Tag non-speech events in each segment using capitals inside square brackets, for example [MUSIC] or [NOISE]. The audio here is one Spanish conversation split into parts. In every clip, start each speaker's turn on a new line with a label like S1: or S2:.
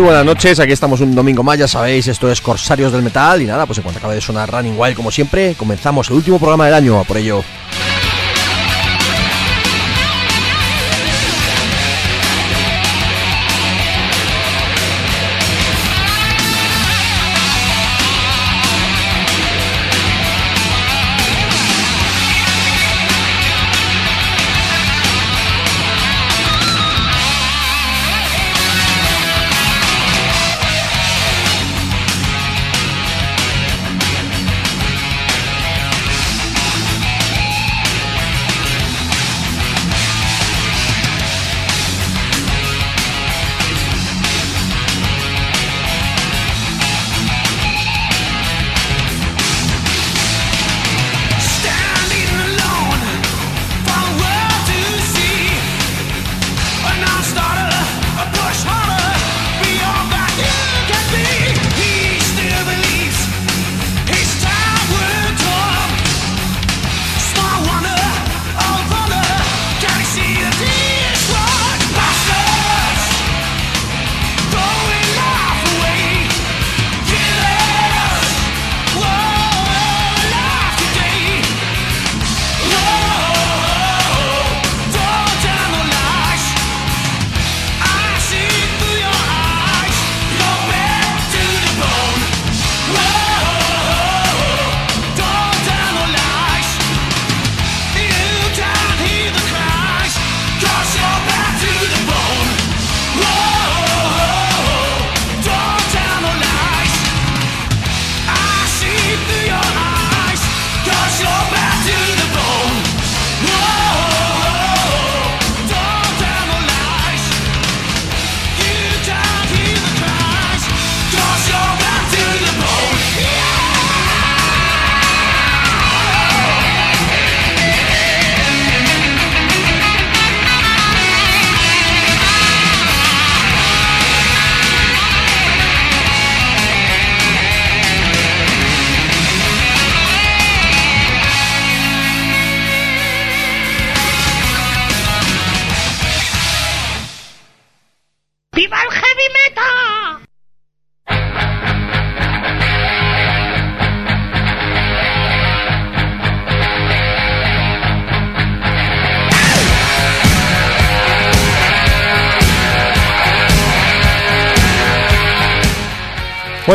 S1: Muy buenas noches, aquí estamos un domingo más, ya sabéis, esto es Corsarios del Metal y nada, pues en cuanto acabe de sonar Running Wild como siempre, comenzamos el último programa del año, por ello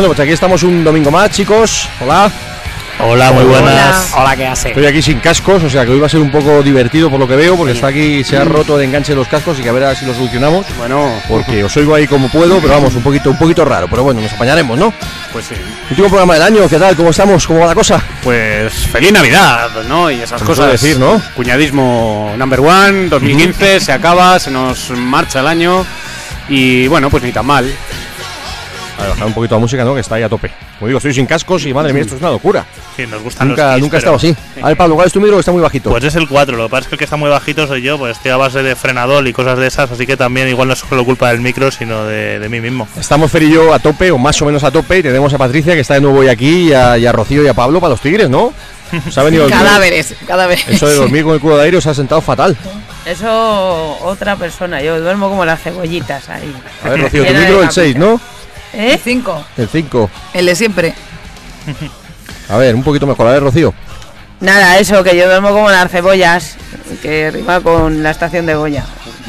S1: Bueno, pues aquí estamos un domingo más, chicos. Hola.
S2: Hola, muy buenas.
S3: Hola, ¿qué hace?
S1: Estoy aquí sin cascos, o sea que hoy va a ser un poco divertido por lo que veo, porque está aquí, se ha roto de enganche los cascos y que a ver si lo solucionamos.
S2: Bueno,
S1: Porque os oigo ahí como puedo, pero vamos, un poquito, un poquito raro. Pero bueno, nos apañaremos, ¿no?
S2: pues sí.
S1: Último programa del año, ¿qué tal? ¿Cómo estamos? ¿Cómo va la cosa?
S2: Pues feliz Navidad, ¿no? Y esas
S1: Se
S2: cosas.
S1: decir, ¿no?
S2: Cuñadismo number one, 2015, se acaba, se nos marcha el año. Y bueno, pues ni tan mal.
S1: A ver, bajar un poquito la música, ¿no? Que está ahí a tope. Como digo, estoy sin cascos y madre mía, esto es una locura.
S3: Sí, nos gustan
S1: Nunca,
S3: los
S1: nunca he
S3: pero-
S1: estado así. [LAUGHS] A ver, Pablo, ¿cuál es tu micro? Que está muy bajito.
S3: Pues es el 4, lo que pasa es que el que está muy bajito soy yo, pues estoy a base de frenador y cosas de esas, así que también igual no es solo culpa del micro, sino de, de mí mismo.
S1: Estamos Fer y yo a tope, o más o menos a tope, y tenemos a Patricia, que está de nuevo hoy aquí, y a, y a Rocío y a Pablo para los tigres, ¿no? Se ha venido el-
S4: Cadáveres, cadáveres. [LAUGHS]
S1: Eso de dormir con el culo de aire os ha sentado fatal.
S4: Eso, otra persona. Yo duermo como las cebollitas ahí.
S1: A ver, Rocío, tu micro el
S4: capita.
S1: 6, ¿no?
S4: ¿Eh?
S5: 5.
S1: El 5.
S5: El de siempre.
S1: A ver, un poquito mejor. A ver, Rocío.
S4: Nada, eso, que yo duermo como las cebollas, que rima con la estación de Goya.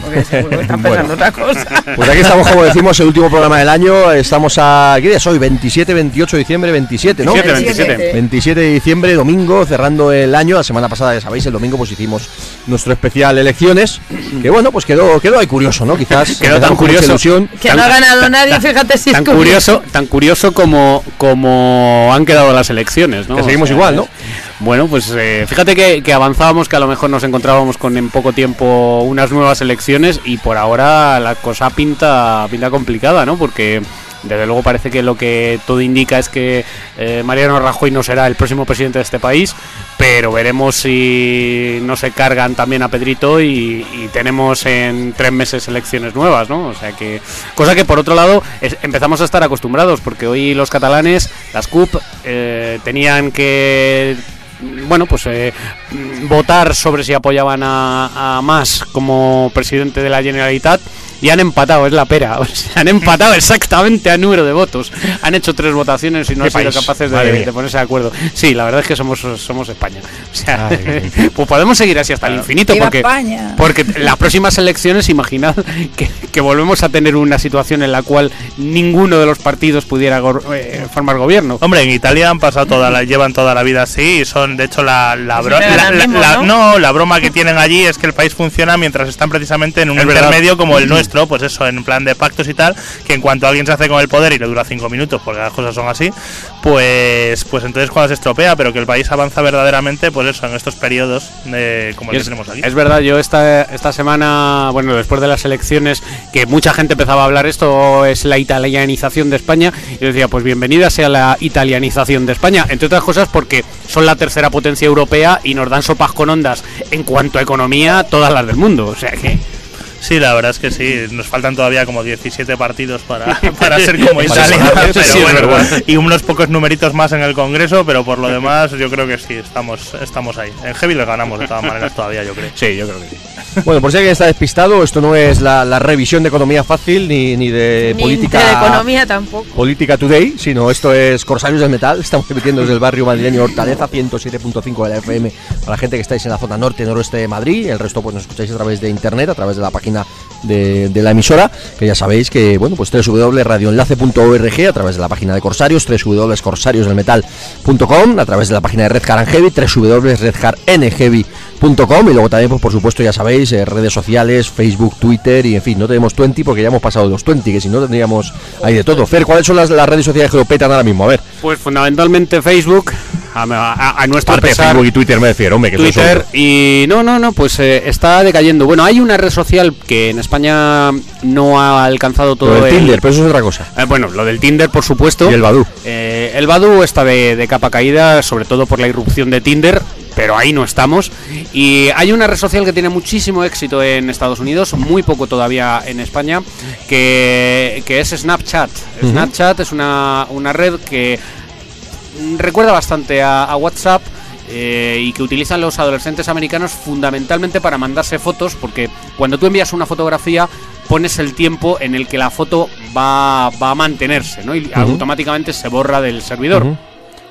S4: Porque seguro que están [LAUGHS] pensando otra cosa.
S1: Pues aquí estamos, como decimos, el último programa del año. Estamos a. ¿Qué día es hoy? 27, 28 de diciembre, 27, ¿no?
S2: 27,
S4: 27.
S2: 27.
S1: 27 de diciembre, domingo, cerrando el año. La semana pasada, ya sabéis, el domingo pues hicimos nuestro especial elecciones. Que bueno, pues quedó, quedó ahí curioso, ¿no? Quizás
S2: Quedó tan curioso.
S1: ilusión.
S4: Que no ha ganado nadie, fíjate si es
S2: Tan curioso, tan curioso como, como han quedado las elecciones, ¿no?
S1: Que seguimos igual, ¿no?
S2: Bueno, pues eh, fíjate que, avanzábamos, que a lo mejor nos encontrábamos con en poco tiempo unas nuevas elecciones y por ahora la cosa pinta, pinta complicada, ¿no? Porque desde luego parece que lo que todo indica es que eh, Mariano Rajoy no será el próximo presidente de este país, pero veremos si no se cargan también a Pedrito y, y tenemos en tres meses elecciones nuevas, ¿no? O sea que, cosa que por otro lado es- empezamos a estar acostumbrados, porque hoy los catalanes, las CUP, eh, tenían que bueno, pues eh, votar sobre si apoyaban a, a como presidente de la Generalitat y han empatado, es la pera. [LAUGHS] O sea, han empatado exactamente a número de votos. Han hecho tres votaciones y no
S1: ¿Qué
S2: han sido
S1: país?
S2: capaces de, ponerse de acuerdo. Sí, la verdad es que somos, somos España. O sea,
S1: Ay, [LAUGHS]
S2: pues podemos seguir así hasta el infinito
S4: ¡Viva
S2: porque,
S4: España!
S2: porque las próximas elecciones, imaginad que, que volvemos a tener una situación en la cual ninguno de los partidos pudiera gor- eh, formar gobierno.
S3: Hombre, en Italia han pasado toda la, [LAUGHS] llevan toda la vida así y son, de hecho, la, la, bro-
S4: Siempre
S3: la-
S4: ganan
S3: la-
S4: mismo,
S3: la-
S4: ¿no?
S3: no, la broma que tienen allí es que el país funciona mientras están precisamente en un
S2: Es verdad.
S3: intermedio como el nuestro, pues eso, en plan de pactos y tal, que en cuanto alguien se hace con el poder y le dura cinco minutos, porque las cosas son así, pues, pues entonces cuando se estropea, pero que el país avanza verdaderamente, pues eso, en estos periodos de, como el que tenemos aquí.
S2: es verdad, yo esta, esta semana, bueno, después de las elecciones, que mucha gente empezaba a hablar esto es la italianización de España, y yo decía, pues bienvenida sea la italianización de España, entre otras cosas porque son la tercera potencia europea y nos dan sopas con ondas en cuanto a economía todas las del mundo, o sea que...
S3: Sí, la verdad es que sí, nos faltan todavía como 17 partidos para, [LAUGHS] para ser como Italia, pero
S2: sí,
S3: bueno, y unos pocos numeritos más en el Congreso, pero por lo demás yo creo que sí, estamos, estamos ahí. En Heavy les ganamos de todas maneras todavía, yo creo.
S2: Sí, yo creo que sí.
S1: Bueno, por si alguien está despistado, esto no es la, la revisión de economía fácil ni, ni de
S4: Ni
S1: política.
S4: de economía tampoco.
S1: Política Today, sino esto es Corsarios del Metal. Estamos emitiendo desde el barrio madrileño Hortaleza, 107.5 de la FM, para la gente que estáis en la zona norte noroeste de Madrid. El resto, pues nos escucháis a través de internet, a través de la página de, de la emisora, que ya sabéis que, bueno, pues www.radioenlace.org, a través de la página de Corsarios, www.corsariosdelmetal.com, a través de la página de Redcar and Heavy, www.redcarnheavy.com, y luego también, pues por supuesto, ya sabéis, eh, redes sociales, Facebook, Twitter, y en fin, no tenemos 20 porque ya hemos pasado los 20, que si no tendríamos ahí de todo. Fer, ¿cuáles son las, las redes sociales que lo petan ahora mismo? A ver,
S2: Pues fundamentalmente Facebook, a, a- a nuestro
S1: parte de
S2: pesar,
S1: Facebook y Twitter me refiero, hombre, que es
S2: Twitter y no, no, no, pues eh, está decayendo. Bueno, hay una red social que en España no ha alcanzado todo
S1: Lo del
S2: el-
S1: Tinder, pero eso es otra cosa.
S2: Eh, bueno, lo del Tinder, por supuesto.
S1: Y el Badoo.
S2: Eh, el Badu está de, de capa caída, sobre todo por la irrupción de Tinder, pero ahí no estamos. Y hay una red social que tiene muchísimo éxito en Estados Unidos, muy poco todavía en España, que, que es Snapchat. Snapchat es una, una red que recuerda bastante a, a WhatsApp. eh, y que utilizan los adolescentes americanos fundamentalmente para mandarse fotos, porque cuando tú envías una fotografía pones el tiempo en el que la foto va, va a mantenerse, ¿no? Y automáticamente se borra del servidor.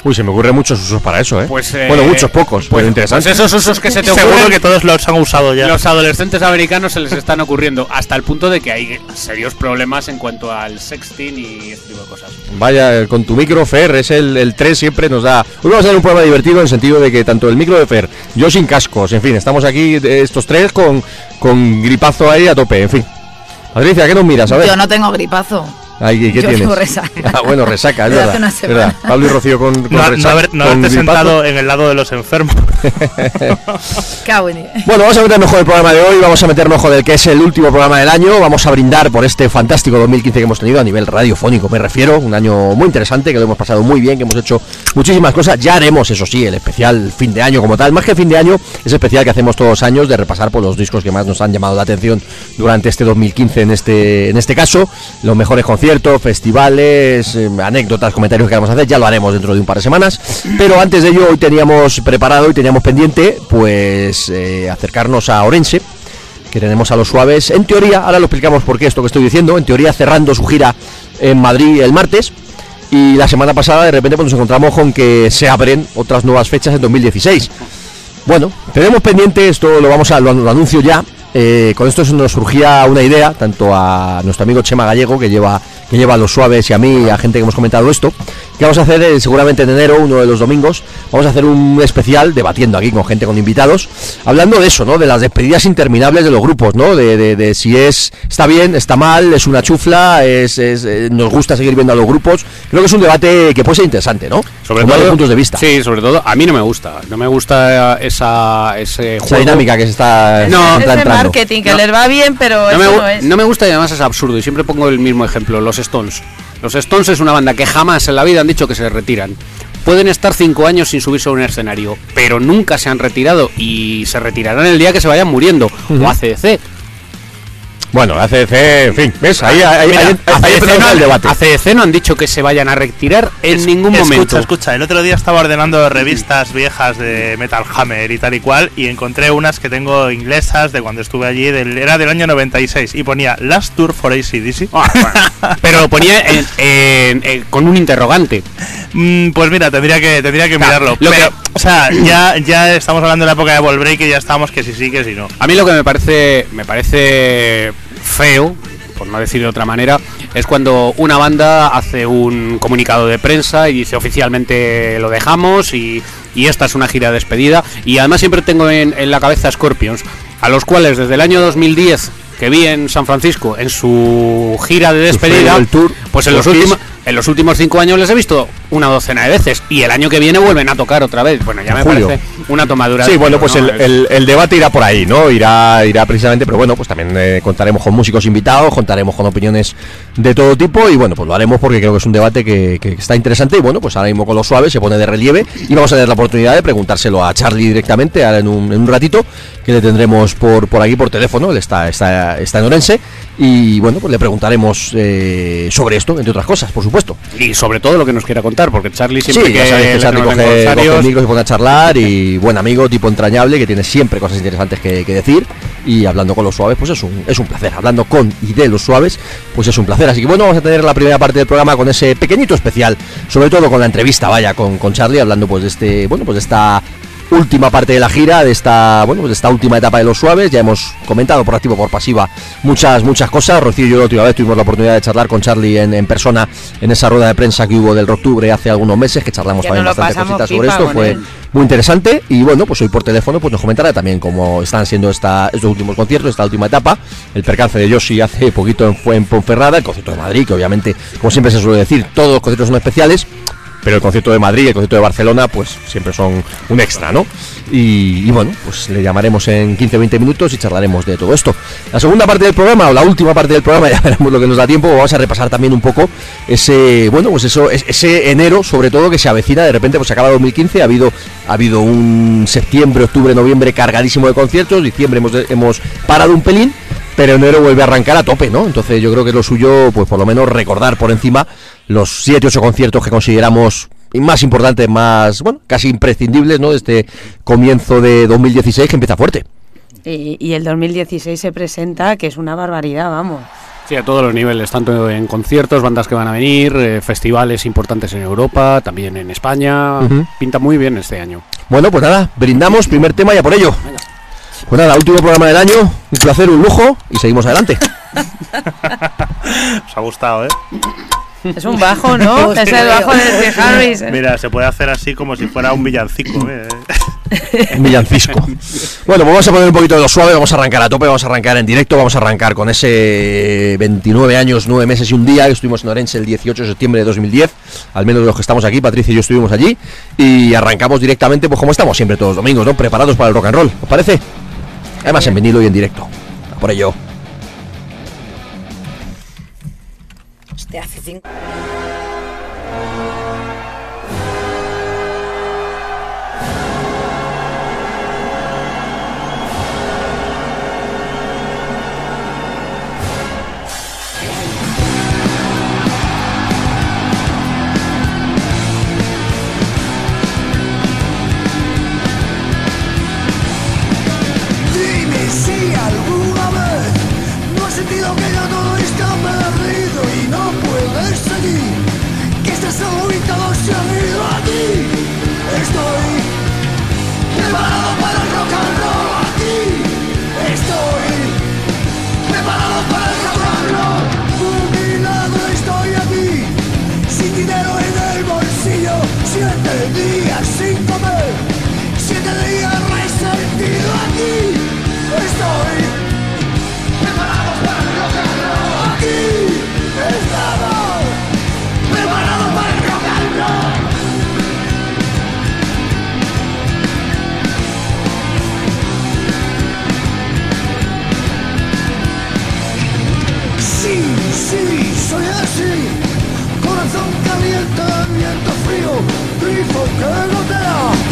S1: Uy, se me ocurren muchos usos para eso, ¿eh?
S2: Pues, eh,
S1: bueno, muchos, pocos,
S2: Pues,
S1: pero interesante.
S2: pues esos usos que se te
S3: Seguro
S2: ocurren,
S3: que todos los han usado ya.
S2: los adolescentes americanos se les están ocurriendo, hasta el punto de que hay serios problemas en cuanto al sexting y este tipo de cosas.
S1: Vaya, eh, con tu micro, Fer, es el, el 3 siempre nos da... Hoy vamos a hacer un programa divertido en el sentido de que tanto el micro de Fer, yo sin cascos, en fin, estamos aquí eh, estos tres con, con gripazo ahí a tope, en fin. Patricia, ¿qué nos miras? A ver.
S4: Yo no tengo gripazo.
S1: Ay, ¿qué
S4: yo
S1: tienes?
S4: tengo [LAUGHS] resaca.
S1: Ah, bueno, resaca, es verdad.
S4: hace una
S1: verdad. Pablo y Rocío con, con
S3: No, no
S1: resaca,
S3: haber- no haberte sentado en el lado de los enfermos. [LAUGHS]
S1: Bueno, vamos a meternos con el programa de hoy, vamos a meternos con el que es el último programa del año, vamos a brindar por este fantástico 2015 que hemos tenido a nivel radiofónico, me refiero, un año muy interesante, que lo hemos pasado muy bien, que hemos hecho muchísimas cosas, ya haremos, eso sí, el especial fin de año como tal, más que fin de año, es especial que hacemos todos los años de repasar por los discos que más nos han llamado la atención durante este 2015 en este, en este caso, los mejores conciertos, festivales, eh, anécdotas, comentarios que vamos a hacer, ya lo haremos dentro de un par de semanas, pero antes de ello hoy teníamos preparado y teníamos pendiente pues eh, acercarnos a Orense, que tenemos a los suaves, en teoría, ahora lo explicamos por qué esto que estoy diciendo, en teoría cerrando su gira en Madrid el martes, y la semana pasada de repente pues, nos encontramos con que se abren otras nuevas fechas en 2016. Bueno, tenemos pendiente, esto lo vamos a lo, lo anuncio ya. eh, con esto nos surgía una idea, tanto a nuestro amigo Chema Gallego, que lleva, que lleva a los suaves, y a mí, y a gente que hemos comentado esto, que vamos a hacer eh, seguramente en enero, uno de los domingos, vamos a hacer un especial debatiendo aquí con gente, con invitados, hablando de eso, ¿no? De las despedidas interminables de los grupos, ¿no? De, de- de si es está bien, está mal, es una chufla, es, es, eh, nos gusta seguir viendo a los grupos. Creo que es un debate que puede ser interesante, ¿no? Con varios puntos de vista.
S2: Sí, sobre todo, a mí no me gusta. No me gusta esa, ese
S1: Esa dinámica que se está,
S2: No,
S1: está
S4: Ese
S1: entrando.
S4: marketing que
S2: No.
S4: les va bien, pero
S2: No me,
S4: eso
S2: gu-
S4: no es.
S2: no me gusta y además es absurdo. Y siempre pongo el mismo ejemplo: los Stones. Los Stones es una banda que jamás en la vida han dicho que se retiran. Pueden estar cinco años sin subirse a un escenario, pero nunca se han retirado y se retirarán el día que se vayan muriendo. O ACDC.
S1: Bueno, ACDC, en fin, ¿ves? Ahí, ahí,
S2: Mira,
S1: ahí- ahí empezamos
S2: no,
S1: el debate.
S2: ACDC no han dicho que se vayan a retirar en
S3: Es-
S2: ningún
S3: escucha,
S2: momento.
S3: Escucha, el otro día estaba ordenando revistas viejas de Metal Hammer y tal y cual y encontré unas que tengo inglesas de cuando estuve allí, del, era del año 96 y ponía Last Tour for ACDC.
S2: Ah, bueno. [LAUGHS] Pero lo ponía en- en- en- con un interrogante.
S3: Mm, pues mira, tendría que tendría que
S2: Claro,
S3: mirarlo.
S2: lo
S3: Pero,
S2: que-
S3: o sea, ya, ya estamos hablando de la época de Ball Break y ya estamos que sí sí, que sí no.
S2: A mí lo que me parece, me parece feo, por no decir de otra manera, es cuando una banda hace un comunicado de prensa y dice oficialmente lo dejamos y, y esta es una gira de despedida. Y además siempre tengo en, en la cabeza a Scorpions, a los cuales desde el año 2010 que vi en San Francisco en su gira de despedida,
S1: el tour,
S2: pues en los, últimos, en los últimos cinco años les he visto una docena de veces y el año que viene vuelven a tocar otra vez. Bueno, ya me
S1: julio.
S2: parece una tomadura
S1: Sí,
S2: de
S1: bueno, pues
S2: ¿no?
S1: el, el- el debate irá por ahí, ¿no? Irá, irá precisamente, pero bueno, pues también eh, contaremos con músicos invitados, contaremos con opiniones de todo tipo y bueno, pues lo haremos porque creo que es un debate que, que está interesante y bueno, pues ahora mismo con los suaves se pone de relieve y vamos a tener la oportunidad de preguntárselo a Charlie directamente ahora en un, en un ratito que le tendremos por, por aquí por teléfono, él está, está, está en Orense y bueno, pues le preguntaremos eh, sobre esto, entre otras cosas, por supuesto.
S2: Y sobre todo lo que nos quiera contar, porque Charlie siempre
S1: Sí,
S2: que,
S1: que Charlie coge, coge
S2: aniversarios-
S1: el micro, se pone a charlar y buen amigo, tipo entrañable, que tiene siempre cosas interesantes que, que decir. Y hablando con los suaves, pues es un, es un placer. Hablando con y de los suaves, pues es un placer. Así que bueno, vamos a tener la primera parte del programa con ese pequeñito especial, sobre todo con la entrevista, vaya, con, con Charlie, hablando pues de este, bueno, pues de esta última parte de la gira, de esta, bueno, pues de esta última etapa de los suaves. Ya hemos comentado por activo por pasiva muchas, muchas cosas. Rocío y yo la última vez tuvimos la oportunidad de charlar con Charlie en, en persona en esa rueda de prensa que hubo del Octubre hace algunos meses, que charlamos
S4: Que
S1: también bastante cositas sobre esto. Fue
S4: él.
S1: muy interesante. Y bueno, pues hoy por teléfono pues nos comentará también cómo están siendo esta, estos últimos conciertos, esta última etapa. El percance de Yoshi hace poquito en, fue en Ponferrada, el concierto de Madrid, que obviamente, como siempre se suele decir, todos los conciertos son especiales. Pero el concierto de Madrid y el concierto de Barcelona, pues siempre son un extra, ¿no? Y, bueno, pues le llamaremos en 15-20 minutos y charlaremos de todo esto. La segunda parte del programa, o la última parte del programa, [LAUGHS] ya veremos lo que nos da tiempo, vamos a repasar también un poco ese, bueno, pues eso, es- ese enero, sobre todo, que se avecina, de repente, pues se acaba 2015, ha habido, ha habido un septiembre, octubre, noviembre cargadísimo de conciertos, diciembre hemos, hemos parado un pelín, pero enero vuelve a arrancar a tope, ¿no? Entonces yo creo que es lo suyo, pues por lo menos recordar por encima los 7 8 conciertos que consideramos más importantes, más, bueno, casi imprescindibles, ¿no? De este comienzo de 2016 que empieza fuerte.
S4: Y, y el 2016 se presenta, que es una barbaridad, vamos.
S2: Sí, a todos los niveles, tanto en conciertos, bandas que van a venir, eh, festivales importantes en Europa, también en España.
S1: Ujú.
S2: Pinta muy bien este año.
S1: Bueno, pues nada, brindamos, primer tema ya por ello. Pues nada, último programa del año, un placer, un lujo y seguimos adelante. [LAUGHS]
S3: Os ha gustado, ¿eh?
S4: Es un bajo, ¿no? [LAUGHS] es el bajo de Steve Harris. ¿eh?
S3: Mira, se puede hacer así como si fuera un villancico. ¿eh?
S1: Un villancisco. Bueno, pues vamos a poner un poquito de lo suave, vamos a arrancar a tope, vamos a arrancar en directo, vamos a arrancar con ese 29 años, 9 meses y un día que estuvimos en Orense el 18 de septiembre de 2010, al menos de los que estamos aquí, Patricia y yo estuvimos allí, y arrancamos directamente, pues como estamos siempre todos los domingos, ¿no? Preparados para el rock and roll, ¿os parece? Además en vinilo y en directo. A por ello.
S5: Este
S6: Colonel
S7: Dale.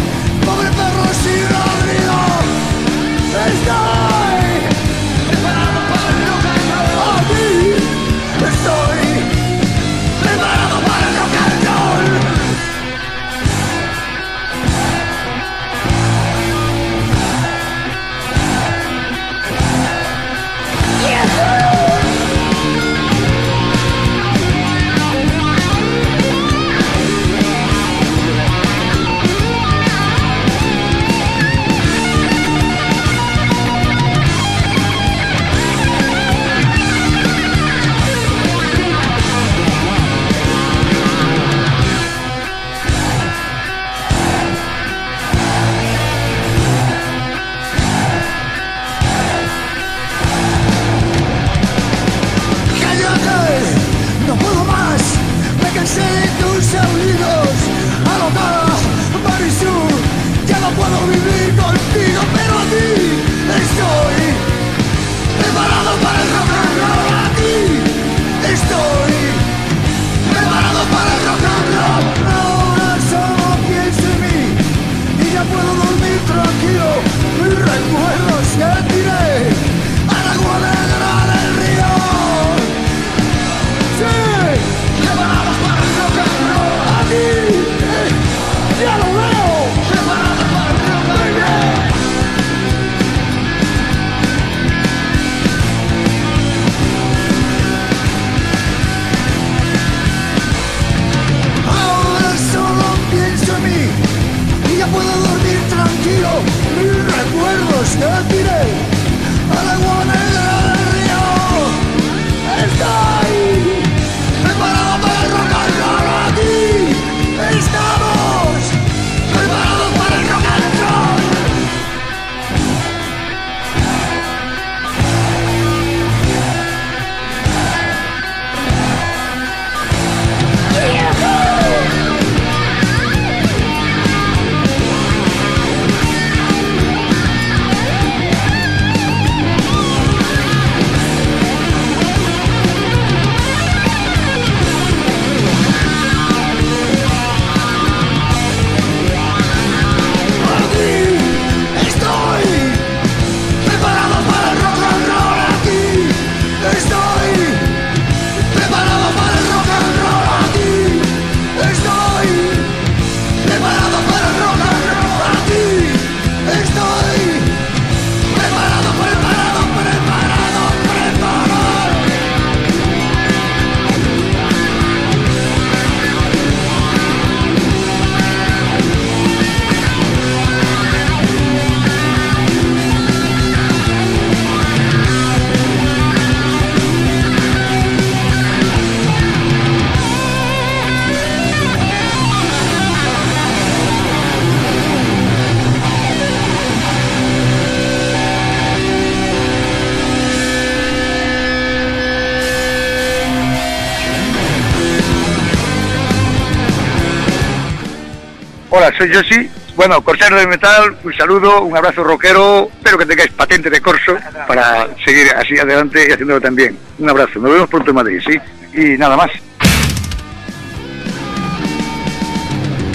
S7: Soy Josi. Bueno, Corsero de Metal, un saludo, un abrazo rockero. Espero que tengáis patente de corso para seguir así adelante y haciéndolo también. Un abrazo. Nos vemos pronto en Madrid, ¿sí? Y nada más.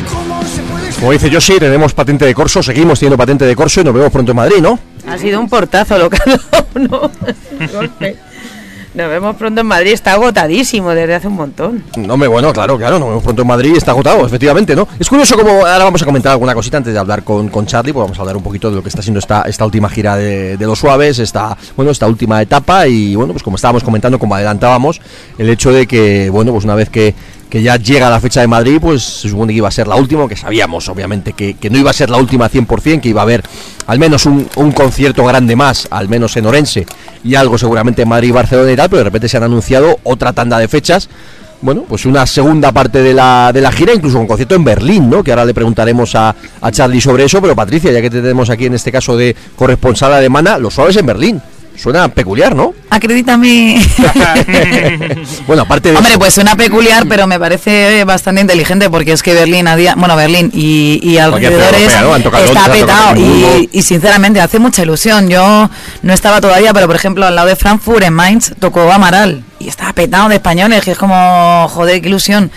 S6: ¿Cómo se puede
S1: Como dice Yoshi, tenemos patente de corso, seguimos teniendo patente de corso y nos vemos pronto en Madrid, ¿no?
S4: Ha sido un portazo lo que ha dado, ¿no? Golpe. [LAUGHS] Nos vemos pronto en Madrid. Está agotadísimo desde hace un montón.
S1: No, me bueno, claro, claro, nos vemos pronto en Madrid, está agotado, efectivamente, ¿no? Es curioso como ahora vamos a comentar alguna cosita antes de hablar con, con Charlie, pues vamos a hablar un poquito de lo que está siendo esta, esta última gira de, de los suaves, esta, bueno, esta última etapa y bueno, pues como estábamos comentando, como adelantábamos, el hecho de que, bueno, pues una vez que, que ya llega la fecha de Madrid, pues se supone que iba a ser la última, que sabíamos, obviamente, que, que no iba a ser la última 100%, que iba a haber al menos un, un concierto grande más, al menos en Orense, y algo seguramente en Madrid y Barcelona y tal, pero de repente se han anunciado otra tanda de fechas bueno, pues una segunda parte de la, de la gira, incluso un concierto en Berlín, ¿no? Que ahora le preguntaremos a, a Charlie sobre eso, pero Patricia, ya que te tenemos aquí en este caso de corresponsal alemana, los suaves en Berlín. Suena peculiar, ¿no?
S8: Acredítame. [LAUGHS]
S1: bueno, aparte de
S8: Hombre,
S1: eso-
S8: pues suena peculiar, pero me parece bastante inteligente porque es que Berlín, a día, bueno, Berlín y, y alrededores está
S1: Londres,
S8: petado y, y sinceramente hace mucha ilusión. Yo no estaba todavía, pero por ejemplo al lado de Frankfurt, en Mainz, tocó Amaral y estaba petado de españoles, que es como, joder, qué ilusión.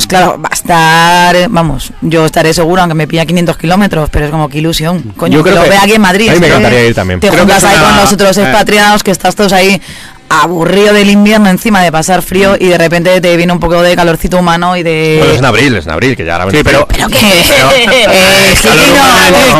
S8: Pues claro, va a estar, vamos, yo estaré seguro, aunque me pilla 500 kilómetros, pero es como qué ilusión. Coño,
S1: Yo
S8: que
S1: creo
S8: lo
S1: que-
S8: vea aquí en Madrid.
S1: a mí me
S8: que
S1: encantaría ir también.
S8: Te
S1: Creo que
S8: juntas ahí
S1: una-
S8: con los otros
S1: eh.
S8: expatriados que estás todos ahí aburrido del invierno encima de pasar frío y de repente te viene un poco de calorcito humano y de...
S1: Bueno, es en abril, es en abril, que ya ahora
S2: Sí, pero,
S8: ¿Pero qué? [LAUGHS] Eh,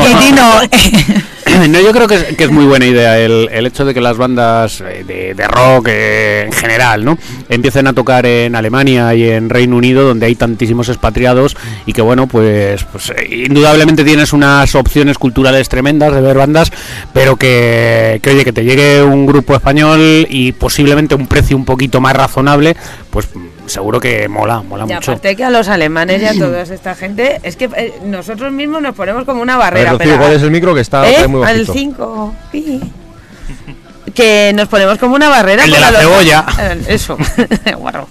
S8: Quitino,
S2: humano.
S8: eh, Quitino. [CLEARS THROAT]
S2: No, yo creo que es, que es muy buena idea el, el hecho de que las bandas eh, de, rock eh, en general no empiecen a tocar en Alemania y en Reino Unido donde hay tantísimos expatriados y que bueno pues, pues eh, indudablemente tienes unas opciones culturales tremendas de ver bandas pero que, que oye que te llegue un grupo español y posiblemente un precio un poquito más razonable pues seguro que mola mola
S4: Y
S2: mucho
S4: aparte que a los alemanes y a [CLEARS THROAT] toda esta gente, es que eh, nosotros mismos nos ponemos como una
S1: A ver,
S4: barrera.
S1: Rocío,
S4: pero-
S1: ¿cuál es el micro que está
S4: ¿Eh?
S1: muy
S4: Al
S1: bajito?
S4: 5. Que nos ponemos como una barrera.
S2: El de la
S4: los-
S2: cebolla. [LAUGHS]
S4: Eso, [LAUGHS] guarro.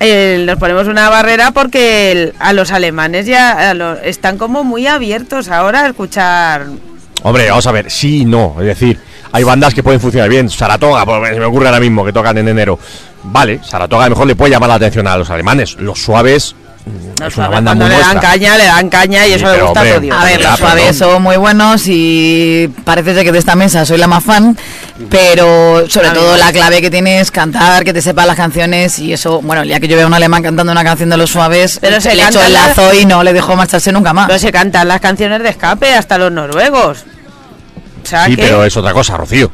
S4: Eh, nos ponemos una barrera porque el- a los alemanes ya a lo- están como muy abiertos ahora a escuchar.
S1: Hombre, vamos a ver, sí y no. Es decir, hay bandas que pueden funcionar bien. Saratoga, pues, se me ocurre ahora mismo que tocan en enero. Vale, Saratoga a lo mejor le puede llamar la atención a los alemanes. Los suaves mm, es una banda
S4: cuando
S1: muy
S4: le dan
S1: nuestra.
S4: caña, le dan caña y
S1: Sí,
S4: eso le gusta
S1: hombre,
S4: a todo Dios.
S8: A ver, los suaves son muy buenos y parece ser que de esta mesa soy la más fan, pero sobre todo la clave que tienes es cantar, que te sepas las canciones y eso, bueno, el día que yo veo a un alemán cantando una canción de los suaves,
S4: Pero se
S8: le echo
S4: canta
S8: el
S4: la-
S8: lazo y no le dejo marcharse nunca más.
S4: Pero se cantan las canciones de escape hasta los noruegos. Sea
S1: Sí,
S4: que-
S1: pero es otra cosa, Rocío.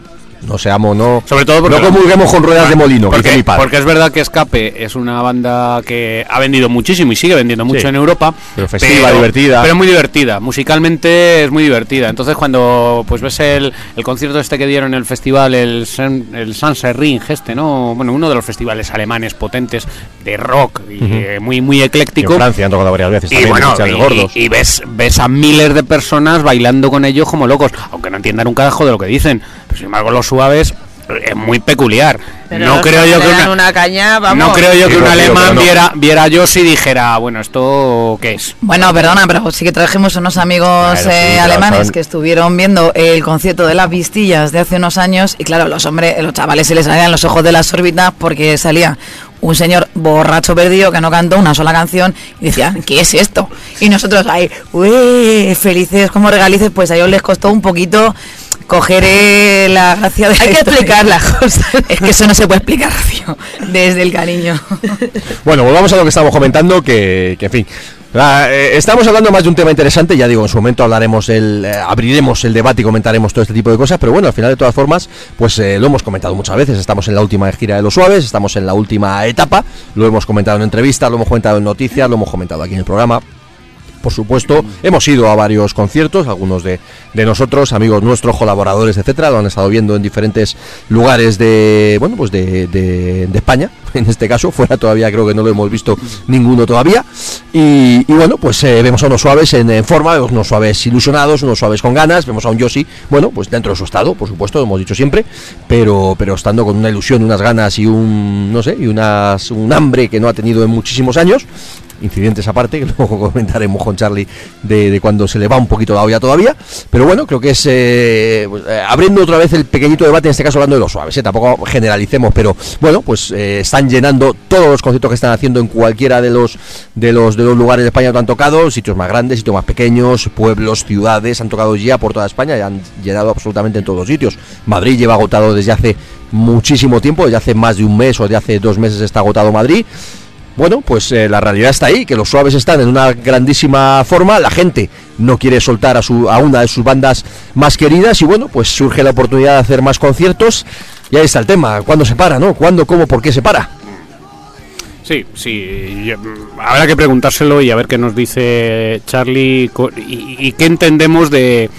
S1: No seamos, no.
S2: Sobre todo porque
S1: no comulguemos con ruedas de molino, que
S2: porque,
S1: dice mi padre.
S2: porque es verdad que Escape es una banda que ha vendido muchísimo y sigue vendiendo mucho
S1: Sí.
S2: en Europa.
S1: Pero festiva, divertida.
S2: Pero muy divertida. Musicalmente es muy divertida. Entonces cuando pues ves el, el concierto este que dieron en el festival, el, San- el Sunset Ring, este, ¿no? Bueno, uno de los festivales alemanes potentes de rock y eh, muy, muy
S1: Y
S2: ecléctico.
S1: en Francia han tocado varias veces
S2: Y
S1: también,
S2: bueno, y,
S1: gordos.
S2: y ves, ves a miles de personas bailando con ellos como locos, aunque no entiendan un carajo de lo que dicen. Pero sin embargo, los suaves es muy peculiar.
S4: Pero
S2: no creo yo que una,
S4: una caña, vamos.
S2: no creo yo
S1: Sí,
S2: que un alemán
S1: no.
S2: viera, viera a Joss y dijera, bueno, ¿esto qué es?
S8: Bueno, perdona, pero sí que trajimos unos amigos
S1: Claro,
S8: eh, alemanes que estuvieron viendo el concierto de las vistillas de hace unos años y claro, los hombres, los chavales se les salían los ojos de las órbitas porque salía un señor borracho perdido que no cantó una sola canción y decían, ¿qué es esto? Y nosotros ahí, uy, felices como regalices, pues a ellos les costó un poquito coger eh, la gracia de
S4: Hay que explicar las cosas. [LAUGHS]
S8: Es que eso no se puede explicar, Rocío, desde el cariño. [LAUGHS]
S1: Bueno, volvamos a lo que estábamos comentando, que, que en fin. la- eh, estamos hablando más de un tema interesante, ya digo, en su momento hablaremos el, eh, abriremos el debate y comentaremos todo este tipo de cosas, pero bueno, al final de todas formas, pues eh, lo hemos comentado muchas veces, estamos en la última gira de los suaves, estamos en la última etapa, lo hemos comentado en entrevistas, lo hemos comentado en noticias, lo hemos comentado aquí en el programa, por supuesto, hemos ido a varios conciertos, algunos de, de nosotros, amigos nuestros, colaboradores, etcétera, lo han estado viendo en diferentes lugares de, bueno, pues de, de- España, [LAUGHS] en este caso, fuera todavía creo que no lo hemos visto ninguno todavía. Y, bueno, pues eh, vemos a unos suaves en, en forma, vemos unos suaves ilusionados, unos suaves con ganas, vemos a un Yoshi, bueno, pues dentro de su estado, por supuesto, lo hemos dicho siempre, pero, pero estando con una ilusión, unas ganas y un, no sé, y unas, un hambre que no ha tenido en muchísimos años incidentes aparte, que [LAUGHS] luego comentaremos con Charlie de, cuando se le va un poquito la olla todavía. Pero bueno, creo que es eh, pues, eh, abriendo otra vez el pequeñito debate, en este caso hablando de los suaves, eh, tampoco generalicemos, pero bueno, pues eh, están llenando todos los conciertos que están haciendo en cualquiera de los de los de los lugares de España que han tocado, sitios más grandes, sitios más pequeños, pueblos, ciudades, han tocado ya por toda España y han llenado absolutamente en todos los sitios. Madrid lleva agotado desde hace muchísimo tiempo, desde hace más de un mes o de hace dos meses está agotado Madrid. Bueno, pues eh, la realidad está ahí, que los suaves están en una grandísima forma, la gente no quiere soltar a, su, a una de sus bandas más queridas y bueno, pues surge la oportunidad de hacer más conciertos y ahí está el tema, ¿cuándo se para, no? ¿Cuándo, cómo, por qué se para?
S2: Sí, sí, mm, habrá que preguntárselo y a ver qué nos dice Charlie y qué entendemos de,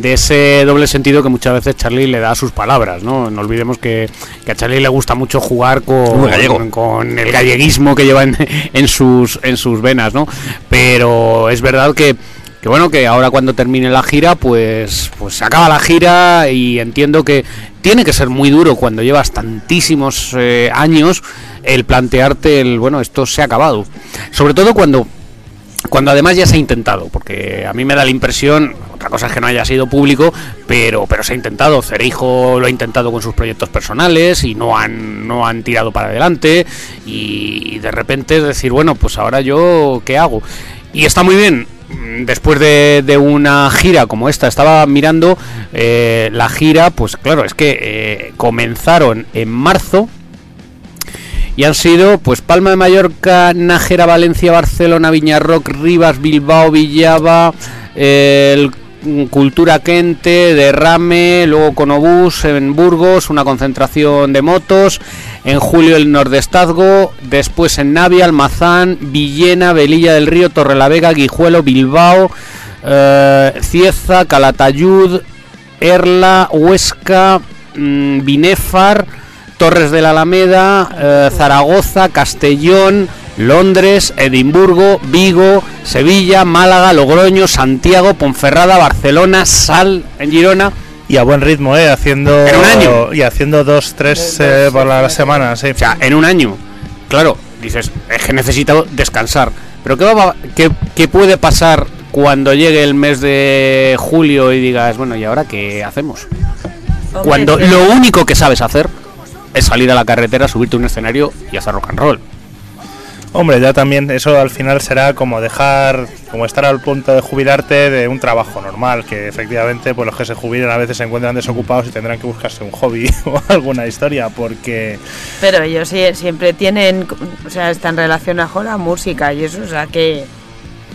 S2: de ese doble sentido que muchas veces Charlie le da a sus palabras, ¿no? No olvidemos que, que a Charlie le gusta mucho jugar con, con el galleguismo que lleva en, en sus, en sus venas, ¿no? Pero es verdad que, que bueno, que ahora cuando termine la gira, pues, pues se acaba la gira y entiendo que tiene que ser muy duro cuando llevas tantísimos eh, años el plantearte el, bueno, esto se ha acabado. Sobre todo cuando cuando además ya se ha intentado, porque a mí me da la impresión, otra cosa es que no haya sido público, pero, pero se ha intentado. Cereijo lo ha intentado con sus proyectos personales y no han, no han tirado para adelante. Y de repente decir, bueno, pues ahora yo, ¿qué hago? Y está muy bien. Después de, de una gira como esta, estaba mirando eh, la gira, pues claro, es que eh, comenzaron en marzo, y han sido pues Palma de Mallorca, Nájera, Valencia, Barcelona, Viñarroc, Rivas, Bilbao, Villava, eh, el Cultura Quente, Derrame, luego Conobús en Burgos, una concentración de motos, en julio el Nordestazgo, después en Navia, Almazán, Villena, Velilla del Río, Torrelavega, Guijuelo, Bilbao, eh, Cieza, Calatayud, Erla, Huesca, mm, Binefar, Torres de la Alameda, eh, Zaragoza, Castellón, Londres, Edimburgo, Vigo, Sevilla, Málaga, Logroño, Santiago, Ponferrada, Barcelona, Sal en Girona.
S3: Y a buen ritmo, ¿eh? Haciendo,
S2: En un año.
S3: Y haciendo dos, tres eh, por la semana, sí.
S2: O sea, en un año. Claro, dices, es que necesito descansar. Pero ¿qué, va, qué, qué puede pasar cuando llegue el mes de julio y digas, bueno, ¿y ahora qué hacemos? Cuando lo único que sabes hacer es salir a la carretera, subirte a un escenario y hacer rock and roll.
S3: Hombre, ya también eso al final será como dejar, como estar al punto de jubilarte de un trabajo normal, que efectivamente pues los que se jubilan a veces se encuentran desocupados y tendrán que buscarse un hobby [LAUGHS] o alguna historia, porque
S4: Pero ellos sí- siempre tienen, o sea, están relacionados con la música y eso, o sea, que,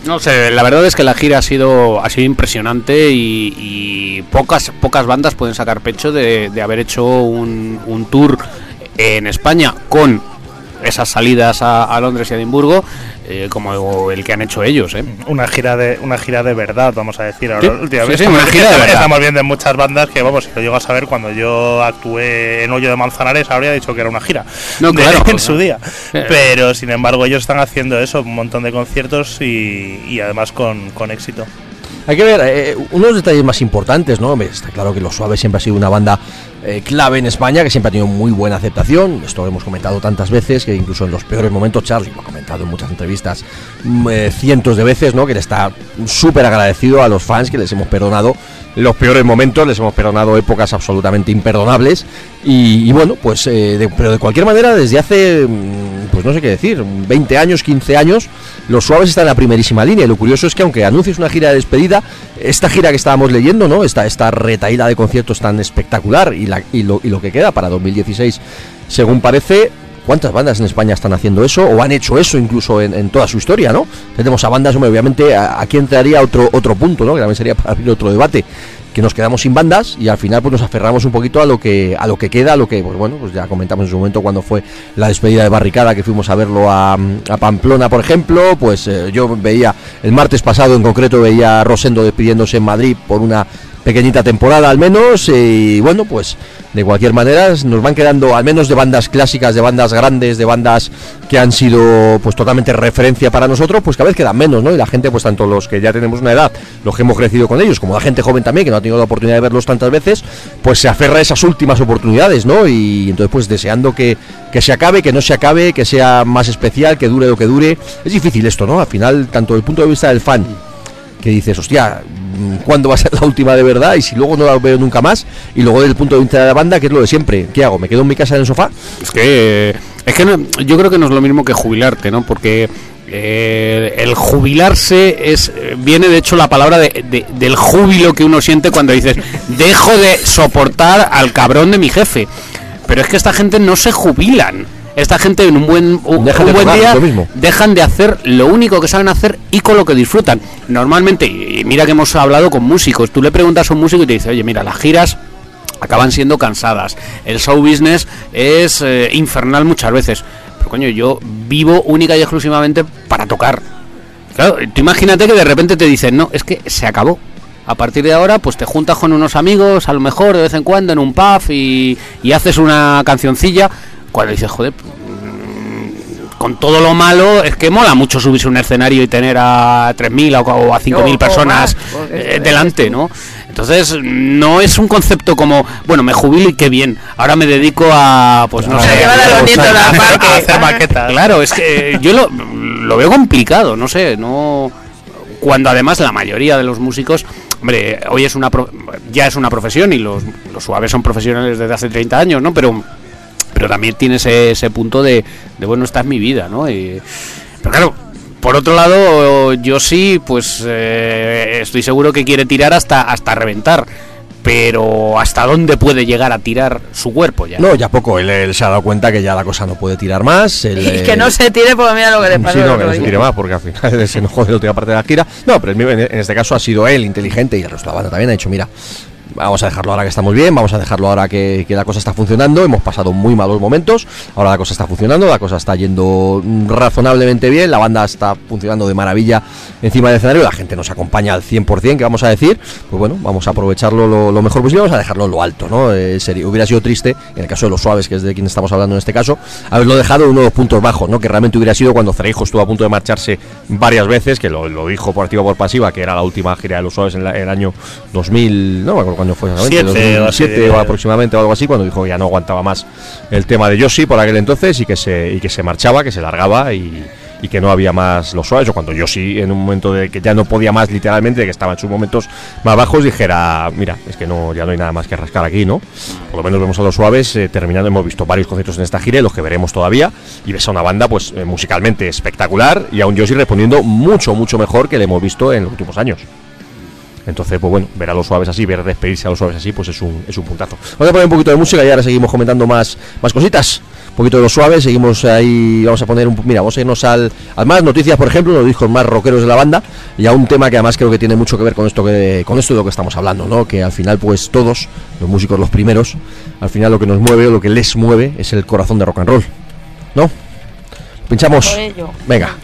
S2: No sé, la verdad es que la gira ha sido, ha sido impresionante y, pocas, pocas bandas pueden sacar pecho de, de haber hecho un, un tour en España con esas salidas a, a Londres y a Edimburgo eh, como el que han hecho ellos. ¿eh?
S3: Una gira de una gira de verdad, vamos a decir. Ahora,
S2: Sí,
S3: últimamente
S2: sí, sí, una
S3: estamos-
S2: gira de [LAUGHS] verdad.
S3: Estamos viendo en muchas bandas que, vamos, si lo llego a saber, cuando yo actué en Hoyo de Manzanares, habría dicho que era una gira.
S2: No,
S3: de-
S2: claro, [LAUGHS]
S3: en
S2: claro.
S3: su día.
S2: Eh.
S3: Pero, sin embargo, ellos están haciendo eso, un montón de conciertos y, y además con, con éxito.
S1: Hay que ver, eh, uno de los detalles más importantes, ¿no? Está claro que Los Suaves siempre ha sido una banda eh, clave en España, que siempre ha tenido muy buena aceptación. Esto lo hemos comentado tantas veces, que incluso en los peores momentos, Charlie lo ha comentado en muchas entrevistas mm, eh, cientos de veces, ¿no? Que le está súper agradecido a los fans que les hemos perdonado los peores momentos, les hemos perdonado épocas absolutamente imperdonables. Y, bueno, pues, eh, de- pero de cualquier manera, desde hace, mm, pues no sé qué decir, 20 años, 15 años, los suaves están en la primerísima línea. Y lo curioso es que, aunque anuncies una gira de despedida, esta gira que estábamos leyendo, ¿no? Esta, esta retaíla de conciertos tan espectacular y, la, y, lo, que queda para 2016, según parece. ¿Cuántas bandas en España están haciendo eso o han hecho eso incluso en, toda su historia, no? Tenemos a bandas, obviamente aquí entraría otro otro punto, ¿no? Que también sería para abrir otro debate, que nos quedamos sin bandas y al final pues nos aferramos un poquito a lo que a lo que queda, lo que pues bueno, pues ya comentamos en su momento cuando fue la despedida de Barricada que fuimos a verlo a, a Pamplona, por ejemplo, pues eh, yo veía el martes pasado en concreto veía a Rosendo despidiéndose en Madrid por una pequeñita temporada al menos y bueno pues de cualquier manera nos van quedando al menos de bandas clásicas de bandas grandes de bandas que han sido pues totalmente referencia para nosotros pues cada vez quedan menos no y la gente pues tanto los que ya tenemos una edad los que hemos crecido con ellos como la gente joven también que no ha tenido la oportunidad de verlos tantas veces pues se aferra a esas últimas oportunidades no y entonces pues deseando que que se acabe que no se acabe que sea más especial que dure lo que dure. Es difícil esto no al final tanto desde el punto de vista del fan que dices, hostia, ¿cuándo va a ser la última de verdad? Y si luego no la veo nunca más, y luego desde el punto de vista de la banda, que es lo de siempre, ¿qué hago? ¿Me quedo en mi casa en el sofá?
S2: Es que, es que no- yo creo que no es lo mismo que jubilarte, ¿no? Porque eh, el jubilarse es viene de hecho la palabra de- de- del júbilo que uno siente cuando dices [LAUGHS] dejo de soportar al cabrón de mi jefe. Pero es que esta gente no se jubilan. Esta gente en un buen, un,
S1: Dejan
S2: un
S1: de
S2: buen día dejan de hacer lo único que saben hacer y con lo que disfrutan. Normalmente, y mira que hemos hablado con músicos, tú le preguntas a un músico y te dice, oye, mira, las giras acaban siendo cansadas. El show business es eh, infernal muchas veces. Pero coño, yo vivo única y exclusivamente para tocar. Claro, tú imagínate que de repente te dicen, no, es que se acabó. A partir de ahora, pues te juntas con unos amigos, a lo mejor de vez en cuando en un pub y, y haces una cancioncilla. Cuando dices, joder, mm, con todo lo malo, es que mola mucho subirse a un escenario y tener a 3.000 o, o a 5.000
S4: O- o
S2: personas eh,
S4: esto es
S2: delante,
S4: tú.
S2: ¿no? Entonces, no es un concepto como, bueno, me jubilo y qué bien. Ahora me dedico a, pues no
S1: A
S2: sé, [LAUGHS]
S4: a
S3: hacer-
S4: parque.
S3: a hacer maquetas.
S2: Claro, es que yo lo, lo veo complicado, no sé, no cuando además la mayoría de los músicos, hombre, hoy es una pro- ya es una profesión y los, los suaves son profesionales desde hace 30 años, ¿no? Pero pero también tiene ese, ese punto de, de, bueno, esta es mi vida, ¿no? Y- pero claro, por otro lado, yo sí, pues eh, estoy seguro que quiere tirar hasta, hasta reventar. Pero ¿hasta dónde puede llegar a tirar su cuerpo ya?
S1: No, ya poco, él, él se ha dado cuenta que ya la cosa no puede tirar más. él, [LAUGHS]
S4: Y
S1: eh,
S4: que no se tire porque mira lo que le pasa.
S1: Sí,
S4: al
S1: no,
S4: otro
S1: que no se tire más, porque al final [LAUGHS] se enojó de la última parte de la gira. No, pero en, en este caso ha sido él inteligente y el resto de la banda también ha dicho, mira, vamos a dejarlo ahora que estamos bien, vamos a dejarlo ahora que, que la cosa está funcionando, hemos pasado muy malos momentos, ahora la cosa está funcionando, la cosa está yendo mm, razonablemente bien, la banda está funcionando de maravilla encima del escenario, la gente nos acompaña al 100%, que vamos a decir, pues bueno, vamos a aprovecharlo lo, lo mejor posible, vamos a dejarlo en lo alto, ¿no? Eh, sería- hubiera sido triste, en el caso de los suaves, que es de quien estamos hablando en este caso, haberlo dejado en uno de los puntos bajos, ¿no? Que realmente hubiera sido cuando Cereijo estuvo a punto de marcharse varias veces, que lo, dijo por activa por pasiva, que era la última gira de los suaves en el año 2000, no me acuerdo fue exactamente,
S3: Siete o así,
S1: 2007 o aproximadamente o algo así, cuando dijo que ya no aguantaba más el tema de Yoshi por aquel entonces y que se, y que se marchaba, que se largaba y, y que no había más los suaves, o cuando Yoshi en un momento de que ya no podía más literalmente, de que estaba en sus momentos más bajos, dijera, mira, es que no, ya no hay nada más que rascar aquí, ¿no? Por lo menos vemos a los suaves eh, terminando, hemos visto varios conciertos en esta gira, los que veremos todavía, y ves a una banda pues eh, musicalmente espectacular y a un Yoshi respondiendo mucho, mucho mejor que le hemos visto en los últimos años. Entonces, pues bueno, ver a los suaves así, ver despedirse a los suaves así, pues es un, es un puntazo. Vamos a poner un poquito de música y ahora seguimos comentando más, más cositas.
S5: un poquito de lo suave, seguimos ahí, vamos a poner un, mira, vamos a irnos al, al más noticias, por ejemplo, los discos más rockeros de la banda, y a un tema que además creo que tiene mucho que ver con esto que, con esto de lo que estamos hablando, ¿no? Que al final, pues todos, los músicos los primeros, al final lo que nos mueve o lo que les mueve es el corazón de rock and roll, ¿no? Pinchamos. Venga.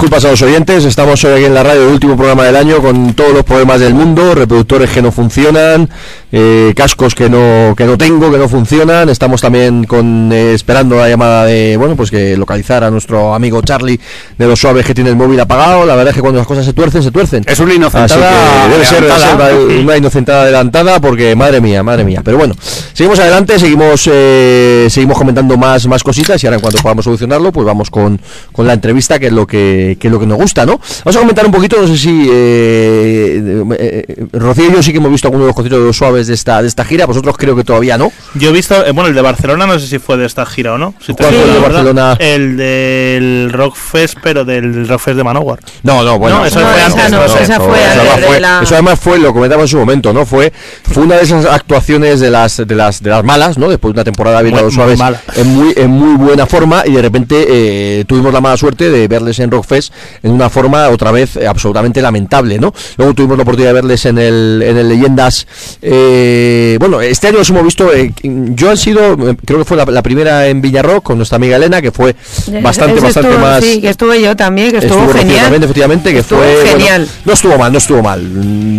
S5: Disculpas a los oyentes, estamos hoy aquí en la radio, el último programa del año, con todos los problemas del mundo, reproductores que no funcionan, eh, cascos que no, que no tengo, que no funcionan, estamos también con eh, esperando la llamada de, bueno, pues que localizar a nuestro amigo Charlie de los suaves que tiene el móvil apagado, la verdad es que cuando las cosas se tuercen, se tuercen.
S2: Es una inocentada
S5: debe ser, debe ser
S2: adelantada.
S5: una- inocentada adelantada porque madre mía, madre mía. Pero bueno, seguimos adelante, seguimos eh, seguimos comentando más, más cositas y ahora en cuanto podamos solucionarlo, pues vamos con, con la entrevista que es lo que, que es lo que nos gusta, ¿no? Vamos a comentar un poquito, no sé si eh, eh, eh, Rocío y yo sí que hemos visto algunos de los conciertos de los suaves
S1: de esta, de esta gira, vosotros creo que todavía no.
S3: Yo he visto, eh, bueno, el de Barcelona, no sé si fue de esta gira o no. Si te
S1: ¿Cuál fue el de Barcelona?
S3: El del Rockfest, pero del Rockfest de Manowar.
S1: No, no, bueno.
S3: No, eso
S4: No,
S3: fue
S4: esa
S3: antes.
S4: no,
S3: no sé.
S4: esa fue
S1: eso
S4: antes
S1: además
S4: de
S1: fue-
S4: la-
S1: eso además fue, lo comentaba en su momento, ¿no? Fue, fue una de esas actuaciones de las, de las, de las malas, ¿no? Después de una temporada bien
S3: Muy-
S1: suaves en muy, en muy buena forma y de repente eh, tuvimos la mala suerte de verles en Rockfest en una forma otra vez eh, absolutamente lamentable, ¿no? Luego tuvimos la oportunidad de verles en el, en el Leyendas. eh, bueno, este año los hemos visto. eh, yo han sido, eh, creo que fue la, la primera en Villarrock con nuestra amiga Elena, que fue bastante, bastante
S4: estuvo-
S1: más.
S4: Sí, que estuve yo también, que estuvo,
S1: Estuvo
S4: genial.
S1: efectivamente, que
S4: Estuvo
S1: fue bueno,
S4: genial.
S1: no estuvo mal, no estuvo mal.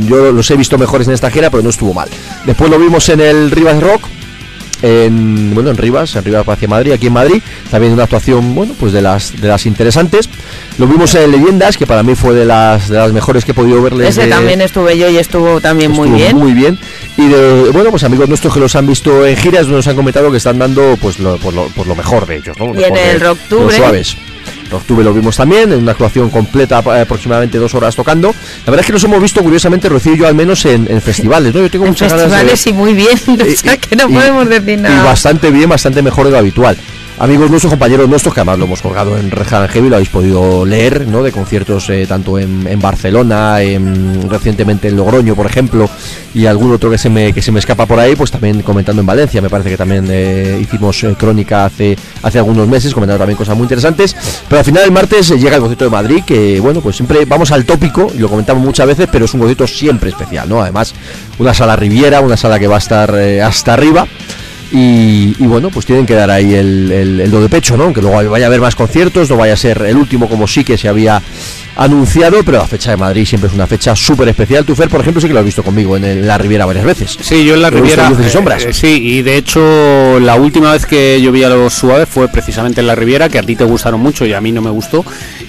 S1: Yo los he visto mejores en esta gira, pero no estuvo mal. Después lo vimos en el Rivas Rock. En, bueno, en Rivas, en Rivas hacia Madrid, aquí en Madrid, también una actuación, bueno, pues de las de las interesantes. Lo vimos en Leyendas, que para mí fue de las de las mejores que he podido.
S4: Ese
S1: de-
S4: también estuve yo y estuvo también muy bien.
S1: Muy bien. Y de, bueno, pues amigos nuestros que los han visto en giras nos han comentado que están dando pues lo, por, lo, por lo mejor de ellos, ¿no?
S4: Y en el Rocktubre.
S1: Rocktubre lo vimos también, en una actuación completa, eh, aproximadamente dos horas tocando. La verdad es que los hemos visto, curiosamente, Rocío y yo al menos en, en festivales, ¿no? Yo tengo
S4: En
S1: muchas ganas de-
S4: festivales y muy bien, [LAUGHS] o
S1: y-
S4: sea que no
S1: y-
S4: podemos decir
S1: y
S4: nada.
S1: bastante bien, bastante mejor de lo habitual. Amigos nuestros, compañeros nuestros, que además lo hemos colgado en Red Heavy, lo habéis podido leer, ¿no? De conciertos eh, tanto en, Barcelona, en- recientemente en Logroño, por ejemplo, y algún otro que se me que se me escapa por ahí, pues también comentando en Valencia, me parece que también eh, hicimos eh, crónica hace hace algunos meses, comentando también cosas muy interesantes. Pero al final el martes llega el concierto de Madrid, que bueno, pues siempre vamos al tópico, y lo comentamos muchas veces, pero es un concierto siempre especial, ¿no? Además, una sala Riviera, una sala que va a estar hasta arriba. Y, y bueno, pues tienen que dar ahí el, el, el do de pecho, ¿no? Aunque luego vaya a haber más conciertos, no vaya a ser el último como sí que se había anunciado, pero la fecha de Madrid siempre es una fecha súper especial. Tú, Fer, por ejemplo, sí que lo has visto conmigo en, el- la Riviera varias veces.
S2: Sí, yo en la
S1: ¿Te gustan
S2: Riviera.
S1: luces y
S2: eh,
S1: sombras?
S2: eh, sí, y de hecho, la última vez que yo vi a los suaves fue precisamente en la Riviera, que a ti te gustaron mucho y a mí no me gustó.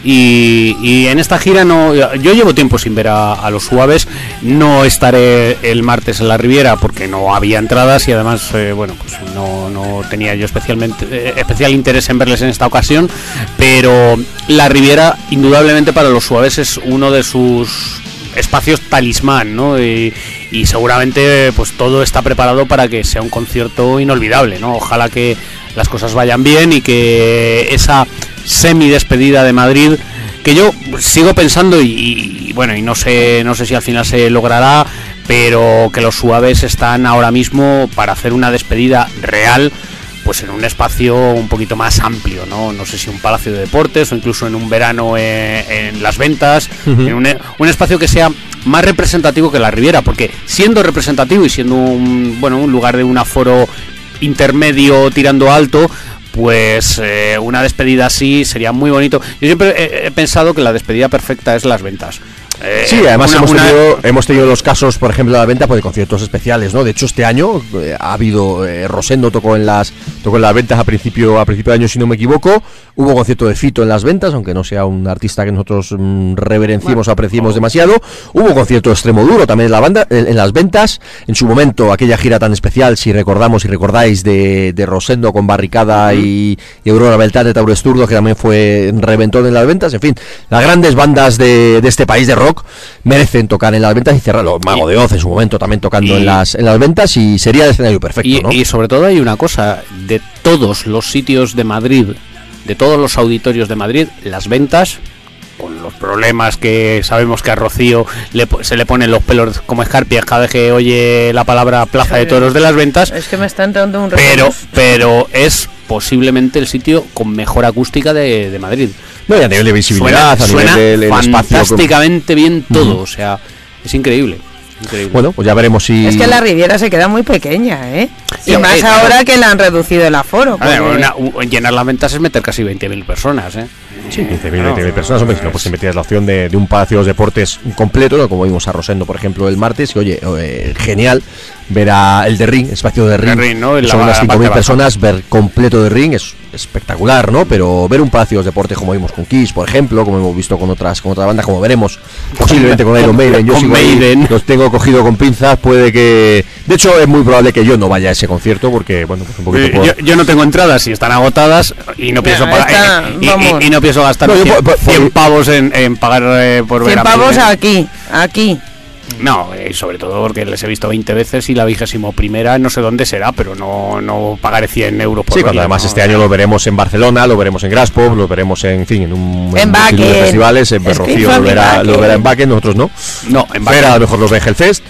S2: Y, y en esta gira no. Yo llevo tiempo sin ver a, a los suaves. No estaré el martes en la Riviera porque no había entradas y además, eh, bueno, pues no, no tenía yo especialmente eh, especial interés en verles en esta ocasión. Pero la Riviera, indudablemente para los suaves, es uno de sus espacios talismán, ¿no? Y, y seguramente pues todo está preparado para que sea un concierto inolvidable, ¿no? Ojalá que las cosas vayan bien y que esa semi despedida de Madrid que yo sigo pensando y, y, bueno y no sé no sé si al final se logrará pero que los suaves están ahora mismo para hacer una despedida real pues en un espacio un poquito más amplio, ¿no? No sé si un palacio de deportes o incluso en un verano eh, en las ventas, en un, un espacio que sea más representativo que la Riviera, porque siendo representativo y siendo un, bueno, un lugar de un aforo intermedio tirando alto, pues eh, una despedida así sería muy bonito. Yo siempre he, he pensado que la despedida perfecta es las ventas. Eh,
S1: Sí, además
S2: una-
S1: hemos,
S2: una-
S1: tenido, hemos tenido los casos, por ejemplo, de la venta pues, de conciertos especiales, ¿no? De hecho, este año eh, ha habido, eh, Rosendo tocó en las tocó en las ventas a principio a principio de año, si no me equivoco. Hubo concierto de Fito en las ventas, aunque no sea un artista que nosotros mm, reverenciemos o apreciemos demasiado. Hubo concierto de extremo duro también en la banda, en, en las ventas. En su momento, aquella gira tan especial, si recordamos y recordáis, de, de Rosendo con Barricada y, y Aurora Beltrán de Tauro Esturdo, que también fue reventón en las ventas. En fin, las grandes bandas de, de este país de rock merecen tocar en las ventas y cerrarlo. Mago de Oz en su momento también tocando
S2: y-
S1: en las en las ventas y sería el escenario perfecto,
S2: Y,
S1: ¿no?
S2: y sobre todo hay una cosa, de todos los sitios de Madrid, de todos los auditorios de Madrid, las ventas, con los problemas que sabemos que a Rocío le se le ponen los pelos como escarpias cada vez que oye la palabra Plaza de Toros de las ventas,
S4: Es que me están dando un
S2: pero, pero es posiblemente el sitio con mejor acústica de, de Madrid.
S1: No, y a nivel de visibilidad, a nivel
S2: suena
S1: del espacio.
S2: fantásticamente bien todo, o sea, es increíble. increíble.
S1: Bueno, pues ya veremos si.
S4: Es que la Riviera se queda muy pequeña, ¿eh?
S2: Sí,
S4: y más ahora
S2: claro.
S4: que le han reducido el aforo. Porque-
S2: una- llenar las ventas es meter casi 20.000 personas, ¿eh?
S1: Sí, 15.000,
S2: No,
S1: 20.000 personas, hombre, si no, pues siempre tienes la opción de, de un palacio de los deportes completo, ¿no? como vimos a Rosendo, por ejemplo, el martes, que oye, eh, genial ver a el de ring, espacio de ring,
S2: ring, ¿no?
S1: Son unas
S2: la parte
S1: 5.000
S2: baja.
S1: personas, ver completo de ring es espectacular, ¿no? Pero ver un palacio de deportes como vimos con Kiss, por ejemplo, como hemos visto con otras con otras bandas, como veremos posiblemente con Iron Maiden, yo
S2: con
S1: sigo ahí,
S2: Maiden.
S1: los tengo cogido con pinzas, puede que... De hecho, es muy probable que yo no vaya a ese concierto, porque, bueno, pues un poquito
S2: Eh,
S1: por...
S2: Yo, yo no tengo entradas y están agotadas y no pienso pagar
S4: está,
S2: eh, y,
S4: vamos.
S2: y- y no pienso gastar
S1: No, yo
S2: 100,
S1: por- por-
S2: 100
S1: por-
S2: pavos en, en pagar eh, por ver
S4: 100
S2: a
S4: pavos
S2: Maiden.
S4: aquí, aquí.
S2: No, eh, y sobre todo porque les he visto 20 veces y la vigésimo primera no sé dónde será, pero no, no pagaré 100 euros por
S1: Sí, cuando
S2: verla,
S1: además
S2: no,
S1: este año lo veremos en Barcelona, lo veremos en Graspop, lo veremos en, en fin, en un
S4: En
S1: multitud de festivales, en Rocío lo verá, lo verá en Wacken, nosotros no.
S2: No, en
S1: Fer a lo mejor los ve en Hellfest.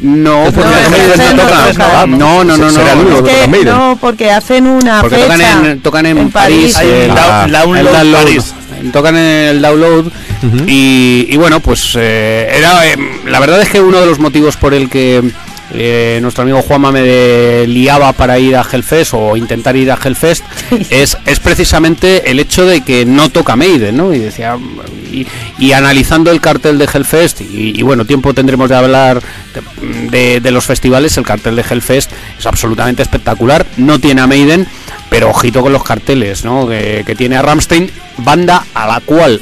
S2: No,
S1: porque no,
S4: no
S2: no. No, no, no, no.
S1: Será
S2: no.
S4: Es que no, porque hacen una
S2: Porque
S4: fecha
S2: tocan en, tocan en, París,
S3: un
S2: el,
S3: down-
S1: Ah.
S3: download
S2: el download.
S3: París.
S2: Tocan en el download y, y bueno, pues eh, era eh, la verdad es que uno de los motivos por el que eh, nuestro amigo Juanma me liaba para ir a Hellfest o intentar ir a Hellfest es, es precisamente el hecho de que no toca Maiden, ¿no? Y decía y, y analizando el cartel de Hellfest y, y bueno, tiempo tendremos de hablar de, de- de los festivales, el cartel de Hellfest es absolutamente espectacular, no tiene a Maiden, pero ojito con los carteles, ¿no? Que, que tiene a Ramstein, banda a la cual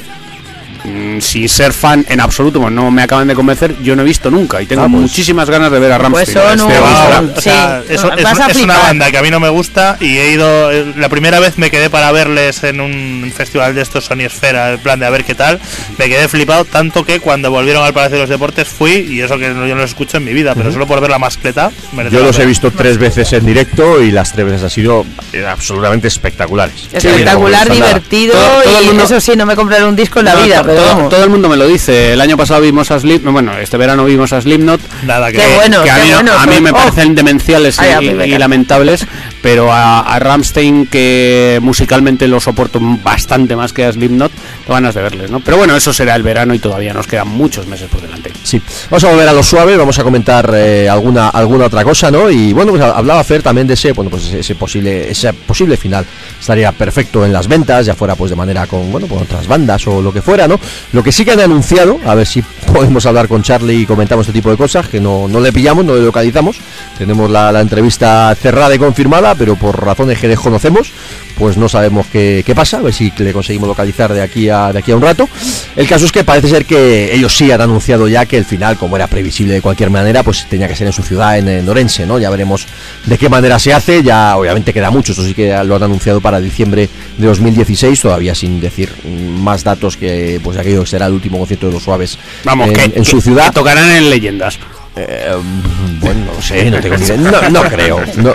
S2: mm, sin ser fan en absoluto, pues no me acaban de convencer, yo no he visto nunca y tengo
S1: Ah, pues-
S2: muchísimas ganas de ver a
S4: Pues
S2: Ramstein.
S4: son
S2: Este
S4: un-
S2: va-
S3: O sea,
S4: Sí,
S3: es,
S4: vas
S3: es-
S4: a
S3: es una banda que a mí no me gusta y he ido eh, la primera vez me quedé para verles en un festival de estos Sony Esfera, en plan de a ver qué tal. Me quedé flipado tanto que cuando volvieron al Palacio de los Deportes fui y eso que no- yo no los escucho en mi vida, pero solo por ver la mascleta.
S1: Yo los he visto tres veces en directo y las tres veces han sido eh, absolutamente espectaculares.
S4: Espectacular,
S1: Sí, no
S4: divertido
S2: Todo- todo el
S4: y
S2: mundo-
S4: eso sí, no me compraré un disco en la
S2: No,
S4: vida, pero
S2: todo, todo el mundo me lo dice. El año pasado vimos a Slip, bueno, este verano vimos a Slipknot.
S3: Nada que
S4: Qué bueno,
S2: que a
S4: qué
S2: mí,
S4: bueno.
S2: a mí
S4: son-
S2: me
S4: oh,
S2: parecen demenciales
S4: Ay, a
S2: y, lamentables, pero a, a Ramstein, que musicalmente lo soporto bastante más que a Slipknot, tengo ganas de verles, ¿no? Pero bueno, eso será el verano y todavía nos quedan muchos meses por delante.
S1: Sí, vamos a volver a lo suave, vamos a comentar eh, alguna alguna otra cosa, ¿no? Y bueno, pues hablaba Fer también de ese, bueno, pues ese, ese posible ese posible final. Estaría perfecto en las ventas, ya fuera pues de manera con, bueno, con otras bandas o lo que fuera, ¿no? Lo que sí que han anunciado, a ver si podemos hablar con Charlie y comentamos este tipo de cosas, que no, no le pillamos, no le localizamos. Tenemos la, la entrevista cerrada y confirmada, pero por razones que desconocemos, pues no sabemos qué, qué pasa, a ver si le conseguimos localizar de aquí a de aquí a un rato. El caso es que parece ser que ellos sí han anunciado ya que el final, como era previsible de cualquier manera, pues tenía que ser en su ciudad, en, en Orense, ¿no? Ya veremos de qué manera se hace, ya obviamente queda mucho, eso sí que lo han anunciado para diciembre de 2016, todavía sin decir más datos que pues aquello que será el último concierto de los suaves
S2: Vamos,
S1: en,
S2: que,
S1: en
S2: que-
S1: su ciudad.
S2: que tocarán en leyendas.
S1: Eh, bueno, no sé, no tengo ni idea. No, no creo. [LAUGHS] No,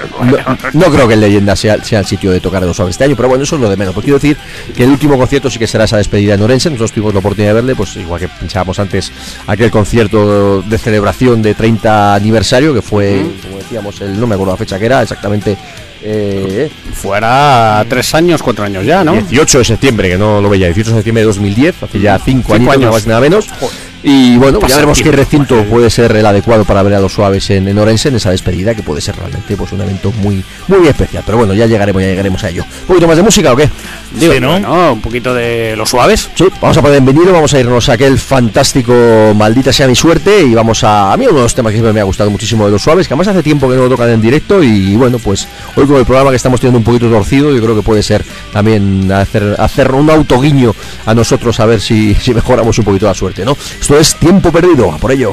S1: no- creo que el Leyenda sea, sea el sitio de tocar de los suaves este año, pero bueno, eso es lo de menos. Porque quiero decir que el último concierto sí que será esa despedida en Orense. Nosotros tuvimos la oportunidad de verle, pues igual que pensábamos antes, aquel concierto de celebración de 30 aniversario, que fue, como decíamos, el, no me acuerdo la fecha que era, exactamente. Eh,
S2: Fuera tres años, cuatro años ya, ¿no?
S1: 18 de septiembre, que no lo veía, 18 de septiembre de 2010, hace ya 5 años,
S2: años.
S1: nada más y nada menos. Y bueno, ya veremos qué recinto puede ser el adecuado para ver a los suaves en, en Orense en esa despedida, que puede ser realmente pues un evento muy muy especial. Pero bueno, ya llegaremos, ya llegaremos a ello. ¿Un poquito más de música o qué?
S2: Digo,
S3: Sí, ¿no?
S2: bueno, un poquito de los suaves.
S1: Sí, vamos a poner en vinilo, vamos a irnos a aquel fantástico Maldita sea mi suerte y vamos a... A mí uno de los temas que siempre me ha gustado muchísimo de los suaves, que además hace tiempo que no lo tocan en directo y bueno, pues hoy con el programa que estamos teniendo un poquito torcido, yo creo que puede ser también hacer, hacer un autoguiño a nosotros a ver si, si mejoramos un poquito la suerte, ¿no? Esto es Tiempo Perdido, a por ello.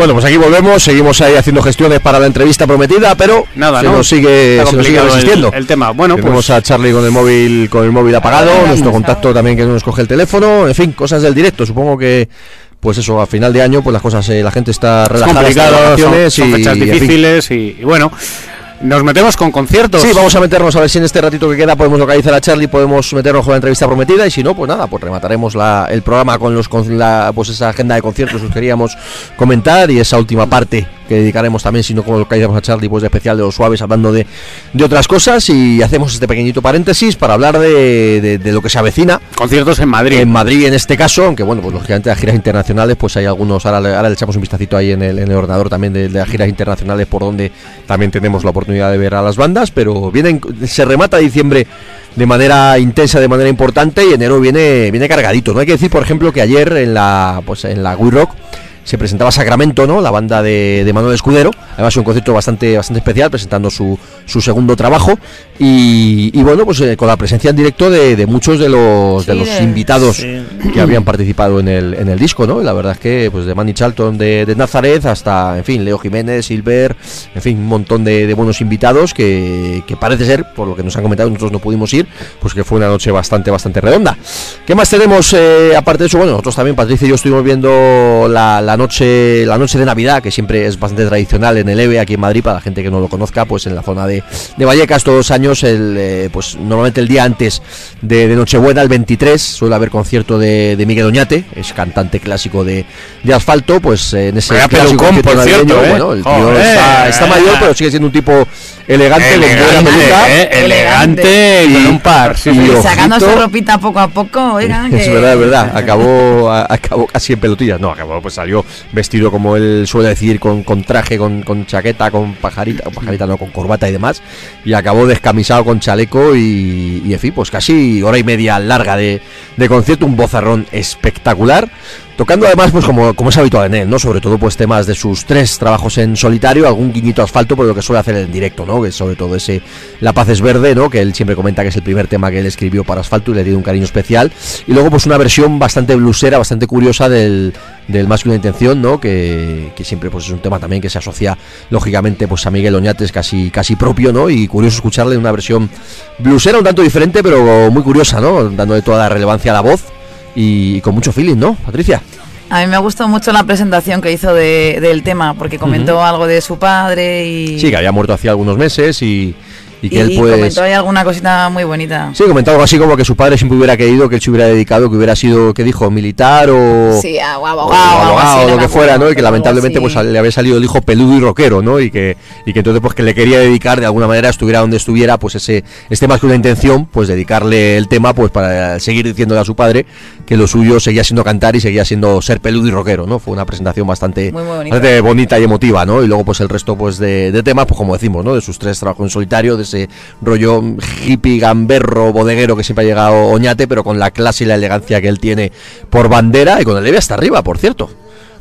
S1: Bueno, pues aquí volvemos, seguimos ahí haciendo gestiones para la entrevista prometida, pero
S2: Nada,
S1: se
S2: ¿no?
S1: nos sigue, se nos sigue
S2: complicado el-
S1: resistiendo.
S2: el tema. Bueno,
S1: Tenemos
S2: pues-
S1: a Charlie con el móvil con el móvil apagado, nuestro contacto también que no nos coge el teléfono, en fin, cosas del directo. Supongo que pues eso, a final de año, pues las cosas, eh, la gente está
S2: Es
S1: relajada, de
S2: complicado, son, son
S1: y-
S2: fechas
S1: y, en fin.
S2: difíciles y, y bueno, nos metemos con conciertos.
S1: Sí, vamos a meternos a ver si en este ratito que queda podemos localizar a Charlie, podemos meternos con la entrevista prometida y si no, pues nada, pues remataremos la- el programa con los la, pues esa agenda de conciertos que os queríamos comentar y esa última parte que dedicaremos también, si no localizamos a Charlie, pues de especial de los suaves hablando de, de otras cosas y hacemos este pequeñito paréntesis para hablar de, de- de lo que se avecina.
S2: Conciertos en Madrid.
S1: En Madrid en este caso, aunque bueno, pues lógicamente las giras internacionales, pues hay algunos, ahora, le- ahora le echamos un vistacito ahí en el, en el ordenador también de, de las giras internacionales por donde también tenemos la oportunidad de ver a las bandas, pero vienen, se remata diciembre de manera intensa, de manera importante y enero viene, viene cargadito. No hay que decir, por ejemplo, que ayer en la, pues en la We Rock se presentaba Sacramento, ¿no? La banda de, de Manuel Escudero. Además, un concierto bastante, bastante especial, presentando su, su segundo trabajo. Y, y bueno, pues eh, con la presencia en directo de, de muchos de los, de
S4: Sí,
S1: los
S4: de-
S1: invitados
S3: Sí.
S1: que habían participado en el, en el disco, ¿no? Y la verdad es que, pues de Manny Charlton de, de Nazaret hasta, en fin, Leo Jiménez, Silver, en fin, un montón de, de buenos invitados que, que parece ser, por lo que nos han comentado, nosotros no pudimos ir, pues que fue una noche bastante, bastante redonda. ¿Qué más tenemos eh, aparte de eso? Bueno, nosotros también, Patricia y yo estuvimos viendo la, la noche la noche de Navidad, que siempre es bastante tradicional en el EVE aquí en Madrid, para la gente que no lo conozca, pues en la zona de, de Vallecas todos los años, el, eh, pues normalmente el día antes de, de Nochebuena, el 23, suele haber concierto de, de Miguel Oñate, es cantante clásico de, de asfalto, pues en ese
S2: Vaya
S1: clásico
S2: pelucón,
S1: concierto
S2: por cierto, ¿eh?
S1: bueno, el tío
S2: Joder,
S1: está, está mayor, pero sigue siendo un tipo elegante, con buena
S2: Elegante,
S1: peluca.
S2: eh, elegante,
S1: Y-
S2: con un par. Sí,
S1: y ojito.
S8: Sacando su ropita poco a poco, oiga. [LAUGHS]
S1: Es
S8: que-
S1: verdad, es verdad. Acabó, a- acabó casi en pelotillas. No, acabó, pues salió vestido como él suele decir, con, con traje, con, con chaqueta, con pajarita, o pajarita no, con corbata y demás. Y acabó descamisado con chaleco y, y en fin, pues casi hora y media larga de, de concierto, un bozarrón espectacular. Tocando además, pues como, como es habitual en él, ¿no? Sobre todo, pues temas de sus tres trabajos en solitario, algún guiñito asfalto, por lo que suele hacer en directo, ¿no? Que sobre todo ese La Paz es Verde, ¿no? Que él siempre comenta que es el primer tema que él escribió para asfalto y le tiene un cariño especial. Y luego, pues una versión bastante blusera, bastante curiosa del, del Más que una intención, ¿no? Que, que siempre pues es un tema también que se asocia, lógicamente, pues a Miguel Oñates casi, casi propio, ¿no? Y curioso escucharle una versión blusera un tanto diferente, pero muy curiosa, ¿no? Dándole toda la relevancia a la voz y con mucho feeling, ¿no? Patricia.
S8: A mí me gustó mucho la presentación que hizo de- del tema, porque comentó algo de su padre y,
S1: Sí, que había muerto hacía algunos meses y, y que
S8: y
S1: él pues...
S8: comentó ahí alguna cosita muy bonita.
S1: Sí, comentaba algo así como que su padre siempre hubiera querido que él se hubiera dedicado, que hubiera sido, ¿qué dijo? Militar o...
S8: Sí, o abogado,
S1: abogado, o
S8: no
S1: lo que fuera, ¿no? Y que lamentablemente pues le había salido el hijo peludo y rockero, ¿no? Y que, y que entonces pues que le quería dedicar de alguna manera, estuviera donde estuviera, pues ese, este más que una intención, pues dedicarle el tema pues para seguir diciéndole a su padre que lo suyo seguía siendo cantar y seguía siendo ser peludo y rockero, ¿no? Fue una presentación bastante,
S8: Muy, muy bonita.
S1: bastante bonita y emotiva, ¿no? Y luego pues el resto pues de, de temas, pues como decimos, ¿no? De sus tres trabajos en solitario, de ese rollo hippie, gamberro, bodeguero que siempre ha llegado Oñate, pero con la clase y la elegancia que él tiene por bandera y con el leve hasta arriba, por cierto.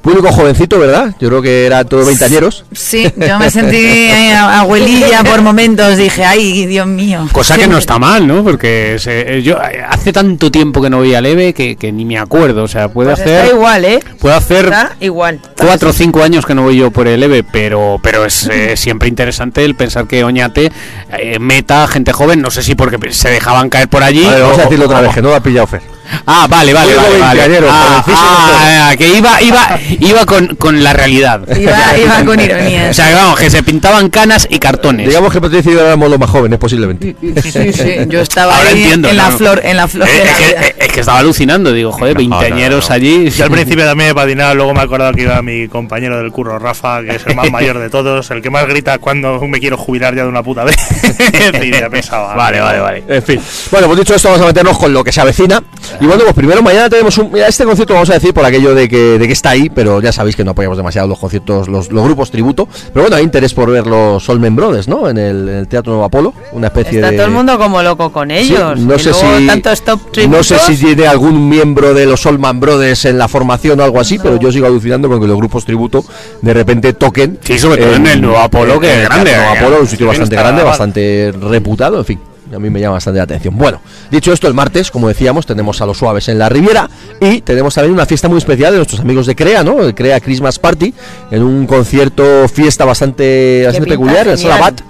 S1: Público jovencito, ¿verdad? Yo creo que era todo veintañeros.
S8: Sí, yo me sentí a- abuelilla por momentos, dije, ay, Dios mío.
S2: Cosa que no está mal, ¿no? Porque se- yo eh, hace tanto tiempo que no veía Leve que, que ni me acuerdo. O sea, puede
S4: Pues
S2: hacer.
S4: está igual, ¿eh?
S2: Puede hacer
S4: Está igual.
S2: cuatro o cinco años que no voy yo por el EVE, pero, pero es eh, [LAUGHS] siempre interesante el pensar que Oñate eh, meta a gente joven, no sé si porque se dejaban caer por allí.
S1: A ver, vamos
S2: o-
S1: a decirlo otra vez, que no lo ha pillado Fer.
S2: Ah, vale, vale, vale. vale. Ah, ah, que iba, iba, iba con, con la realidad.
S8: Iba, iba con ironía. [LAUGHS]
S2: O sea, que vamos, que se pintaban canas y cartones.
S1: Digamos que Patricia y yo éramos los más jóvenes, posiblemente.
S8: Sí, sí, yo estaba
S2: Ahora
S8: ahí
S2: entiendo,
S8: en la
S2: ¿no?
S8: flor, en la flor
S2: Eh,
S8: de la
S2: es, que,
S8: vida.
S2: eh, es que estaba alucinando, digo, joder,
S3: No, no,
S2: veinteañeros
S3: no.
S2: allí.
S3: Yo al principio también he patinado, luego me he acordado que iba mi compañero del curro, Rafa, que es el más mayor de todos, el que más grita cuando me quiero jubilar ya de una puta vez. [LAUGHS] y ya pensaba.
S2: Vale, vale, vale.
S1: En fin. Bueno, pues dicho esto, vamos a meternos con lo que se avecina. Y bueno, pues primero mañana tenemos un. Mira, este concierto vamos a decir por aquello de que, de que está ahí, pero ya sabéis que no apoyamos demasiado los conciertos, los, los grupos tributo. Pero bueno, hay interés por ver los Solmen Brothers, ¿no? En el, en el Teatro Nuevo Apolo. Una especie
S4: Está
S1: de.
S4: todo el mundo como loco con
S1: Sí,
S4: ellos.
S1: no sé si
S4: tanto stop
S1: no sé si tiene algún miembro de los Solman Brothers en la formación o algo así, pero yo sigo alucinando con que los grupos tributo de repente toquen.
S2: Sí, sobre todo en el Nuevo Apolo, que es grande,
S1: Nuevo Apolo, un sitio bastante grande, bastante reputado, en fin. A mí me llama bastante la atención. Bueno, dicho esto, el martes, como decíamos, tenemos a los suaves en la Riviera y tenemos también una fiesta muy especial de nuestros amigos de Crea, ¿no? El Crea Christmas Party, en un concierto fiesta bastante, peculiar, en. Salabat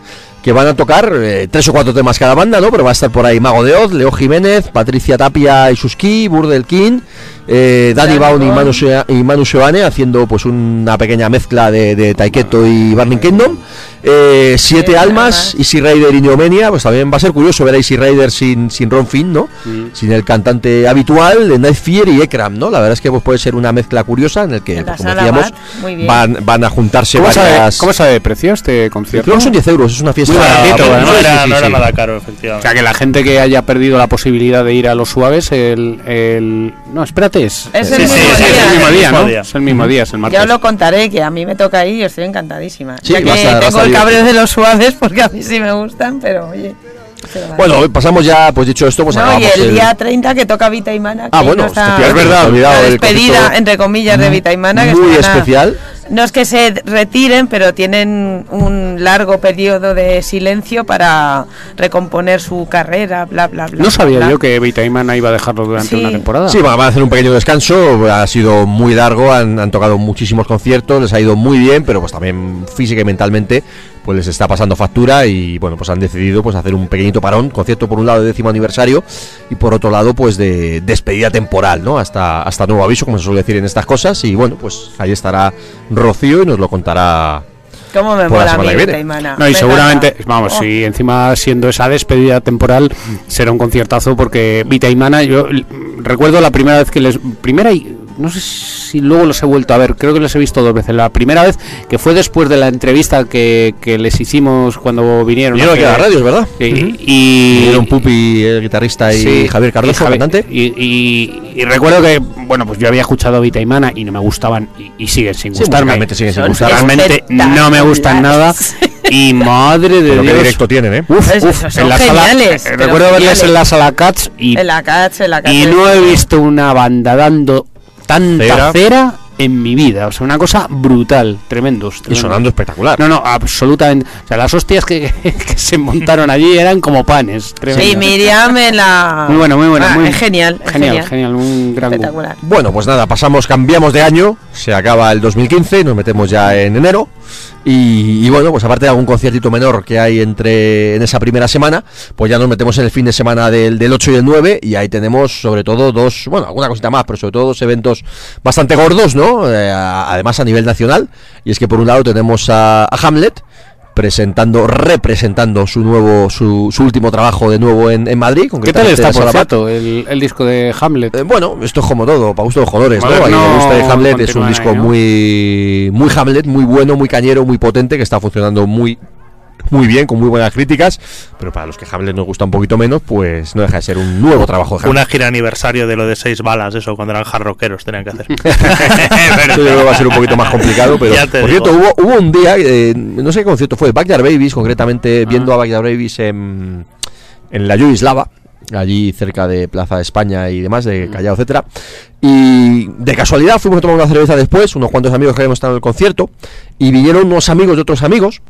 S1: que van a tocar eh, tres o cuatro temas cada banda, ¿no? Pero va a estar por ahí Mago de Oz, Leo Jiménez, Patricia Tapia y Suski, Burdel King, eh, Danny Baun y. Manu, y Manu haciendo pues una pequeña mezcla de, de Taiketo y Burning Kingdom. Eh, siete almas. Easy Rider y Neomenia, pues también va a ser curioso ver a Easy Rider sin, sin Ron Finn, ¿no? Sin el cantante habitual de Night Fear y Ekram, ¿no? La verdad es que pues, puede ser una mezcla curiosa en el que, pues, como decíamos, van, van a juntarse
S2: ¿Cómo sabe,
S1: varias...
S2: ¿Cómo sabe de precio este concierto?
S1: Creo que son 10 euros, es una fiesta...
S2: Muy baratito,
S3: no, era,
S1: Sí,
S3: no
S1: sí,
S3: era
S1: sí.
S3: nada caro,
S2: O
S3: efectivamente.
S2: sea, que la gente que haya perdido la posibilidad de ir a los suaves, el. el no, espérate, es,
S4: Es
S3: el
S2: es
S3: mismo
S2: es
S3: día.
S2: el mismo día, ¿no?
S3: día.
S2: Es el mismo día, es el martes.
S4: Yo lo contaré, que a mí me toca ir y estoy encantadísima.
S1: Sí,
S4: ya que
S1: vas a- vas
S4: tengo
S1: a
S4: el cabreo de los suaves porque a mí sí me gustan, pero oye.
S1: Bueno, pasamos ya, pues dicho esto, pues
S4: No, y
S1: acabamos
S4: el día 30 que toca Vita y Mana.
S1: Ah,
S4: que
S1: bueno,
S4: no está-
S1: es verdad,
S4: la
S1: olvidado el
S4: despedida,
S1: concepto
S4: entre comillas, de Vita y Mana. que
S1: muy
S4: a-
S1: especial.
S4: No es que se retiren, pero tienen un largo periodo de silencio para recomponer su carrera, bla, bla, bla.
S2: No sabía
S4: bla.
S2: yo que Vitaimana iba a dejarlo durante
S4: Sí.
S2: una temporada.
S1: Sí, van a hacer un pequeño descanso, ha sido muy largo, han, han tocado muchísimos conciertos, les ha ido muy bien, pero pues también física y mentalmente pues les está pasando factura y bueno, pues han decidido pues hacer un pequeñito parón, concierto por un lado de décimo aniversario y por otro lado pues de despedida temporal, ¿no? Hasta, hasta nuevo aviso, como se suele decir en estas cosas y bueno, pues ahí estará Rocío y nos lo contará
S4: ¿Cómo me
S1: por la
S4: mola a
S1: semana
S4: mí
S1: que viene.
S4: Vita y Mana?
S2: No, y
S4: Me
S2: seguramente, vamos,
S4: Oh.
S2: si encima siendo esa despedida temporal, será un conciertazo porque Vita y Mana, yo recuerdo la primera vez que les. Primera y. No sé si luego los he vuelto a ver, creo que los he visto dos veces. La primera vez que fue después de la entrevista que, que les hicimos cuando vinieron.
S1: Vinieron aquí a
S2: que-
S1: las radios, ¿verdad?
S2: Y,
S1: Vinieron Pupi, el guitarrista, y
S2: Sí,
S1: Javier Cardoso,
S2: y Javi-
S1: cantante.
S2: Y, y- y recuerdo que, bueno, pues yo había escuchado Vita y Mana y no me gustaban y, y siguen sin
S1: Sí,
S2: gustarme.
S1: musicalmente siguen sin
S2: Son-
S1: gustar.
S2: Realmente no me gustan nada. [LAUGHS] Y madre de
S1: Pero qué
S2: Dios.
S1: directo tienen, ¿eh?
S2: Uf,
S4: Es-
S2: uf,
S4: son
S2: en la sala,
S4: geniales,
S2: eh,
S4: pero
S2: recuerdo verles en la sala Cats y,
S4: En la catch, en la catch.
S2: y no he visto una banda dando tanta
S1: Cera.
S2: cera, en mi vida. O sea, una cosa brutal, tremendos.
S1: Y
S2: tremendos.
S1: sonando espectacular.
S2: No, no, absolutamente. O sea, las hostias que, que [LAUGHS] se montaron allí eran como panes. tremendas.
S4: Sí, Miriam en la.
S2: Muy buena, muy buena.
S4: Ah,
S2: muy
S4: genial,
S2: Genial,
S4: genial.
S2: genial, un gran.
S4: Espectacular.
S1: Bueno, pues nada, pasamos, cambiamos de año, se acaba el 2015, nos metemos ya en enero. Y, y bueno, pues aparte de algún conciertito menor que hay entre en esa primera semana, pues ya nos metemos en el fin de semana del, del 8 y el 9 y ahí tenemos sobre todo dos, bueno, alguna cosita más, pero sobre todo dos eventos bastante gordos, ¿no? Eh, además a nivel nacional. Y es que por un lado tenemos a, a Hamlet presentando, representando su nuevo, su, su último trabajo de nuevo en, en Madrid.
S2: ¿Qué tal está, por cierto, el, el disco de Hamlet?
S1: Eh, bueno, esto es como todo, para gusto de los colores, ¿no?
S2: Moderno,
S1: A quien le guste Hamlet es un disco
S2: ahí, ¿no?
S1: muy muy Hamlet, muy bueno, muy cañero, muy potente, que está funcionando muy muy bien, con muy buenas críticas, pero para los que Hamlet nos gusta un poquito menos, pues no deja de ser un nuevo trabajo de Hamlet.
S3: Una gira aniversario de lo de seis balas, eso, cuando eran hard rockeros tenían que hacer. [LAUGHS] [LAUGHS]
S1: Esto yo creo que va a ser un poquito más complicado, pero por cierto, hubo, hubo un día, eh, no sé qué concierto fue, Backyard Babies, concretamente viendo a Backyard Babies en, en la Yugoslava, allí cerca de Plaza de España y demás, de Callao, etcétera. Y de casualidad fuimos a tomar una cerveza después, unos cuantos amigos que habíamos estado en el concierto, y vinieron unos amigos de otros amigos,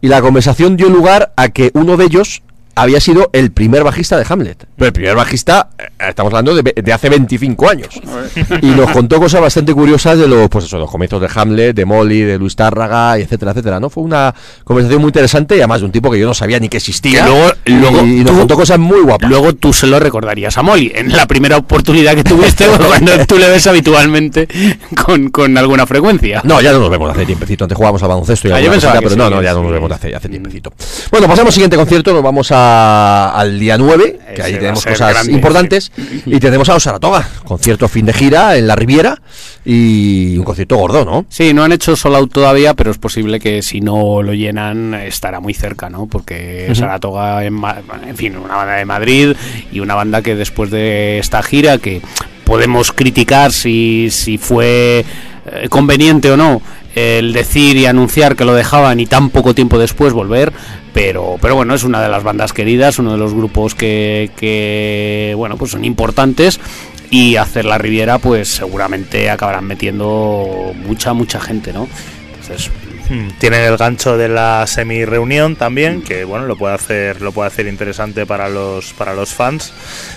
S1: y la conversación dio lugar a que uno de ellos había sido el primer bajista de Hamlet. Pero el primer bajista, eh, estamos hablando de, de hace 25 años. Y nos contó cosas bastante curiosas de los, pues eso, los comienzos de Hamlet, de Molly, de Luis Tárraga, etcétera, etcétera. ¿no? Fue una conversación muy interesante y además de un tipo que yo no sabía ni que existía.
S2: Luego-
S1: y,
S2: luego
S1: y nos
S2: tú-
S1: contó cosas muy guapas.
S2: Luego tú se lo recordarías a Molly en la primera oportunidad que tuviste [LAUGHS] cuando tú le ves habitualmente con, con alguna frecuencia.
S1: No, ya no nos vemos hace tiempecito. Antes jugábamos al baloncesto y
S2: Ah, yo
S1: cosita, pero no,
S2: sí,
S1: no, ya no nos vemos hace, hace tiempecito. Bueno, pasamos al siguiente concierto. Nos vamos a- al día 9, que
S2: Ese
S1: ahí tenemos cosas
S2: grande,
S1: importantes. Y tenemos a los Saratoga, concierto fin de gira en la Riviera y un concierto gordo, ¿no?
S2: Sí, no han hecho sold out todavía, pero es posible que si no lo llenan estará muy cerca, ¿no? Porque Saratoga, en, Ma- en fin, una banda de Madrid y una banda que después de esta gira, que podemos criticar si, si fue eh, conveniente o no el decir y anunciar que lo dejaban y tan poco tiempo después volver, pero, pero bueno, es una de las bandas queridas, uno de los grupos que, que bueno, pues son importantes y hacer la Riviera pues seguramente acabarán metiendo mucha mucha gente no entonces
S3: Tienen el gancho de la semi reunión también, que bueno, lo puede hacer, lo puede hacer interesante para los para los fans.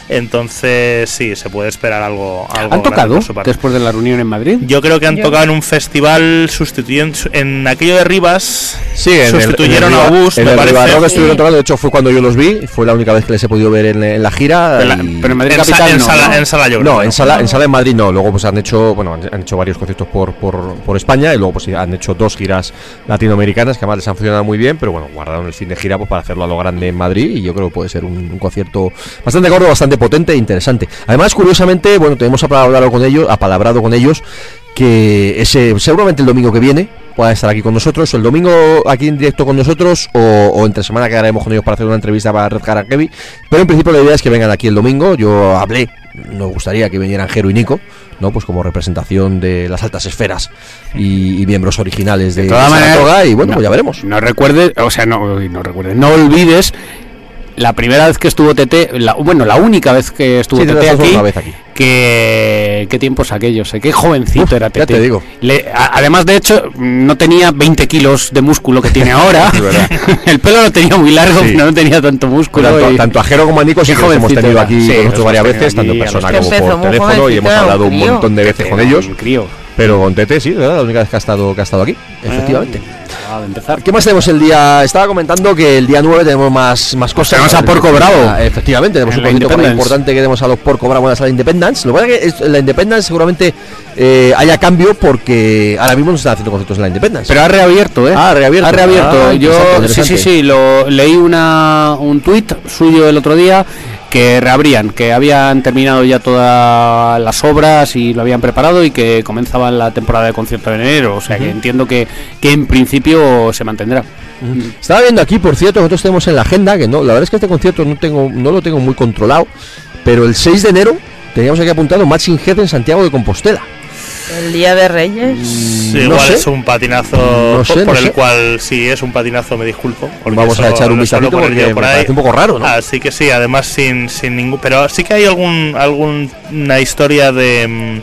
S3: Entonces, sí, se puede esperar algo, algo
S2: han tocado después de la reunión en Madrid
S3: Yo creo que han
S4: Yo-
S3: tocado en un festival sustituyendo en aquello de Rivas.
S1: Sí, en el-
S3: sustituyeron
S1: en el
S3: a Bus,
S1: en
S3: me
S1: el
S3: parece.
S1: Riva
S4: Sí.
S1: estuvieron tocando, de hecho fue cuando yo los vi, fue la única vez que les he podido ver en, en la gira.
S2: pero, la-
S1: y-
S2: pero en Madrid
S3: En,
S2: capital
S3: en
S2: no,
S3: sala,
S2: ¿no?
S3: en sala yo creo
S1: No,
S3: que
S1: en sala, en sala en Madrid no. Luego pues han hecho, bueno, han, han hecho varios conciertos por, por, por España y luego pues sí, han hecho dos giras latinoamericanas que además les han funcionado muy bien, pero bueno, guardaron el fin de gira pues para hacerlo a lo grande en Madrid y yo creo que puede ser un, concierto bastante gordo, bastante potente e interesante. Además, curiosamente, bueno, tenemos apalabrado con ellos, apalabrado con ellos que ese seguramente el domingo que viene pueda estar aquí con nosotros, el domingo aquí en directo con nosotros o, o entre semana quedaremos con ellos para hacer una entrevista para Red Kevin pero en principio la idea es que vengan aquí el domingo, yo hablé, nos gustaría que vinieran Jero y Nico, ¿no? Pues como representación de las altas esferas y, y miembros originales de,
S2: de maneras
S1: Saratoga y bueno,
S2: no-
S1: pues ya veremos.
S2: no recuerdes o sea no no recuerdes no olvides la primera vez que estuvo Tete, la- bueno, la única vez que estuvo
S1: Sí, razón,
S2: aquí,
S1: una vez aquí.
S2: que qué tiempos aquellos, eh, qué jovencito
S1: Uf,
S2: era
S1: ya
S2: Tete.
S1: te digo.
S2: Le- a- además, de hecho, no tenía 20 kilos de músculo que tiene [LAUGHS] ahora.
S1: Es verdad. [LAUGHS]
S2: El pelo lo tenía muy largo,
S1: Sí.
S2: no tenía tanto músculo.
S1: tanto,
S2: y-
S1: tanto a Jero como a Nico sí que los hemos tenido
S2: era.
S1: aquí
S2: Sí,
S1: con nosotros
S2: los
S1: varias veces, tanto en persona como por teléfono y hemos hablado un montón de veces con ellos. Pero con Tete sí, ¿verdad? la única vez que ha estado, que ha estado aquí, efectivamente.
S2: Acaba de empezar.
S1: ¿Qué más tenemos el día? Estaba comentando que el día 9 tenemos más, más cosas.
S2: tenemos a Porco Bravo.
S1: Ah, Efectivamente, tenemos
S2: En
S1: un ahí
S2: Independence.
S1: importante que tenemos a los Porco Bravo en la sala Independence. Lo que pasa es que en la Independence seguramente eh, haya cambio porque ahora mismo no se están haciendo conciertos en la Independence.
S2: Pero ha reabierto, ¿eh?
S1: Ah, ha reabierto.
S2: Ha reabierto.
S1: Ah,
S2: Yo, sí, sí, sí, lo, leí una, un tuit suyo el otro día que reabrían, que habían terminado ya todas las obras y lo habían preparado y que comenzaban la temporada de concierto en enero. O sea que entiendo que, que en principio se mantendrá.
S1: Estaba viendo aquí, por cierto, nosotros tenemos en la agenda que no, la verdad es que este concierto no tengo, no lo tengo muy controlado, pero el 6 de enero teníamos aquí apuntado Matching Head en Santiago de Compostela.
S4: El Día de Reyes.
S3: Sí,
S1: no
S3: igual
S1: sé.
S3: es un patinazo
S1: No sé,
S3: por
S1: no
S3: el
S1: sé.
S3: cual si es un patinazo me disculpo.
S1: Vamos a echar un vistacito
S3: poner
S1: porque
S3: por ahí.
S1: parece un poco raro, ¿no?
S3: Así que sí, además sin, sin ningún... Pero sí que hay algún alguna historia de,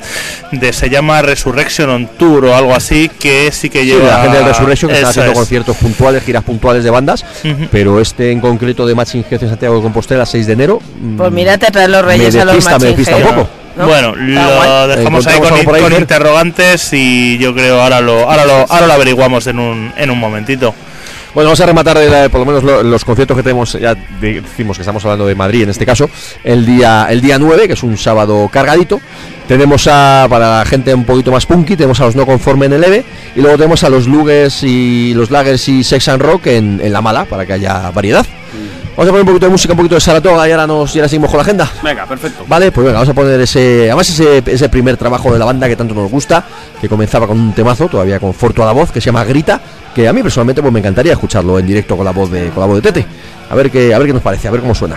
S3: mm, de... Se llama Resurrection on Tour o algo así, que sí que
S1: Sí,
S3: lleva...
S1: la gente del Resurrection que está haciendo
S3: es.
S1: conciertos puntuales, giras puntuales de bandas,
S3: Ujú.
S1: pero este en concreto de Matching Head en Santiago de Compostela, 6 de enero. mm,
S4: Pues mira, te traen los Reyes
S1: me
S4: a los
S1: despista, me despista un poco.
S4: ¿No?
S3: Bueno, lo dejamos ahí con,
S1: por ahí,
S3: con interrogantes y yo creo ahora lo ahora lo ahora lo averiguamos en un en un momentito.
S1: Bueno, vamos a rematar de la- por lo menos lo- los conciertos que tenemos, ya de- decimos que estamos hablando de Madrid en este caso, el día, el día 9, que es un sábado cargadito. Tenemos a, para la gente un poquito más punky, tenemos a los no conforme en el EVE, y luego tenemos a los Luggers y los Lagers y Sex and Rock en, en la mala, para que haya variedad. Vamos a poner un poquito de música, un poquito de Saratoga y ahora, nos, y ahora seguimos con la agenda.
S2: Venga, perfecto.
S1: Vale, pues venga, vamos a poner ese, además ese, ese primer trabajo de la banda que tanto nos gusta, que comenzaba con un temazo, todavía con Forto a la voz, que se llama Grita, que a mí personalmente pues me encantaría escucharlo en directo con la voz de, con la voz de Tete. A ver qué, a ver qué nos parece, a ver cómo suena.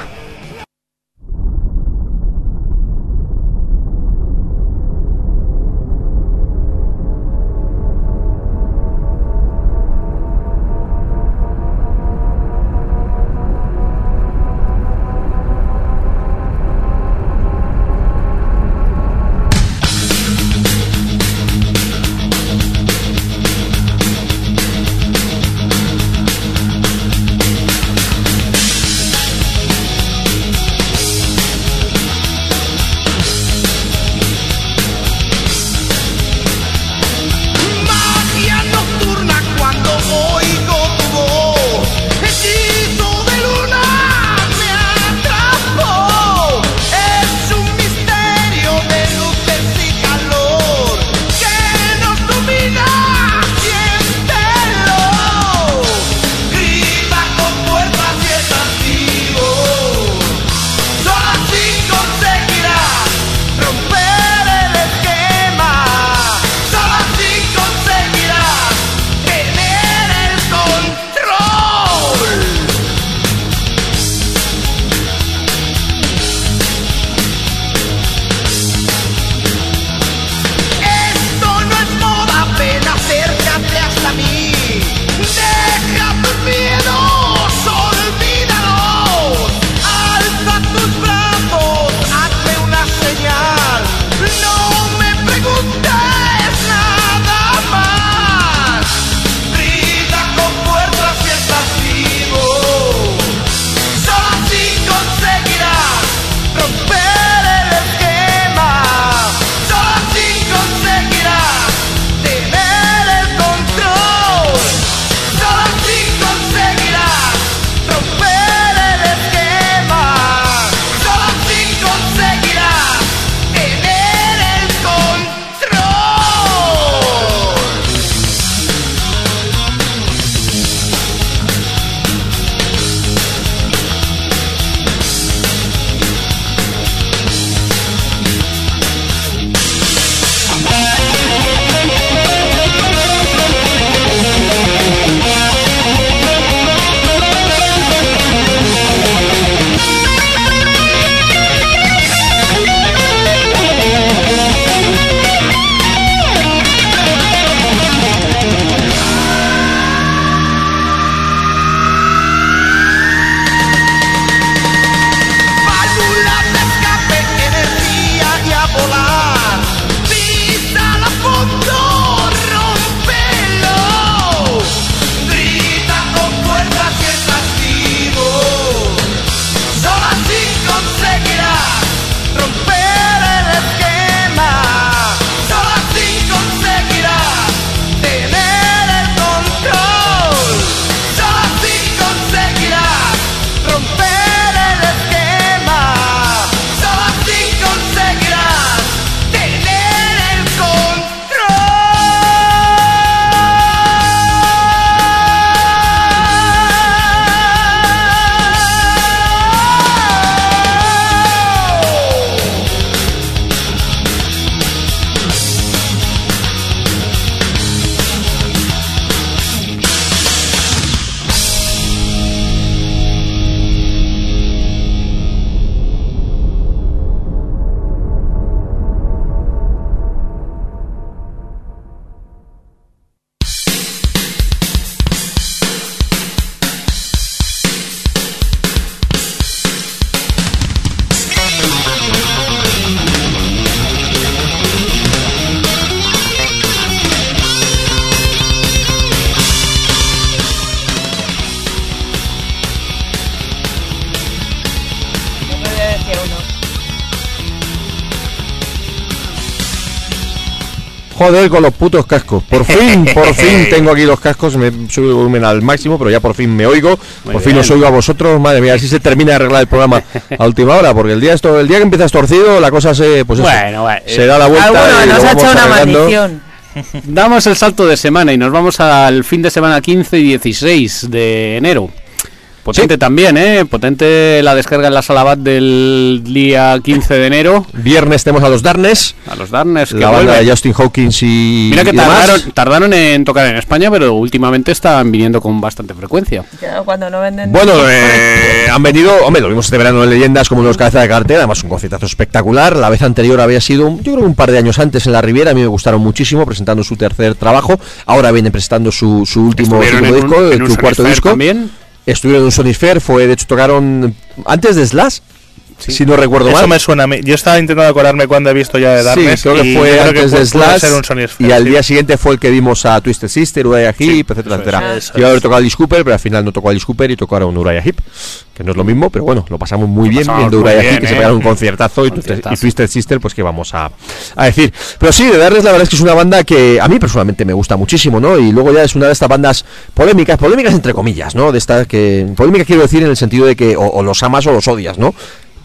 S1: Joder, con los putos cascos. Por fin, [LAUGHS] por fin tengo aquí los cascos. Me subo el volumen al máximo, pero ya por fin me oigo.
S2: Muy
S1: por fin os oigo a vosotros. Madre mía, así se termina de arreglar el programa a última hora. Porque el día esto, el día que empiezas torcido, la cosa se, pues eso,
S2: Bueno,
S1: se
S2: eh,
S1: da la vuelta.
S4: Alguno
S1: y lo
S4: nos ha hecho una
S1: arreglando.
S4: maldición.
S2: Damos el salto de semana y nos vamos al fin de semana 15 y 16 de enero. Potente también, ¿eh? Potente la descarga en la sala BAT del día 15 de enero.
S1: Viernes tenemos a los Darnes,
S2: A los Darners que
S1: la banda de Justin Hawkins y.
S2: Mira que
S1: y demás.
S2: tardaron, tardaron en tocar en España, pero últimamente están viniendo con bastante frecuencia.
S4: Cuando no venden.
S1: Bueno, eh, han venido, hombre, lo vimos este verano en Leyendas como los cabezas de cartel, además un conciertazo espectacular. La vez anterior había sido, yo creo que un par de años antes en la Riviera, a mí me gustaron muchísimo presentando su tercer trabajo. Ahora viene presentando su, su último, último
S2: en
S1: disco,
S2: en
S1: su cuarto disco.
S2: también.
S1: Estuvieron en un Sonic fue, de hecho tocaron antes de Slash, si no recuerdo
S3: Eso
S1: mal.
S3: me suena a mí. Yo estaba intentando acordarme cuando he visto ya de Darkness.
S1: sí, creo que fue
S3: yo
S1: antes de Slash
S3: un
S1: y al día siguiente fue el que vimos a Twisted Sister, Uriah Heep, etcétera,
S3: eso
S1: etcétera.
S3: eso
S1: Iba a haber tocado Alice Cooper, pero al final no tocó Alice Cooper y tocaron Uriah Heep, que no es lo mismo, pero bueno, lo pasamos muy
S2: Lo
S1: bien
S2: pasamos
S1: viendo
S2: muy
S1: Uriah
S2: bien,
S1: Heep, que se
S2: ¿eh?
S1: pegaron un conciertazo y, Twisted-
S2: Conciertazo.
S1: y Twisted Sister, pues que vamos a, a decir. Pero sí, de Darles la verdad es que es una banda que a mí personalmente me gusta muchísimo, ¿no? Y luego ya es una de estas bandas polémicas, polémicas entre comillas, ¿no? De estas que, polémicas quiero decir en el sentido de que o, o los amas o los odias, ¿no?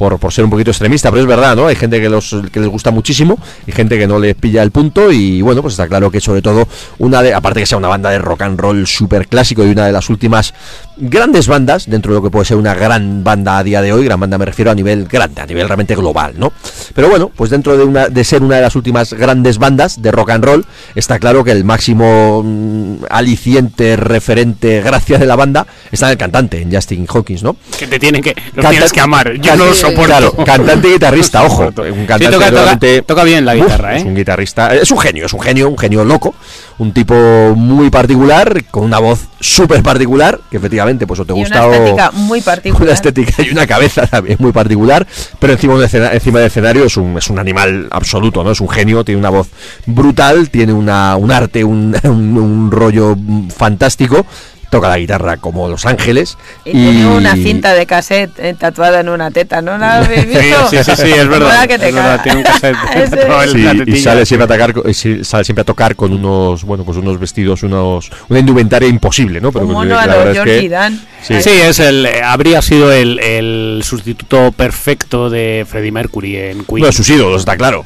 S1: Por, por ser un poquito extremista, pero es verdad, ¿no? Hay gente que, los, que les gusta muchísimo y gente que no les pilla el punto y bueno, pues está claro que sobre todo una de, aparte que sea una banda de rock and roll súper clásico y una de las últimas grandes bandas, dentro de lo que puede ser una gran banda a día de hoy, gran banda me refiero a nivel grande, a nivel realmente global, ¿no? Pero bueno, pues dentro de, una, de ser una de las últimas grandes bandas de rock and roll, está claro que el máximo mm, aliciente, referente, gracia de la banda está en el cantante, en Justin Hawkins, ¿no?
S2: Que te tienen que, los
S1: Canta-
S2: tienes que amar. Yo no lo soporto.
S1: Claro, [LAUGHS] cantante y guitarrista, ojo. Un
S2: Sí,
S1: cantante
S2: toca- toca- bien la
S1: Uf,
S2: guitarra,
S1: Es
S2: ¿eh?
S1: un guitarrista, es un genio, es un genio, un genio loco, un tipo muy particular, con una voz súper particular, que efectivamente pues o te
S4: Y
S1: gusta
S4: una
S1: o
S4: estética muy [LAUGHS] particular.
S1: una estética y una cabeza también muy particular, pero encima, del escena- encima del escenario es un, es un animal absoluto, ¿no? Es un genio, tiene una voz brutal, tiene una, un arte, un, [LAUGHS] un- un rollo mm, fantástico, toca la guitarra como Los Ángeles
S4: Y tiene una cinta de cassette eh, tatuada en una teta, ¿no la habéis
S2: Sí,
S4: visto?
S2: sí, sí, sí, es verdad.
S4: Mola que te
S2: es verdad, tiene un cassette [LAUGHS] [LAUGHS]
S1: Sí, y sale siempre a atacar sale siempre a tocar con unos bueno pues unos vestidos unos una indumentaria imposible no
S4: Un
S1: que
S4: mono a
S1: la
S4: los
S1: verdad es que-
S4: Georgie Dan.
S1: sí.
S2: Sí, es el, eh, habría sido el, el sustituto perfecto de Freddie Mercury en Queen.
S1: uno de sus ídolos está claro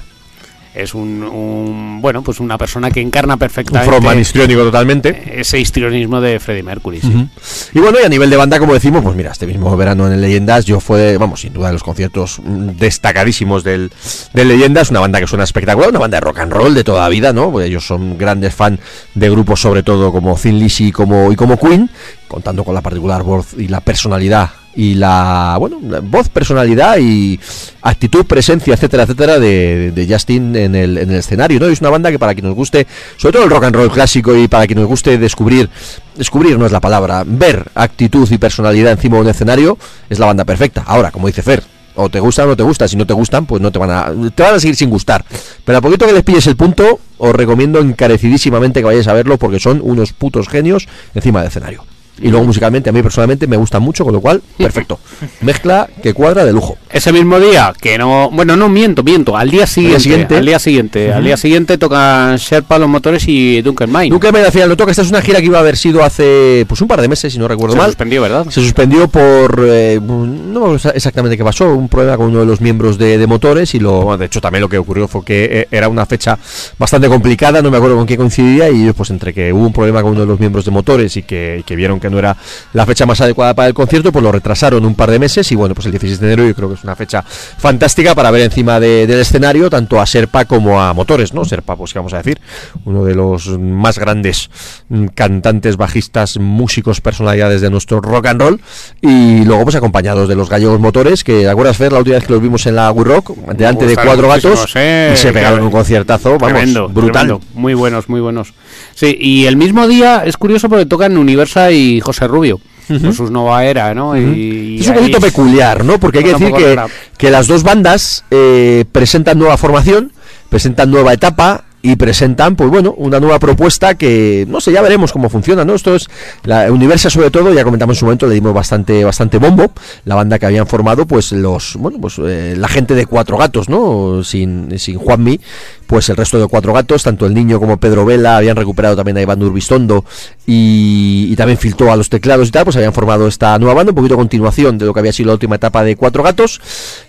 S2: es un, un- bueno, pues una persona que encarna
S1: un
S2: perfectamente
S1: frontman histriónico totalmente
S2: ese histrionismo de Freddie Mercury. sí.
S1: Y bueno, y a nivel de banda, como decimos, pues mira, este mismo verano en Leyendas, yo fue, vamos, sin duda de los conciertos mm, destacadísimos del, del Leyendas, una banda que suena espectacular, una banda de rock and roll de toda la vida, ¿no? Pues ellos son grandes fan de grupos, sobre todo como Thin Lizzy y como, y como Queen, contando con la particular voz y la personalidad y la, bueno, la voz, personalidad y actitud, presencia, etcétera, etcétera, de, de Justin en el, en el escenario, ¿no? Es una banda que para quien nos guste, sobre todo el rock and roll clásico y para quien nos guste descubrir, descubrir no es la palabra, ver actitud y personalidad encima de un escenario, es la banda perfecta. Ahora, como dice Fer, o te gusta o no te gusta, si no te gustan, pues no te van a, te van a seguir sin gustar. Pero a poquito que les pilles el punto, os recomiendo encarecidísimamente que vayáis a verlo porque son unos putos genios encima del escenario. Y luego musicalmente, a mí personalmente me gusta mucho, con lo cual, [LAUGHS] perfecto. Mezcla que cuadra de lujo.
S2: Ese mismo día, que no, bueno, no miento, miento, al día siguiente,
S1: siguiente.
S2: al día siguiente, al día siguiente tocan Sherpa los motores y Duncan Mine.
S1: Nunca me al final no toca. Esta es una gira que iba a haber sido hace pues un par de meses, si no recuerdo
S2: se
S1: mal.
S2: suspendió, ¿verdad?
S1: Se suspendió por. eh, no acuerdo exactamente qué pasó. Un problema con uno de los miembros de, de motores. Y lo. bueno, de hecho, también lo que ocurrió fue que eh, era una fecha bastante complicada. No me acuerdo con qué coincidía. Y pues entre que hubo un problema con uno de los miembros de motores y que, y que vieron que no era la fecha más adecuada para el concierto, pues lo retrasaron un par de meses. Y bueno, pues el 16 de enero yo creo que es una fecha fantástica para ver encima de- del escenario tanto a Serpa como a motores, ¿no? Serpa, pues qué vamos a decir, uno de los más grandes mm, cantantes, bajistas, músicos, personalidades de nuestro rock and roll. Y luego, pues acompañados de los gallegos motores, que ¿te acuerdas, Fer, la última vez que los vimos en la We Rock, delante de cuatro gatos,
S2: ¿eh?
S1: y se pegaron
S2: Que-
S1: un conciertazo, vamos,
S2: Tremendo,
S1: brutal.
S2: tremendo. Muy buenos, muy buenos. Sí, y el mismo día es curioso porque tocan Universa y José Rubio. Con sus Nova Era, ¿no? y,
S1: Es un poquito peculiar, ¿no? Porque hay que decir que, que las dos bandas eh, presentan nueva formación, presentan nueva etapa y presentan, pues bueno, una nueva propuesta que, no sé, ya veremos cómo funciona, ¿no? Esto es, la Universa sobre todo, ya comentamos en su momento, le dimos bastante, bastante bombo, la banda que habían formado, pues los, bueno, pues eh, la gente de Cuatro Gatos, ¿no? Sin, sin Juanmi, pues el resto de cuatro gatos, tanto el niño como Pedro Vela, habían recuperado también a Iván Urbistondo y, también filtró a los teclados y tal, pues habían formado esta nueva banda, un poquito continuación de lo que había sido la última etapa de cuatro gatos.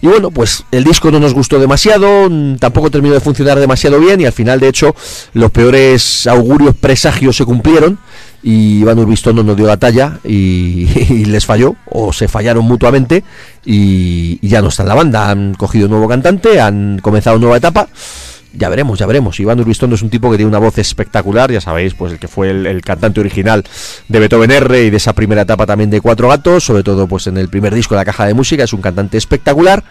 S1: Y bueno, pues el disco no nos gustó demasiado, mm, tampoco terminó de funcionar demasiado bien y al final, de hecho, los peores augurios presagios se cumplieron y Iván Urbistondo no dio la talla y, [LAUGHS] y les falló o se fallaron mutuamente y, y ya no está en la banda. Han cogido un nuevo cantante, han comenzado una nueva etapa. Ya veremos, ya veremos. Iván Urbistondo es un tipo que tiene una voz espectacular, ya sabéis, pues el que fue el, cantante original de Beethoven R y de esa primera etapa también de Cuatro Gatos, sobre todo pues en el primer disco de la caja de música, es un cantante espectacular,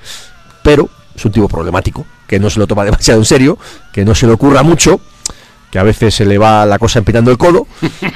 S1: pero es un tipo problemático, que no se lo toma [LAUGHS] demasiado en serio, que no se le ocurra mucho, que a veces se le va la cosa empinando el codo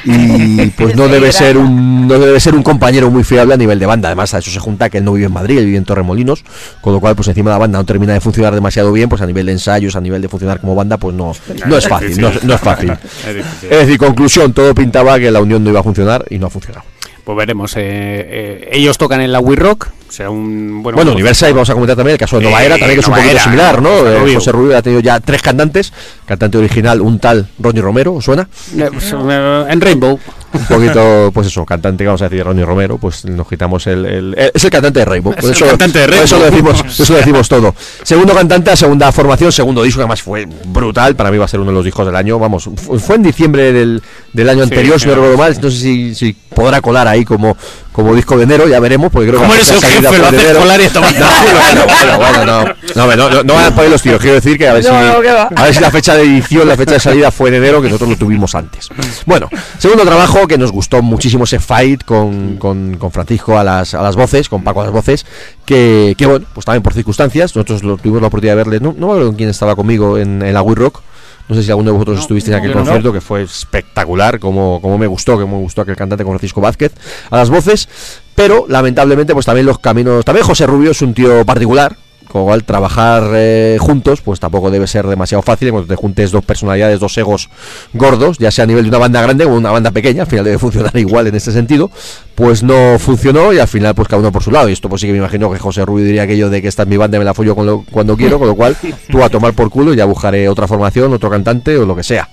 S1: y [LAUGHS] pues no debe ser un no debe ser un compañero muy fiable a nivel de banda. Además a eso se junta que él no vive en Madrid él vive en Torremolinos con lo cual pues encima la banda no termina de funcionar demasiado bien pues a nivel de ensayos a nivel de funcionar como banda pues no no es fácil no, [LAUGHS] no es fácil.
S2: Es
S1: decir conclusión todo pintaba que la unión no iba a funcionar y no ha funcionado
S2: Pues veremos. eh, eh, ellos tocan en la We Rock. Será un. Bueno,
S1: bueno, Universal, y vamos a comentar también el caso de Nova
S2: Eh,
S1: Era, también que es un poquito
S2: Era,
S1: similar, ¿no?
S2: José
S1: Eh,
S2: Rubio.
S1: José Rubio ha tenido ya tres cantantes, cantante original, un tal Ronnie Romero, ¿os suena?
S2: Eh, pues, eh, en Rainbow.
S1: Un poquito, pues eso, cantante, vamos a decir, Ronnie Romero, pues nos quitamos el, el- el- es el cantante de Rainbow. Por
S2: el
S1: eso,
S2: cantante de
S1: por eso lo
S2: Rainbow.
S1: decimos, por eso lo decimos todo. Segundo cantante, segunda formación, segundo disco, que además fue brutal, para mí va a ser uno de los discos del año, vamos, fu- fue en diciembre del, del año
S2: Sí,
S1: anterior, si no recuerdo mal, no sé si, si podrá colar ahí como, como disco de enero, ya veremos, porque creo que
S2: ¿Cómo
S1: la
S2: eres el
S1: fecha de salida
S2: jefe? Lo
S1: fue de
S2: haces
S1: enero.
S2: colar y tomar-
S1: No, bueno, bueno, bueno, no. No, no, no, no van a poner los tiros. Quiero decir que a ver, si,
S4: No, no,
S1: a ver si la fecha de edición, la fecha de salida fue en enero, que nosotros lo tuvimos antes. Bueno, segundo trabajo que nos gustó muchísimo ese fight con, con, con Francisco a las, a las voces, con Paco a las voces, que, que bueno, pues también por circunstancias, nosotros lo, tuvimos la oportunidad de verle, no, no me acuerdo con quién estaba conmigo en, en la We Rock. No sé si alguno de vosotros estuvisteis en aquel
S2: no.
S1: concierto, que fue espectacular, como, como me gustó, que me gustó aquel cantante con Francisco Vázquez a las voces, pero lamentablemente pues también los caminos, también José Rubio es un tío particular, con lo cual trabajar eh, juntos pues tampoco debe ser demasiado fácil cuando te juntes dos personalidades, dos egos gordos, ya sea a nivel de una banda grande o una banda pequeña, al final debe funcionar [LAUGHS] igual en este sentido, pues no funcionó y al final pues cada uno por su lado y esto pues sí que me imagino que José Rubio diría aquello de que esta es mi banda y me la follo con lo- cuando quiero, con lo cual [LAUGHS] tú a tomar por culo y ya buscaré otra formación, otro cantante o lo que sea.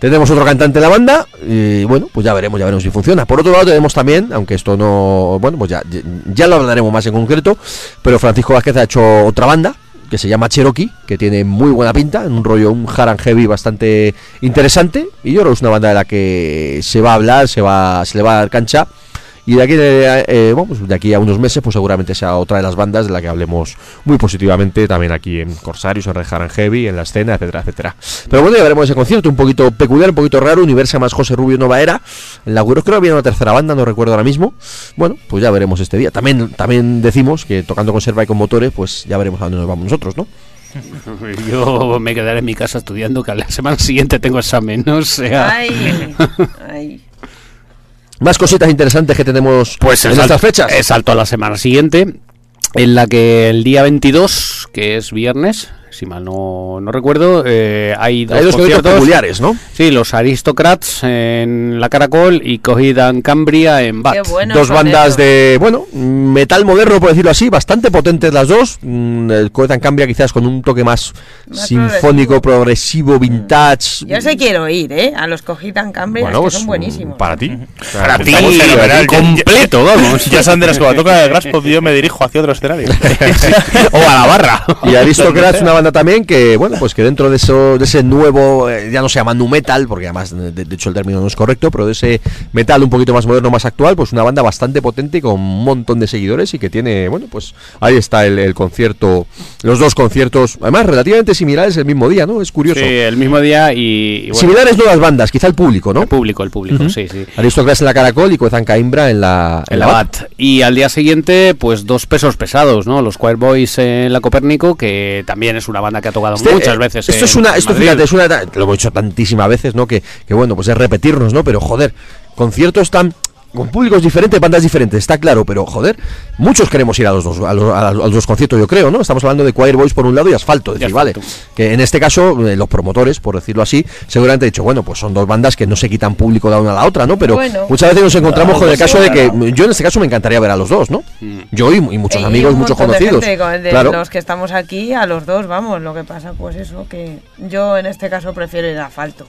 S1: Tenemos otro cantante en la banda y bueno, pues ya veremos, ya veremos si funciona. Por otro lado tenemos también, aunque esto no, bueno, pues ya, ya- lo hablaremos más en concreto, pero Francisco Vázquez ha hecho otra banda que se llama Cherokee, que tiene muy buena pinta, un rollo, un hard heavy bastante interesante y yo creo que es una banda de la que se va a hablar, se va, se le va a dar cancha y de aquí, eh, eh, bueno, pues de aquí a unos meses, pues seguramente sea otra de las bandas de la que hablemos muy positivamente también aquí en Corsarios, en Red Haran Heavy, en la escena, etcétera, etcétera. Pero bueno, ya veremos ese concierto, un poquito peculiar, un poquito raro, Universa más José Rubio Nova Era. En la creo que había una tercera banda, no recuerdo ahora mismo. Bueno, pues ya veremos este día. También, también decimos que tocando conserva y con motores, pues ya veremos a dónde nos vamos nosotros, ¿no? [LAUGHS]
S2: Yo me quedaré en mi casa estudiando que a la semana siguiente tengo examen, o sea.
S4: Ay, ay.
S1: Más cositas interesantes que tenemos
S2: Pues
S1: en estas fechas.
S2: salto a la semana siguiente, en la que el día 22, que es viernes, si mal no, no recuerdo, eh, hay dos,
S1: Hay dos conciertos
S2: conciertos.
S1: peculiares, ¿no?
S2: Sí, los Aristocrats en la Caracol y Cogidan Cambria en Bat.
S4: Qué bueno.
S1: dos bandas de, bueno, metal moderno, por decirlo así, bastante potentes las dos. Mm, El Coetan cambia quizás con un toque más,
S4: Más
S1: sinfónico, progresivo, vintage.
S4: Yo sé quiero ir, ¿eh? A los Cogitan Cambria,
S1: Bueno,
S4: que
S1: pues,
S4: son buenísimos.
S1: Para ti.
S3: Para ti,
S2: completo, vamos.
S3: Ya Sanders, cuando toca el Graspop, yo me dirijo hacia otro escenario. [LAUGHS]
S2: o a la barra. [LAUGHS]
S1: Y Aristocrats, una banda también que, bueno, pues que dentro de eso, de ese nuevo, eh, ya no se llama nu metal, porque además, de, de hecho, el término no es correcto, pero de ese metal un poquito más moderno, más actual, pues una banda bastante potente y con un montón de seguidores y que tiene, bueno, pues ahí está el, el concierto, los dos conciertos, además relativamente similares el mismo día, ¿no? Es curioso.
S2: Sí, el mismo día y, y bueno,
S1: Similares no las bandas, quizá el público, ¿no?
S2: el público, el público, sí, sí.
S1: Aristocrats en la Caracol y Coezan Caimbra en la,
S2: En la BAT. Y al día siguiente, pues dos pesos pesados, ¿no? Los Choir Boys en la Copérnico, que también es una banda que ha tocado
S1: Este,
S2: muchas
S1: eh,
S2: veces.
S1: Esto es una, esto fíjate, es una, lo hemos dicho tantísimas veces, ¿no? Que, que bueno, pues es repetirnos, ¿no? Pero joder, conciertos tan con públicos diferentes, bandas diferentes, está claro, pero joder, muchos queremos ir a los dos, a los, a los dos conciertos, yo creo, ¿no? Estamos hablando de Choir Boys por un lado y Asfalto, es decir, vale, que en este caso eh, los promotores, por decirlo así, seguramente han dicho, bueno, pues son dos bandas que no se quitan público la una a la otra, ¿no? Pero
S4: Bueno.
S1: muchas veces nos encontramos
S3: No,
S1: con el
S3: pues
S1: caso de que yo en este caso me encantaría ver a los dos, ¿no? Yo y, y muchos
S4: Y
S1: amigos, muchos
S4: de
S1: conocidos.
S4: gente, con- de
S1: claro.
S4: los que estamos aquí, a los dos, vamos. Lo que pasa, pues eso, que yo en este caso prefiero ir a asfalto.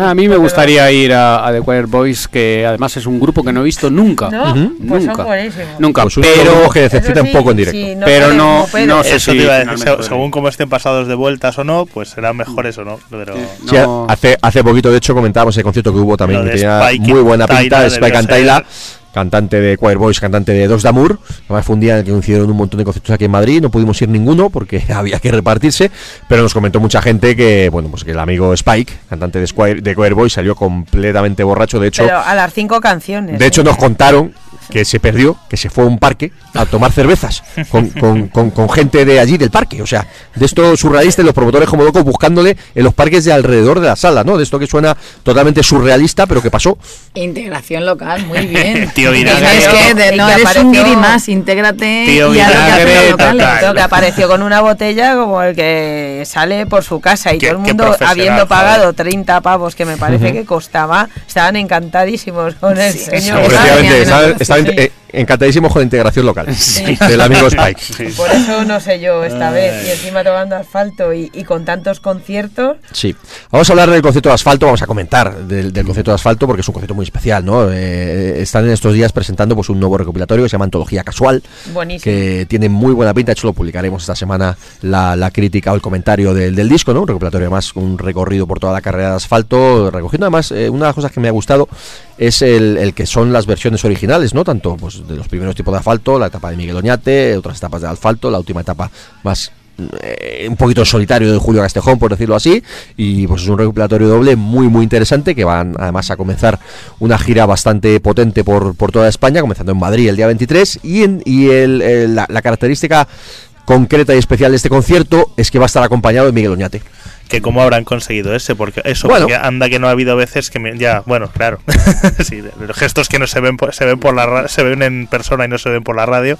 S2: Ah, A mí me gustaría ir a, a The Choir Boys, que además es un grupo que no he visto nunca.
S4: ¿No?
S1: Ujú.
S4: Pues
S2: nunca.
S4: son.
S2: Nunca,
S1: Pues
S2: pero
S1: que decepciona
S4: Eso
S1: un
S4: sí,
S1: poco en directo.
S4: sí,
S2: Pero
S4: salen
S2: no-
S4: pedos.
S2: no sé
S3: Eso
S2: si
S3: te iba a decir,
S2: finalmente
S3: se- según cómo estén pasados de vueltas o no, pues serán mejores o no. Pero
S1: Sí,
S2: no-
S1: hace, hace poquito, de hecho, comentábamos el concierto que hubo también, que tenía muy buena pinta, Spike and Tyler, cantante de Choir Boys, cantante de Dos Damour. Además fue un día en el que hicieron un montón de conciertos aquí en Madrid, no pudimos ir ninguno porque [LAUGHS] había que repartirse, pero nos comentó mucha gente que, bueno, pues que el amigo Spike, cantante de, Squire, de Choir Boys, salió completamente borracho, de hecho...
S4: Pero a las cinco canciones.
S1: De hecho,
S4: ¿eh?
S1: nos contaron que se perdió, que se fue a un parque a tomar cervezas con, con- con- con gente de allí, del parque. O sea, de esto surrealista y los promotores como locos buscándole en los parques de alrededor de la sala, ¿no? De esto que suena totalmente surrealista, pero que pasó.
S8: Integración local, muy [LAUGHS] bien.
S3: Tío
S8: Es
S3: Vinagre.
S8: que de- no eres un
S4: apareció-
S8: guiri más, intégrate
S3: Tío
S8: lo que
S3: Vinagre,
S4: que apareció con una botella como el que sale por su casa y
S3: Qué-
S4: todo el mundo habiendo
S3: joder.
S4: pagado 30 pavos que me parece que costaba, estaban encantadísimos con el señor. Sí.
S1: eh, encantadísimos con la integración local [LAUGHS] del amigo Spike.
S4: Por eso no sé yo esta vez. Y encima tomando asfalto y, y con tantos conciertos.
S1: Sí. Vamos a hablar del concepto de asfalto, vamos a comentar del, del concepto de asfalto porque es un concepto muy especial, ¿no? Eh, están en estos días presentando pues un nuevo recopilatorio que se llama Antología Casual,
S4: Buenísimo.
S1: que tiene muy buena pinta, de hecho lo publicaremos esta semana la, la crítica o el comentario del, del disco, ¿no? Un recopilatorio además, un recorrido por toda la carrera de asfalto, recogiendo además eh, una de las cosas que me ha gustado es el, el que son las versiones originales, ¿no? Tanto pues de los primeros tipos de asfalto, la etapa de Miguel Oñate, otras etapas de asfalto, la última etapa más eh, un poquito solitario de Julio Castejón, por decirlo así, y pues es un recopilatorio doble muy muy interesante que van además a comenzar una gira bastante potente por, por toda España, comenzando en Madrid el día 23 y, en, y el, la, la característica concreta y especial de este concierto es que va a estar acompañado de Miguel Oñate.
S3: Que cómo habrán conseguido ese, porque eso,
S1: Bueno.
S3: porque anda que no ha habido veces que me- ya, bueno, claro, [LAUGHS] sí, los gestos que no se ven, por- se ven por la ra- se ven en persona y no se ven por la radio,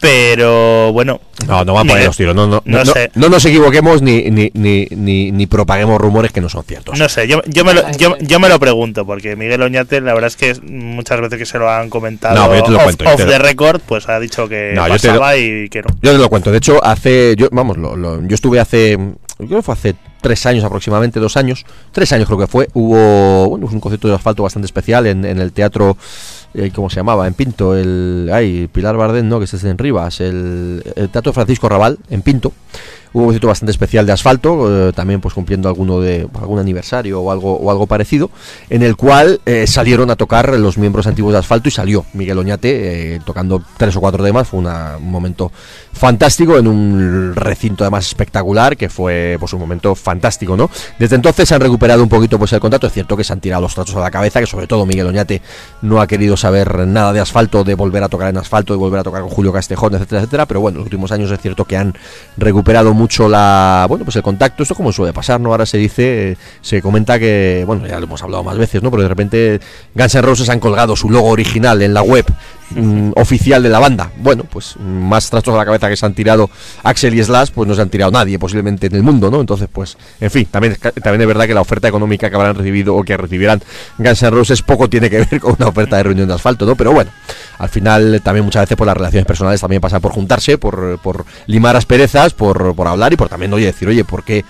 S3: pero bueno,
S1: No, no van a poner los tiros, no, no,
S3: no
S1: no, no-
S3: sé.
S1: no nos equivoquemos ni, ni, ni, ni, ni propaguemos rumores que no son ciertos.
S3: No sé, yo, yo, me lo, yo, yo me lo pregunto, porque Miguel Oñate, la verdad es que muchas veces que se lo han comentado
S1: No, yo te lo
S3: off,
S1: cuento,
S3: off
S1: te lo-
S3: the record, pues ha dicho que
S1: te
S3: pasaba y que no.
S1: Yo te lo cuento. De hecho, hace. Yo, vamos, lo- lo- yo estuve hace. Creo que fue hace tres años aproximadamente, dos años. Tres años creo que fue. Hubo. Bueno, un concierto de asfalto bastante especial en, en el teatro. eh, ¿Cómo se llamaba? En Pinto. El. Ay, Pilar Bardén, ¿no? Que es en Rivas. El, el Teatro Francisco Raval, en Pinto. Un concierto bastante especial de asfalto, eh, también pues cumpliendo alguno de algún aniversario o algo o algo parecido, en el cual eh, salieron a tocar los miembros antiguos de asfalto y salió Miguel Oñate eh, tocando tres o cuatro temas, fue un momento fantástico en un recinto además espectacular que fue pues un momento fantástico, ¿no? Desde entonces se han recuperado un poquito pues el contacto, es cierto que se han tirado los tratos a la cabeza, que sobre todo Miguel Oñate no ha querido saber nada de asfalto, de volver a tocar en asfalto, de volver a tocar con Julio Castejón, etcétera, etcétera, pero bueno, en los últimos años es cierto que han recuperado mucho la, bueno, pues el contacto, esto como suele pasar, ¿no? Ahora se dice, eh, se comenta que, bueno, ya lo hemos hablado más veces, ¿no? Pero de repente Guns Roses han colgado su logo original en la web mm, oficial de la banda. Bueno, pues mm, más trastos a la cabeza que se han tirado Axel y Slash, pues no se han tirado nadie posiblemente en el mundo, ¿no? Entonces, pues, en fin, también, también es verdad que la oferta económica que habrán recibido o que recibirán Guns N' Roses poco tiene que [LAUGHS] ver con una oferta de reunión de asfalto, ¿no? Pero bueno, al final también muchas veces por las relaciones personales también pasan por juntarse, por, por limar asperezas, por, por hablar y por también, oye, decir, oye, ¿por qué?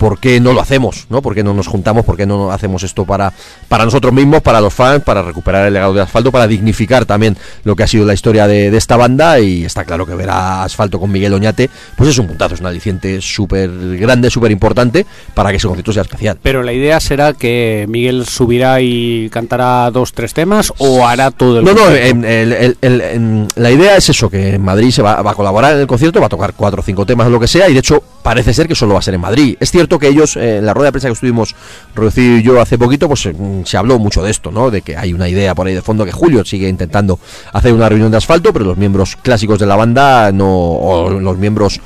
S1: ¿Por qué no lo hacemos? ¿no? ¿Por qué no nos juntamos? ¿Por qué no hacemos esto para, para nosotros mismos, para los fans, para recuperar el legado de Asfalto, para dignificar también lo que ha sido la historia de, de esta banda? Y está claro que ver a Asfalto con Miguel Oñate, pues es un puntazo, es un aliciente súper grande, súper importante para que ese concierto sea especial.
S2: Pero la idea será que Miguel subirá y cantará dos, tres temas o hará todo el
S1: No, no,
S2: concierto?
S1: el- el- el- la idea es eso, que en Madrid se va, va a colaborar en el concierto, va a tocar cuatro o cinco temas o lo que sea, y de hecho parece ser que solo va a ser en Madrid. Es cierto que ellos, eh, en la rueda de prensa que estuvimos, Rocío y yo hace poquito, pues em, se habló mucho de esto, ¿no? De que hay una idea por ahí de fondo que Julio sigue intentando hacer una reunión de asfalto, pero los miembros clásicos de la banda no, o los miembros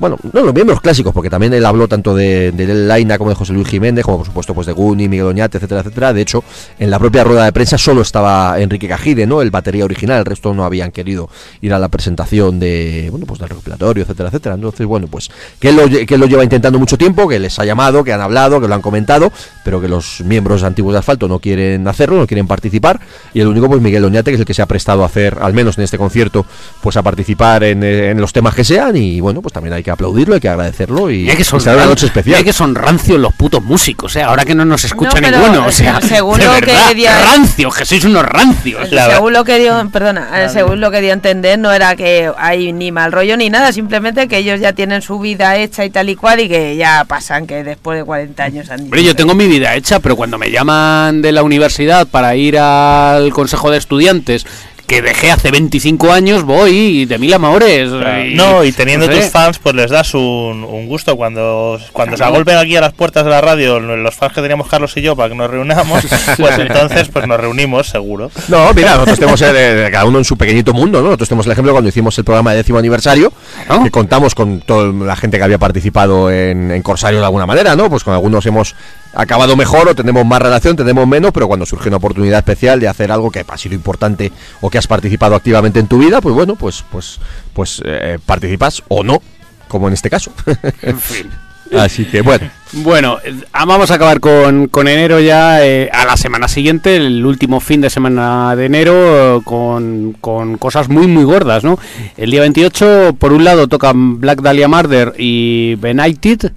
S1: bueno, no los miembros clásicos, porque también él habló tanto de, de Laina como de José Luis Jiménez, como por supuesto pues de Guni, Miguel Oñate, etcétera, etcétera. De hecho, en la propia rueda de prensa solo estaba Enrique Cajide, ¿no? El batería original, el resto no habían querido ir a la presentación de, bueno, pues del recopilatorio, etcétera, etcétera. Entonces, bueno, pues que él, lo, que lo lleva intentando mucho tiempo, que les ha llamado, que han hablado, que lo han comentado, pero que los miembros antiguos de Asfalto no quieren hacerlo, no quieren participar. Y el único, pues Miguel Oñate, que es el que se ha prestado a hacer, al menos en este concierto, pues a participar en, en los temas que sean. Y bueno, pues también hay que aplaudirlo, hay que agradecerlo y,
S2: Mira que
S1: y
S2: son
S1: será una noche especial.
S2: mira que son rancios los putos músicos, ¿eh? Ahora que no nos escucha
S4: No, pero,
S2: ninguno, o
S4: eh,
S2: sea, [LAUGHS]
S4: según
S2: de
S4: lo que decía-
S2: rancios, que sois unos rancios.
S3: La-
S4: según lo que dio, perdona, eh, según lo que dio a entender, no era que hay ni mal rollo ni nada, simplemente que ellos ya tienen su vida hecha y tal y cual y que ya pasan, que después de 40 años han.
S2: Hombre, yo tengo mi vida hecha, pero cuando me llaman de la universidad para ir al consejo de estudiantes, que dejé hace 25 años, voy y de mil amores. y-
S3: No, y teniendo
S2: no sé.
S3: tus fans, pues les das un, un gusto. Cuando, cuando se agolpen aquí a las puertas de la radio, los fans que teníamos Carlos y yo para que nos reunamos, [LAUGHS] pues entonces pues nos reunimos seguro.
S1: No, mira, nosotros tenemos cada uno en su pequeñito mundo, ¿no? Nosotros tenemos el ejemplo cuando hicimos el programa de décimo aniversario,
S2: Claro.
S1: que contamos con toda la gente que había participado en, en Corsario de alguna manera, ¿no? Pues con algunos hemos acabado mejor o tenemos más relación, tenemos menos, pero cuando surge una oportunidad especial de hacer algo que ha sido importante o que has participado activamente en tu vida, pues bueno, pues pues pues eh, participas o no, como en este caso. [LAUGHS]
S2: En fin.
S1: Así que bueno.
S2: Bueno, eh, ah, vamos a acabar con, con enero ya eh, a la semana siguiente, el último fin de semana de enero, eh, con, con cosas muy muy gordas, ¿no? El día 28, por un lado, tocan Black Dahlia Murder y Benighted,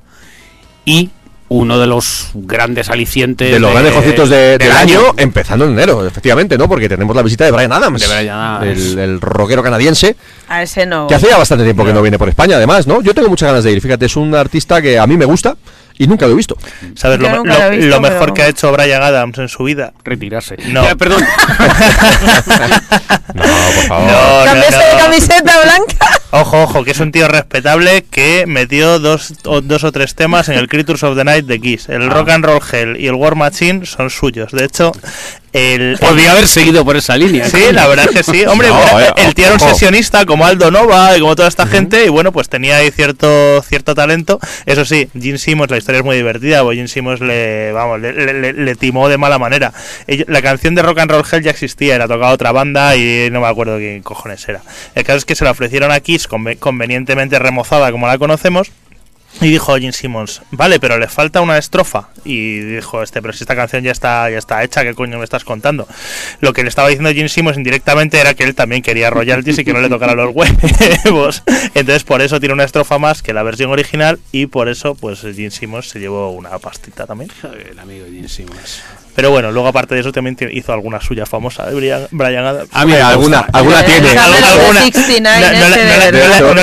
S2: y uno de los grandes alicientes
S1: De los grandes conciertos de- del,
S2: del
S1: año, empezando en enero, efectivamente, ¿no? Porque tenemos la visita de Brian Adams,
S2: De Adams.
S1: El, el rockero canadiense,
S4: A ese no.
S1: que hace ya bastante tiempo que no viene por España, además, ¿no? Yo tengo muchas ganas de ir, fíjate, es un artista que a mí me gusta y nunca lo he visto.
S3: ¿Sabes lo,
S4: nunca
S3: lo-
S4: lo he visto,
S3: lo mejor
S4: pero-
S3: que ha hecho Brian Adams en su vida?
S2: retirarse.
S3: No.
S2: Ya, perdón. [LAUGHS] [LAUGHS]
S1: No, por favor.
S3: No, no,
S4: ¿Cambiaste de camiseta blanca?
S3: Ojo, ojo, que es un tío respetable que metió dos o, dos o tres temas en el Creatures of the Night de Kiss. El Rock and Roll Hell y el War Machine son suyos. De hecho, el...
S2: Podría haber seguido por esa línea.
S3: Sí, la verdad es que sí. Hombre,
S1: No,
S3: bueno,
S1: eh,
S3: el tío era un sesionista como Aldo Nova y como toda esta gente y bueno, pues tenía ahí cierto cierto talento. Eso sí, Gene Simmons, la historia es muy divertida, porque Gene Simmons le, vamos, le, le- le- le timó de mala manera. La canción de Rock and Roll Hell ya existía, era tocada otra banda y no me acuerdo quién cojones era. El caso es que se la ofrecieron a Kiss conve- convenientemente remozada como la conocemos. Y dijo Gene Simmons, vale, pero le falta una estrofa. Y dijo este, pero si esta canción ya está, ya está hecha, ¿qué coño me estás contando? Lo que le estaba diciendo Gene Simmons indirectamente era que él también quería royalties y que no le tocara los huevos. [LAUGHS] Entonces por eso tiene una estrofa más que la versión original y por eso pues Gene Simmons se llevó una pastita también.
S2: El amigo Gene Simmons.
S3: Pero bueno, luego aparte de eso también hizo alguna suya famosa de Brian, Brian Adams.
S2: A mí me
S1: alguna, alguna
S4: Eh,
S1: tiene.
S4: esa-
S3: Alguna-
S4: Summer
S3: alguna-
S4: 69
S3: no, no, no, no, no, no,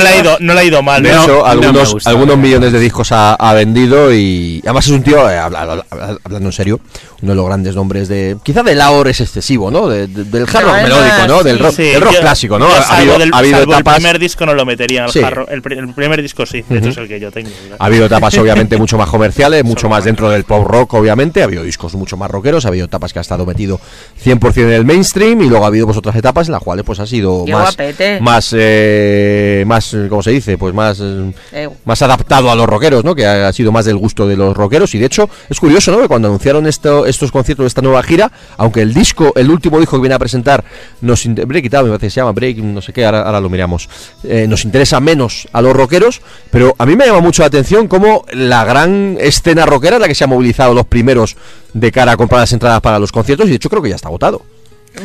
S3: no le ha ido, no mal.
S1: De
S2: No,
S1: hecho,
S2: no
S1: algunos,
S2: gusta.
S1: algunos millones de discos ha, ha vendido y además es un tío, eh, habla- habla- habla- hablando en serio, uno de los grandes nombres de... Quizá del ahora es excesivo, ¿no? De- de- del hard rock
S4: además,
S1: melódico, ¿no? Del
S4: sí.
S1: rock,
S3: Sí,
S1: del rock
S3: yo-
S1: clásico, ¿no? Ha habido,
S3: del-
S1: ha habido etapas...
S3: El primer disco no lo metería el
S1: Sí.
S3: jarro. El, pri- el primer disco sí, de hecho es el que yo tengo.
S1: Ha habido etapas obviamente mucho más comerciales, [LAUGHS] mucho más dentro del pop rock obviamente, ha habido discos mucho más rockeros, ha habido etapas que ha estado metido 100% en el mainstream y luego ha habido pues otras etapas en las cuales pues ha sido más más eh, más eh, ¿cómo se dice? Pues más eh, más adaptado a los rockeros, ¿no? Que ha, ha sido más del gusto de los rockeros y de hecho es curioso, ¿no? Que cuando anunciaron esto, estos conciertos de esta nueva gira, aunque el disco, el último disco que viene a presentar nos Break It Out, me parece que se llama Break, no sé qué, ahora, ahora lo miramos, eh, nos interesa menos a los rockeros, pero a mí me llama mucho la atención cómo la gran escena rockera es la que se ha movilizado los primeros de cara a comprar las entradas para los conciertos y de hecho creo que ya está agotado.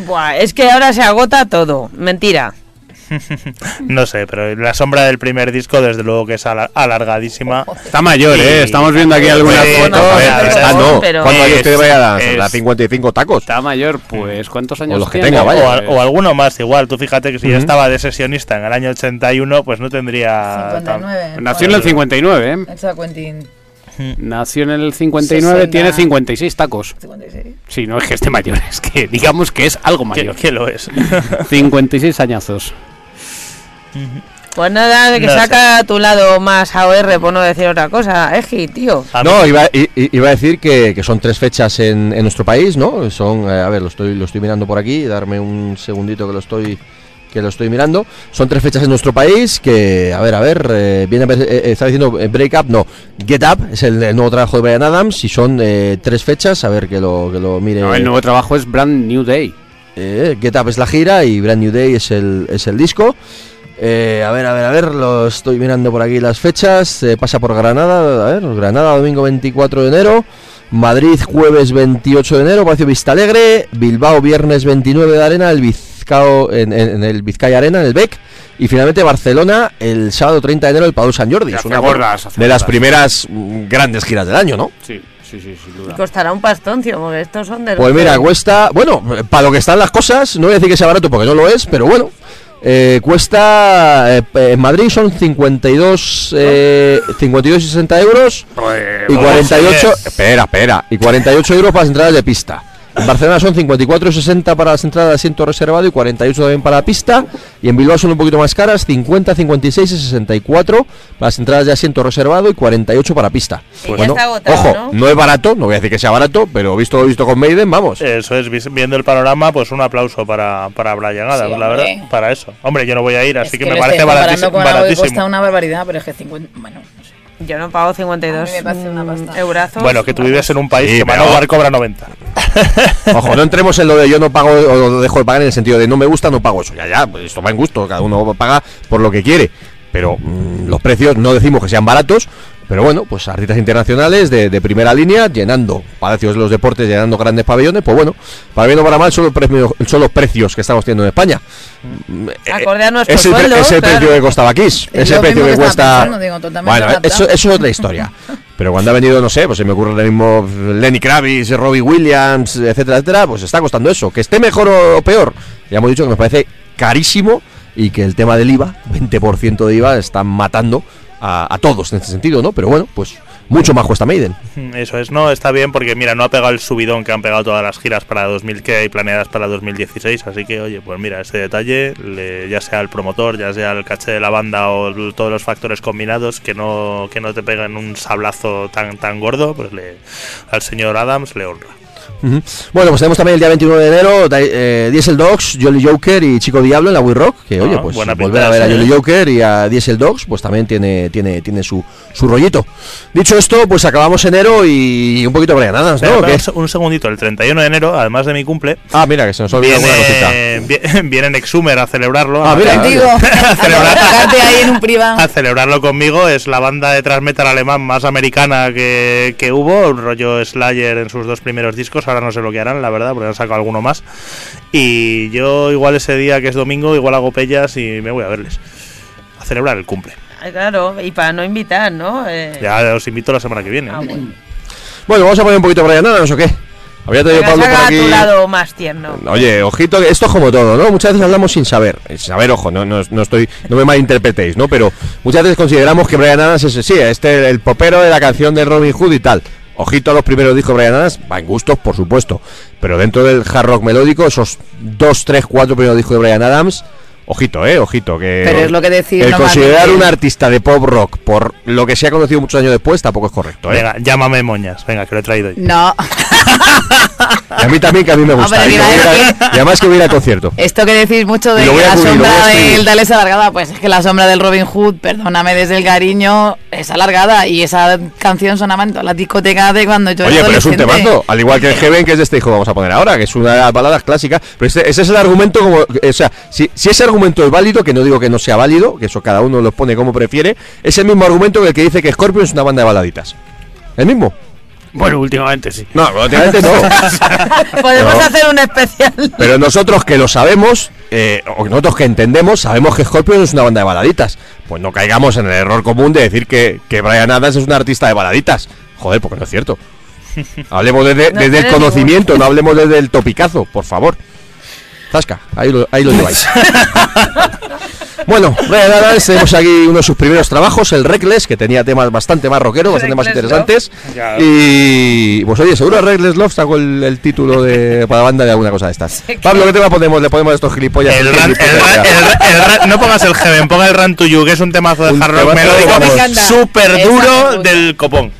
S4: buah, es que ahora se agota todo. Mentira. [LAUGHS]
S3: No sé, pero la sombra del primer disco desde luego que es ala- alargadísima.
S2: Está mayor, ¿eh? Estamos viendo aquí algunas
S3: Sí,
S2: fotos.
S3: no,
S1: A está, no.
S4: pero-
S1: ¿Cuántos años tiene vaya la,
S3: es-
S1: la 55 tacos?
S2: Está mayor, pues ¿cuántos años
S1: los que
S2: tiene?
S1: tenga, vaya.
S3: O, o alguno más igual. Tú fíjate que si ya
S1: Ujú.
S3: estaba de sesionista en el año 81, pues no tendría... tan-
S2: Nació en el 59, ¿eh?
S8: Quentin
S2: Nació en el 59,
S8: 60.
S2: tiene 56 tacos.
S8: 56.
S2: Sí, no es que esté mayor, es que digamos que es algo
S3: ¿Qué,
S2: mayor.
S3: qué lo es? [LAUGHS]
S2: 56 añazos.
S4: Pues nada, que
S3: No sé.
S4: saca a tu lado más AOR, por no decir otra cosa. Eji, tío.
S1: No, iba, iba a decir que, que son tres fechas en, en nuestro país, ¿no? Son, eh, a ver, lo estoy, lo estoy mirando por aquí, darme un segundito que lo estoy, que lo estoy mirando. Son tres fechas en nuestro país que, a ver, a ver, eh, viene eh, eh, está diciendo eh, Break Up, no, Get Up, es el, el nuevo trabajo de Brian Adams y son eh, tres fechas, a ver que lo, que lo mire.
S2: No, el nuevo trabajo es Brand New Day.
S1: Eh, Get Up es la gira y Brand New Day es el, es el disco. Eh, a ver, a ver, a ver, lo estoy mirando por aquí las fechas. Eh, pasa por Granada, a ver, Granada domingo 24 de enero. Madrid jueves 28 de enero, Palacio Vista Alegre. Bilbao viernes 29 de arena, el Vizcao, en, en- en el Vizcaya Arena, en el BEC. Y finalmente Barcelona el sábado 30 de enero, el Palau Sant Jordi. Es una
S2: gordas,
S1: de las primeras mm, grandes giras del año, ¿no?
S2: Sí, sí, sí, sin duda.
S4: Costará un pastón, tío, porque estos son de...
S1: Pues
S4: los
S1: mira, cuesta, bueno, para lo que están las cosas, no voy a decir que sea barato porque no lo es, pero bueno, eh, cuesta, eh, en Madrid son 52, eh, 52 y 60 euros
S2: Pues,
S1: y
S3: vamos,
S1: 48,
S3: sí.
S1: espera, espera, y 48 euros para las entradas de pista. En Barcelona son 54 y 60 para las entradas de asiento reservado y 48 también para la pista. Y en Bilbao son un poquito más caras, 50, 56 y 64 para las entradas de asiento reservado y 48 para pista.
S4: Ya está agotado,
S1: ojo,
S4: ¿no?
S1: no es barato, no voy a decir que sea barato, pero visto lo visto con Maiden, vamos.
S3: Eso es, viendo el panorama, pues un aplauso para, para Brian Adams,
S8: Sí,
S3: la verdad, para eso. Hombre, yo no voy a ir,
S8: Es
S3: así que,
S8: que
S3: me parece baratísimo.
S8: con algo que
S3: baratísimo.
S8: cuesta una barbaridad, pero es que 50... Bueno.
S4: Yo no pago 52
S8: A mí me parece una pasta.
S4: eurazos.
S3: Bueno, que tú vives en un país
S1: Sí,
S3: que
S1: pero-
S3: Manowar cobra 90. [LAUGHS]
S1: Ojo, no entremos en lo de yo no pago o lo dejo de pagar en el sentido de no me gusta, no pago eso. Ya, ya, pues esto va en gusto, cada uno paga por lo que quiere. Pero mm, los precios no decimos que sean baratos, pero bueno, pues artistas internacionales de, de primera línea, llenando palacios de los deportes, llenando grandes pabellones, pues bueno, para bien o para mal son los, precios, son los precios que estamos teniendo en España. Mm, eh,
S4: Acorde a nuestro
S1: es el, pre-
S4: sueldo,
S1: es el
S4: claro.
S1: precio que costaba Kiss,
S8: Es
S1: es el
S8: lo
S1: precio que cuesta.
S8: pensando, digo, totalmente
S1: bueno, eso, eso es otra historia. Pero cuando ha venido, no sé, pues se me ocurre el mismo Lenny Kravitz, Robbie Williams, etcétera, etcétera, pues está costando eso. Que esté mejor o peor, ya hemos dicho que nos parece carísimo y que el tema del IVA, 20% de IVA, están matando a, a todos en este sentido, ¿no? Pero bueno, pues mucho más cuesta Maiden. [LAUGHS]
S3: Eso es, no, está bien porque mira, no ha pegado el subidón que han pegado todas las giras para 2000 que hay planeadas para 2016, así que oye, pues mira, ese detalle, le- ya sea el promotor, ya sea el caché de la banda o todos los factores combinados, que no, que no te peguen un sablazo tan, tan gordo, pues le, al señor Adams le honra.
S1: Bueno, pues tenemos también el día 29 de enero eh, Diesel Dogs, Jolly Joker y Chico Diablo en la We Rock. Que
S3: Ah,
S1: oye, pues
S3: buena
S1: volver
S3: pinta
S1: a ver a Jolly
S3: ¿eh?
S1: Joker y a Diesel Dogs, pues también tiene, tiene, tiene su, su rollito. Dicho esto, pues acabamos enero y un poquito Adams, ¿no?
S3: Espera,
S1: ¿O qué?
S3: espera, un segundito, el 31 de enero, además de mi cumple,
S1: Ah, mira, que se nos olvidó alguna cosita.
S3: viene, vi- [LAUGHS] viene Nexumer a celebrarlo.
S1: Ah,
S3: a-
S1: mira,
S8: Contigo. [LAUGHS]
S3: a celebrar-
S8: ahí en un privado.
S3: a celebrarlo conmigo. Es la banda de thrash metal alemán más americana que, que hubo. Un rollo Slayer en sus dos primeros discos. Ahora no sé lo que harán, la verdad, porque han sacado alguno más. Y yo, igual ese día que es domingo, igual hago pellas y me voy a verles. A celebrar el cumple.
S4: Ah, Claro, y para no invitar, ¿no? Eh,
S3: Ya os invito la semana que viene.
S4: ah, bueno.
S1: Bueno, vamos a poner un poquito de Brian Adams, ¿o qué? Había
S4: Venga,
S1: Pablo por aquí.
S4: tu lado más tierno.
S1: Oye, ojito, que esto es como todo, ¿no? Muchas veces hablamos sin saber. Sin saber, ojo, no, no, no estoy, no me malinterpretéis, ¿no? Pero muchas veces consideramos que Brian Adams es, sí, este, el popero de la canción de Robin Hood y tal. Ojito a los primeros discos de Brian Adams, va en gustos, por supuesto. Pero dentro del hard rock melódico, esos dos, tres, cuatro primeros discos de Brian Adams, ojito, eh, ojito, que.
S8: Pero es lo que decir
S1: El considerar un artista de pop rock por lo que se ha conocido muchos años después tampoco es correcto, ¿eh?
S3: Venga, llámame moñas. Venga, que lo he traído yo.
S8: No, [LAUGHS]
S1: Y a mí también, que a mí me gusta.
S8: Hombre,
S1: y, hubiera- y además que hubiera concierto.
S8: esto que decís mucho de que la
S1: cubrir,
S8: sombra del Dale es alargada, pues es que la sombra del Robin Hood, perdóname desde el cariño, es alargada y esa canción sonaba en todas las discotecas de cuando yo
S1: Oye,
S8: era
S1: pero es un temazo, al igual que el Heaven, que es de este hijo, vamos a poner ahora, que es una de las baladas clásicas. Pero ese, ese es el argumento, como, o sea, si, si ese argumento es válido, que no digo que no sea válido, que eso cada uno lo pone como prefiere, es el mismo argumento que el que dice que Scorpion es una banda de baladitas. ¿El mismo?
S2: Bueno, últimamente sí.
S1: No, obviamente no. [LAUGHS]
S4: Podemos
S1: No.
S4: hacer un especial.
S1: Pero nosotros que lo sabemos, eh, o nosotros que entendemos, sabemos que Scorpion es una banda de baladitas. Pues no caigamos en el error común de decir que, que Brian Adams es un artista de baladitas. Joder, porque no es cierto. [LAUGHS] Hablemos desde,
S4: No
S1: desde el conocimiento, no hablemos desde el topicazo, por favor. Zasca, ahí lo, ahí lo lleváis. [LAUGHS]
S9: Bueno, Brian Adams, tenemos aquí uno de sus primeros trabajos, el Reckless, que tenía temas bastante más rockeros, bastante más interesantes. Y pues oye, seguro Reckless Love sacó el, el título de para banda de alguna cosa de estas. [LAUGHS] Pablo, ¿qué tema ponemos? Le ponemos a estos gilipollas.
S3: El
S9: ¿Qué
S3: ran- el el no pongas el Heaven, ponga el Run to You, que es un temazo de
S9: Un
S3: hard rock melódico súper duro del copón.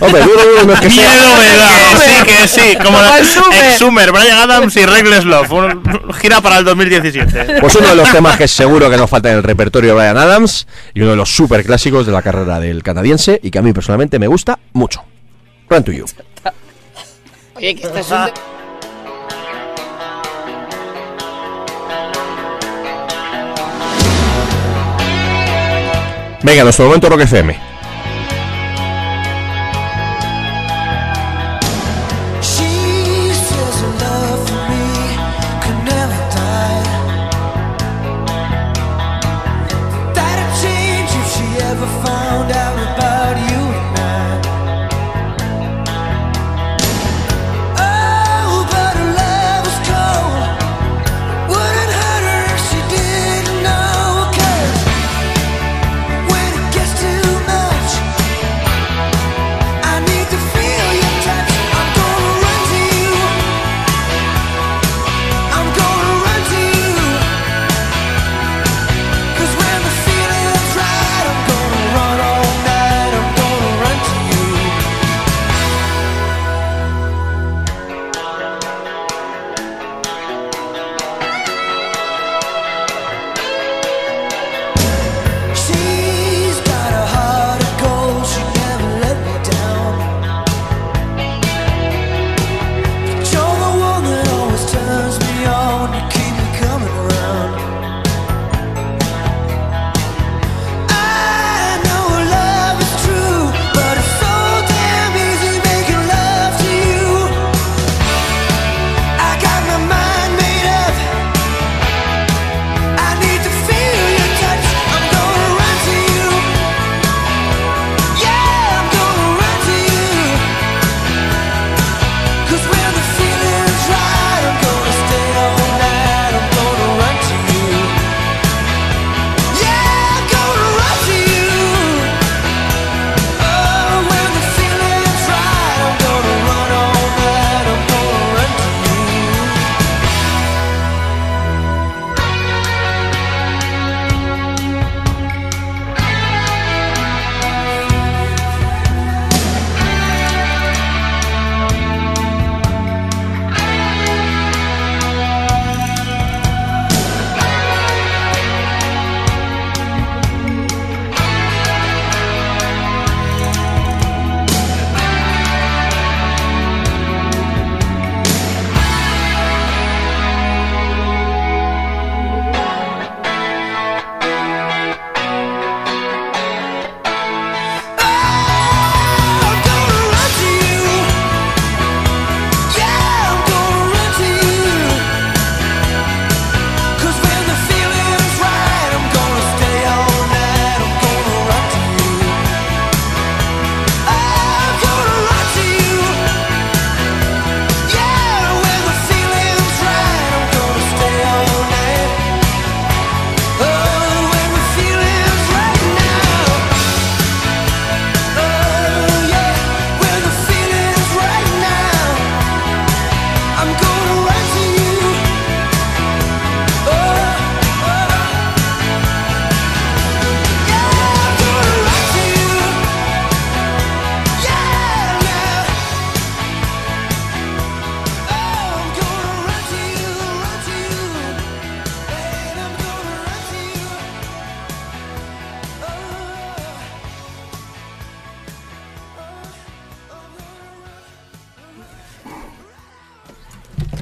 S9: Hombre, duro, duro, no es que sea.
S3: Miedo me da, sí, que sí, como
S4: el Summer.
S3: Brian Adams y Reckless Love, un- gira para el 2017.
S9: Pues uno de los temas que seguro que nos falta en el repertorio de Brian Adams y uno de los super clásicos de la carrera del canadiense y que a mí personalmente me gusta mucho. Run to You.
S8: Oye, que este es un...
S9: Venga, nuestro momento Rock FM.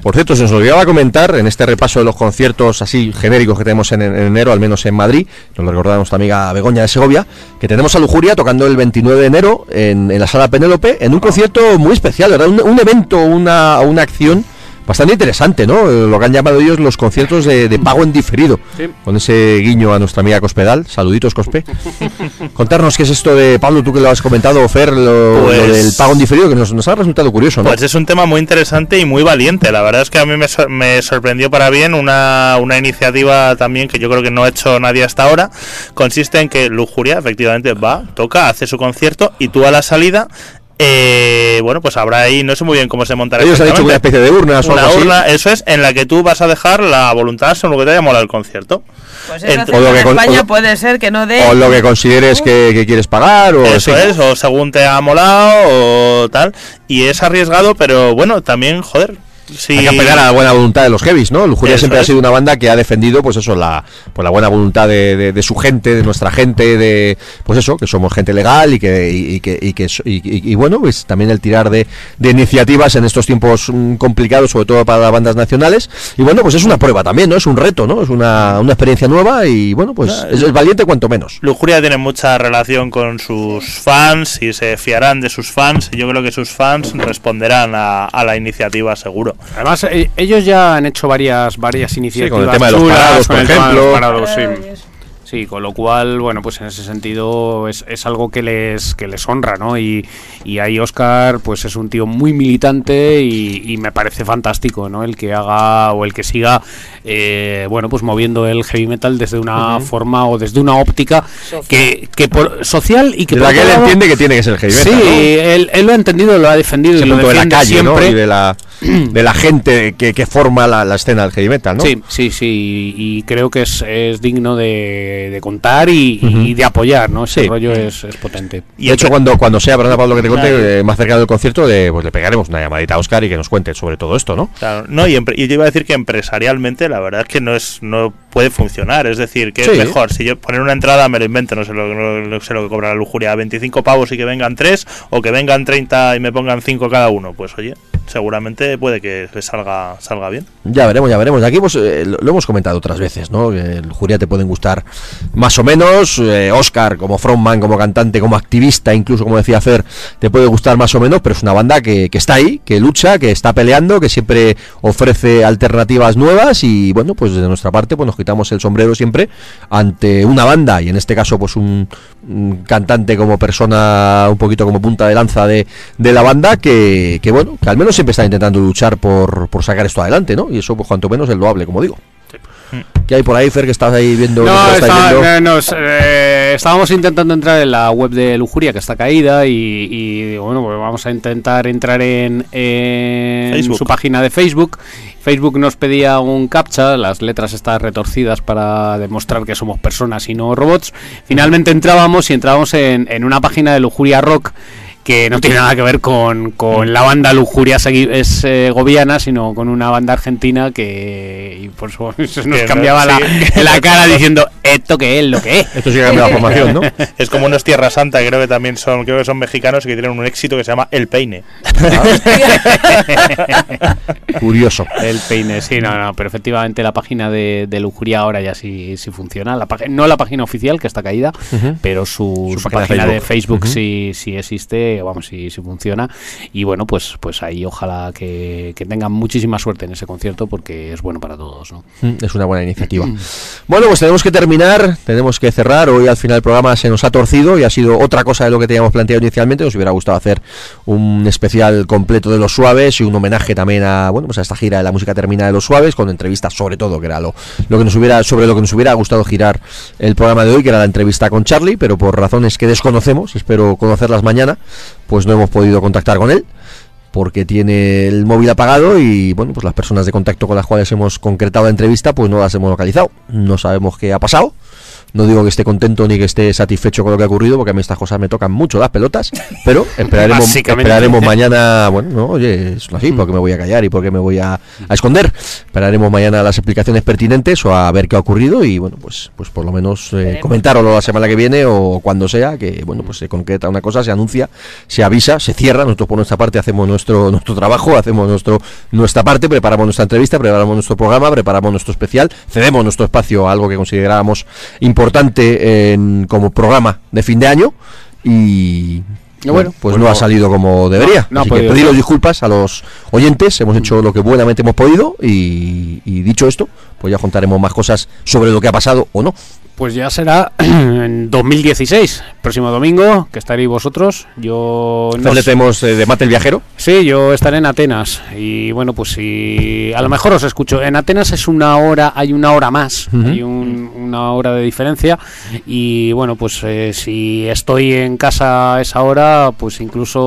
S9: Por cierto, se nos olvidaba comentar en este repaso de los conciertos así genéricos que tenemos en, en enero, al menos en Madrid, nos lo recordaba nuestra amiga Begoña de Segovia, que tenemos a Lujuria tocando el 29 de enero en, en la sala Penélope, en un concierto muy especial, ¿verdad? Un, un evento, una, una acción
S1: bastante interesante, ¿no? Eh, Lo que han llamado ellos los conciertos de, de pago en diferido.
S2: Sí.
S1: Con ese guiño a nuestra amiga Cospedal. Saluditos, Cospe. [LAUGHS] Contarnos qué es esto de Pablo, tú que lo has comentado, Fer, lo,
S3: Pues-
S1: lo del pago en diferido, que nos, nos ha resultado curioso, ¿no?
S3: Pues es un tema muy interesante y muy valiente. La verdad es que a mí me, sor- me sorprendió para bien una, una iniciativa también que yo creo que no ha hecho nadie hasta ahora. Consiste en que Lujuria efectivamente va, toca, hace su concierto y tú a la salida, eh, bueno, pues habrá ahí, no sé muy bien cómo se montará.
S1: Ellos han hecho una especie de urnas o
S3: Una
S1: algo así.
S3: urna, eso es, en la que tú vas a dejar la voluntad sobre lo que te haya molado el concierto.
S4: Pues eso
S1: o lo
S4: en
S1: que con-
S4: España
S1: o lo-
S4: puede ser que no dé.
S1: O lo que consideres que, que quieres pagar, o
S3: Eso
S1: en
S3: es, o según te ha molado o tal. Y es arriesgado, pero bueno, también, joder. Si...
S1: Hay que apelar a la buena voluntad de los heavies, ¿no? Lujuria
S3: Eso
S1: siempre ha sido una banda que ha defendido, pues eso, la, pues la buena voluntad de, de- de su gente, de nuestra gente, de, pues eso, que somos gente legal y que, y, y que, y, que bueno, pues también el tirar de, de iniciativas en estos tiempos mm, complicados, sobre todo para las bandas nacionales. Y bueno, pues es una prueba también, ¿no? Es un reto, ¿no? Es una, una experiencia nueva y bueno, pues
S3: Ah,
S1: es, es valiente cuanto menos.
S3: Lujuria tiene mucha relación con sus fans y se fiarán de sus fans. Y yo creo que sus fans responderán a, a la iniciativa, seguro.
S2: Además, eh, ellos ya han hecho varias varias iniciativas.
S1: con el tema de los parados,
S2: con
S1: por
S2: el tema de los
S1: ejemplo.
S2: parados, sí. Sí, con lo cual, bueno, pues en ese sentido es, es algo que les que les honra, ¿no? Y, y ahí Oscar, pues es un tío muy militante y, y me parece fantástico, ¿no? El que haga o el que siga, eh, bueno, pues moviendo el heavy metal desde una forma o desde una óptica que, que por social y que por
S1: la que él entiende que tiene que ser el heavy
S2: Sí,
S1: metal, ¿no?
S2: él, él lo ha entendido, lo ha defendido y lo
S1: de la calle, ¿no?
S2: siempre.
S1: Y de la, [CLEARS THROAT] de la gente que, que forma la, la escena del heavy metal, ¿no?
S2: Sí, sí, sí, y creo que es, es digno de, de contar y, y de apoyar, ¿no? Ese
S1: Sí.
S2: rollo es, es potente.
S3: Y
S1: de hecho, cuando, cuando sea, perdona Pablo que te conte,
S3: Vale.
S1: eh, más cerca del concierto, le, pues le pegaremos una llamadita a Oscar y que nos cuente sobre todo esto, ¿no?
S3: Claro, no, y, y yo iba a decir que empresarialmente la verdad es que no es no puede funcionar. Es decir, que
S1: Sí.
S3: es mejor si yo poner una entrada, me lo invento, no sé lo, no- no sé lo que cobra la lujuria, 25 pavos y que vengan 3, o que vengan 30 y me pongan 5 cada uno. Pues oye, seguramente puede que salga, salga bien.
S1: Ya veremos, ya veremos. Aquí pues, eh, lo, hemos comentado otras veces, ¿no? Que el Juria te pueden gustar más o menos. eh, Oscar, como frontman, como cantante, como activista, incluso como decía Fer, te puede gustar más o menos, pero es una banda que, está ahí, que lucha, que está peleando, que siempre ofrece alternativas nuevas y bueno, pues de nuestra parte pues nos quitamos el sombrero siempre ante una banda y en este caso pues un, un cantante como persona un poquito como punta de lanza de, de la banda que, que bueno, que al menos siempre está intentando luchar por, por sacar esto adelante, ¿no? Y eso pues cuanto menos es loable, como digo. ¿Qué hay por ahí, Fer, que estás ahí viendo?
S2: No, está- eh, nos, eh, estábamos intentando entrar en la web de Lujuria, que está caída, y, y digo, bueno, pues vamos a intentar entrar en, su página de Facebook. Facebook nos pedía un captcha, las letras están retorcidas para demostrar que somos personas y no robots. Finalmente entrábamos y entrábamos en, en una página de Lujuria Rock que no tiene nada que ver con, con la banda Lujuria es, eh, goviana, sino con una banda argentina que y por eso se [LAUGHS] nos
S3: Que no-
S2: cambiaba la,
S3: sí. [LAUGHS]
S2: la cara diciendo esto que es lo que es.
S1: Esto sí que ha cambiado la formación, ¿no? [LAUGHS]
S3: Es como unos Tierra Santa, que creo que también son, creo que son mexicanos y que tienen un éxito que se llama El Peine.
S1: Curioso.
S2: El peine, sí, no, no, pero efectivamente la página de, de Lujuria ahora ya sí, sí funciona. La no la página oficial, que está caída, pero su,
S1: Su
S2: su
S1: página de Facebook.
S2: Sí, sí existe, vamos, sí funciona. Y bueno, pues, pues ahí ojalá que, que tengan muchísima suerte en ese concierto porque es bueno para todos, ¿no?
S1: Mm, Es una buena iniciativa. Bueno, pues tenemos que terminar, tenemos que cerrar. Hoy al final el programa se nos ha torcido y ha sido otra cosa de lo que teníamos planteado inicialmente. Nos hubiera gustado hacer un especial completo de los suaves y un homenaje también a bueno pues a esta gira de la música termina de los suaves con entrevistas sobre todo que era lo, lo que nos hubiera sobre lo que nos hubiera gustado girar el programa de hoy que era la entrevista con Charlie pero por razones que desconocemos espero conocerlas mañana pues no hemos podido contactar con él porque tiene el móvil apagado y bueno, pues las personas de contacto con las cuales hemos concretado la entrevista pues no las hemos localizado. No sabemos qué ha pasado. No digo que esté contento ni que esté satisfecho con lo que ha ocurrido, porque a mí estas cosas me tocan mucho las pelotas, pero [LAUGHS] esperaremos, esperaremos mañana, bueno, no, oye, es así, porque me voy a callar y porque me voy a, a esconder. Esperaremos mañana las explicaciones pertinentes o a ver qué ha ocurrido y bueno, pues pues por lo menos eh, comentarlo la semana que viene o cuando sea, que bueno, pues se concreta una cosa, se anuncia, se avisa, se cierra, nosotros por nuestra parte hacemos nuestro nuestro trabajo, hacemos nuestro nuestra parte, preparamos nuestra entrevista, preparamos nuestro programa, preparamos nuestro especial, cedemos nuestro espacio a algo que considerábamos importante en- como programa de fin de año y
S2: Y bueno,
S1: pues,
S2: pues
S1: no,
S2: no-
S1: ha salido como debería.
S2: no ha
S1: Así que pediros
S2: ser.
S1: disculpas a los oyentes, hemos hecho lo que buenamente hemos podido y, y dicho esto, pues ya contaremos más cosas sobre lo que ha pasado o no.
S2: Pues ya será [CLEARS THROAT] en 2016, próximo domingo, que estaréis vosotros. Yo no
S1: le tenemos eh, de Mate el Viajero.
S2: Sí, yo estaré en Atenas y bueno, pues si a lo mejor os escucho. En Atenas es una hora, hay una hora más,
S1: Ujú.
S2: hay un- una hora de diferencia y bueno, pues eh, si estoy en casa a esa hora, pues incluso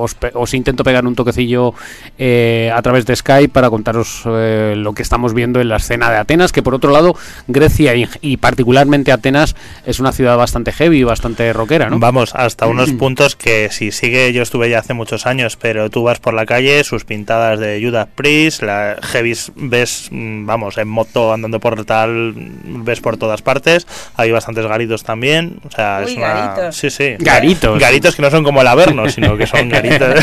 S2: os, os intento pegar un toquecillo eh, a través de Skype para contaros eh, lo que estamos viendo en la escena de Atenas, que por otro lado Grecia y, y particularmente Atenas es una ciudad bastante heavy, bastante rockera, ¿no?
S3: Vamos, hasta unos [CLEARS THROAT] puntos que si sigue, yo estuve ya hace muchos años, pero tú vas por la calle, sus pintadas de Judas Priest, la Heavis ves, mm, vamos, en moto andando por tal, ves por todas partes, hay bastantes garitos también, o sea,
S4: Uy,
S3: es una...
S4: garitos.
S3: Sí, sí.
S2: Garitos.
S3: Garitos que no son como el Averno, sino que son [LAUGHS] garitos.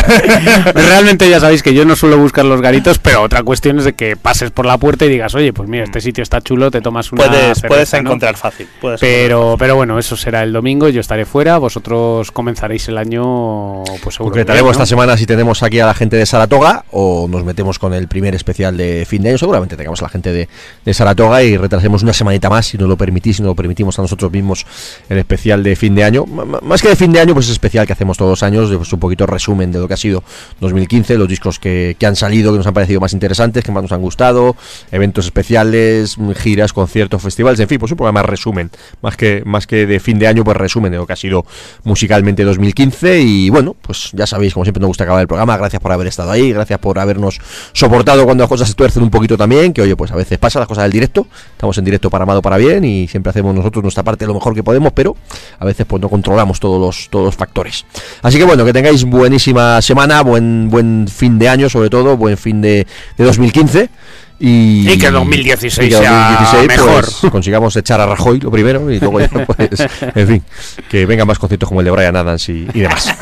S2: Realmente ya sabéis que yo no suelo buscar los garitos, pero otra cuestión es de que pases por la puerta y digas, oye, pues mira, este sitio está chulo, te tomas una
S3: puedes,
S2: cerveza,
S3: puedes
S2: ¿no?
S3: encontrar fácil. puedes
S2: Pero, pero bueno, eso será el domingo, yo estaré fuera, vosotros comenzaréis el año, pues seguro.
S1: Concretaremos esta semana si tenemos aquí a la gente de Saratoga o nos metemos con el primer especial de fin de año. Seguramente tengamos a la gente de, de Saratoga y retrasemos una semanita más, si nos lo permitís, si nos lo permitimos a nosotros mismos, el especial de fin de año. M- más que de fin de año, pues es especial que hacemos todos los años, pues un poquito resumen de lo que ha sido 2015, los discos que, que han salido, que nos han parecido más interesantes, que más nos han gustado, eventos especiales, giras, conciertos, festivales, en fin, pues un programa resumen, más que, más que de fin de año, pues resumen de lo que ha sido musicalmente 2015 y bueno, pues ya sabéis, como siempre nos gusta acabar el programa, gracias por haber estado ahí, gracias por habernos soportado cuando las cosas se tuercen un poquito también, que oye, pues a veces pasa las cosas del directo, estamos en directo para mal o para bien y siempre hacemos nosotros nuestra parte lo mejor que podemos, pero a veces pues no controlamos todos los, todos los factores. Así que bueno, que tengáis buenísima semana, buen, buen fin de año sobre todo, buen fin de, de 2015. Y,
S2: Y que 2016
S1: y que
S2: sea
S1: 2016,
S2: mejor.
S1: pues, [LAUGHS] consigamos echar a Rajoy lo primero y luego ya, [LAUGHS] pues, en fin, que vengan más conciertos como el de Brian Adams y, y demás.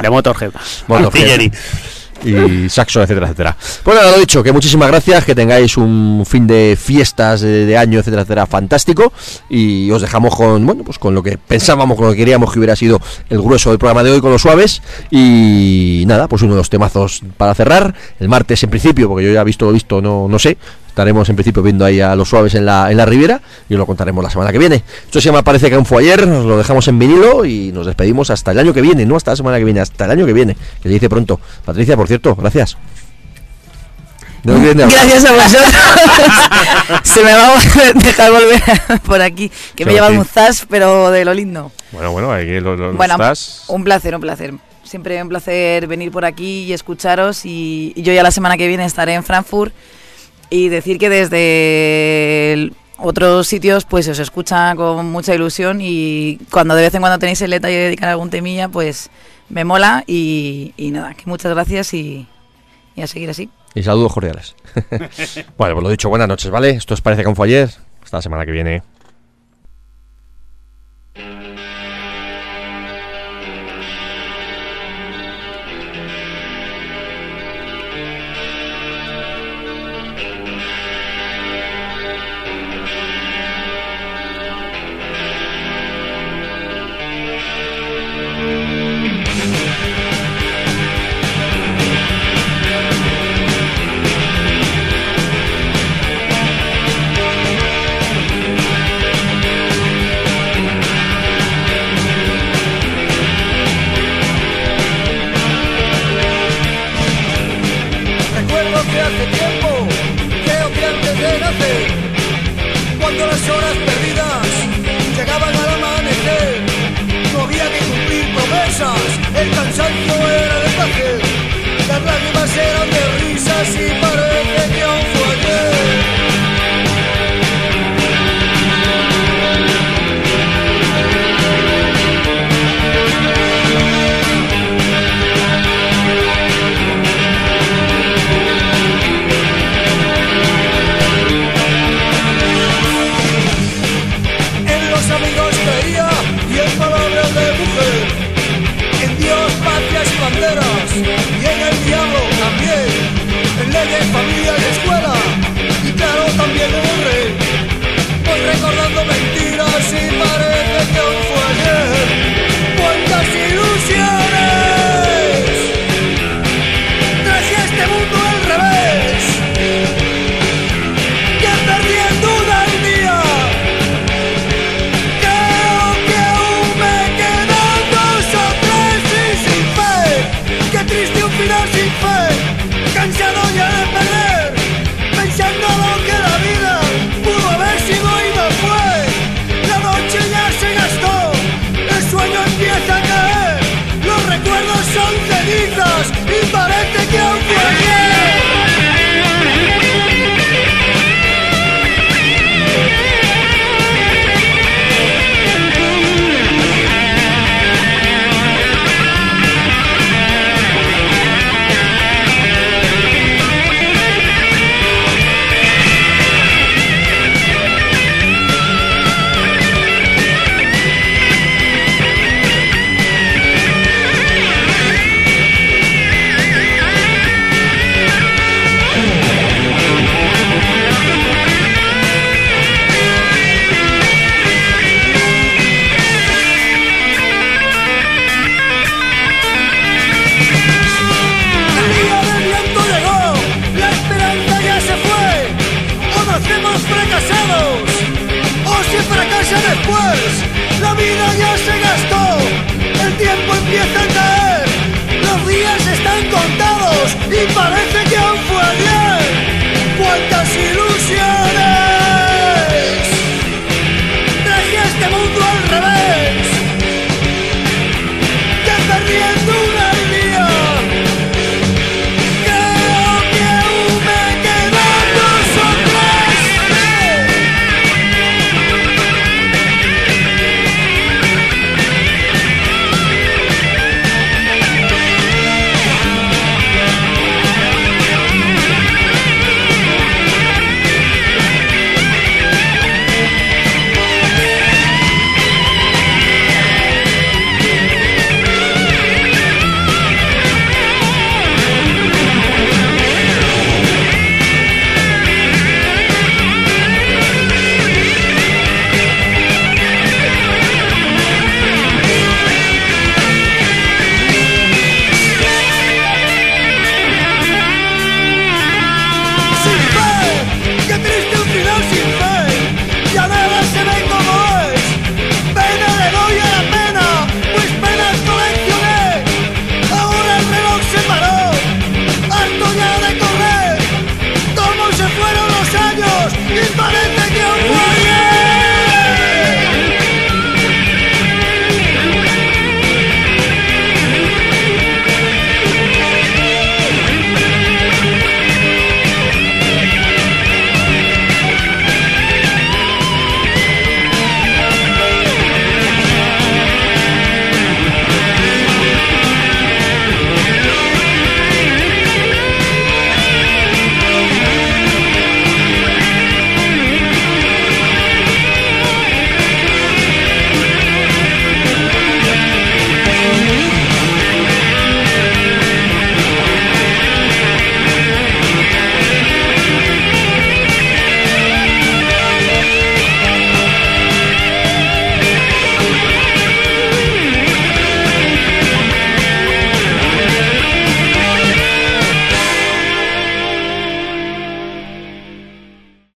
S2: De Motorhead.
S1: Motorhead. [LAUGHS] y saxo, etcétera, etcétera. Pues nada, lo dicho, que muchísimas gracias, que tengáis un fin de fiestas de, de año, etcétera, etcétera, fantástico. Y os dejamos con, bueno, pues con lo que pensábamos, con lo que queríamos que hubiera sido el grueso del programa de hoy, con los suaves. Y nada, pues uno de los temazos para cerrar. El martes en principio, porque yo ya visto lo visto, no, no sé. Estaremos en principio viendo ahí a los suaves en la, en la Riviera y os lo contaremos la semana que viene. Esto se llama Parece que aún fue ayer, nos lo dejamos en vinilo y nos despedimos hasta el año que viene, no hasta la semana que viene, hasta el año que viene, que se dice pronto. Patricia, por cierto, gracias.
S8: Gracias a vosotros. [LAUGHS] Se me va a dejar volver por aquí. Que me lleva un zas, pero de lo lindo.
S1: Bueno, bueno, ahí lo, lo-
S8: Bueno,
S1: estás.
S8: un placer, un placer. Siempre un placer venir por aquí y escucharos. Y, y yo ya la semana que viene estaré en Frankfurt. Y decir que desde otros sitios pues os escucha con mucha ilusión. Y cuando de vez en cuando tenéis el detalle de dedicar algún temilla, pues me mola. Y, nada, muchas gracias y, a seguir así.
S1: Y saludos cordiales. [LAUGHS] bueno, pues lo dicho, buenas noches, ¿vale? Esto os parece que fue ayer. Hasta semana que viene.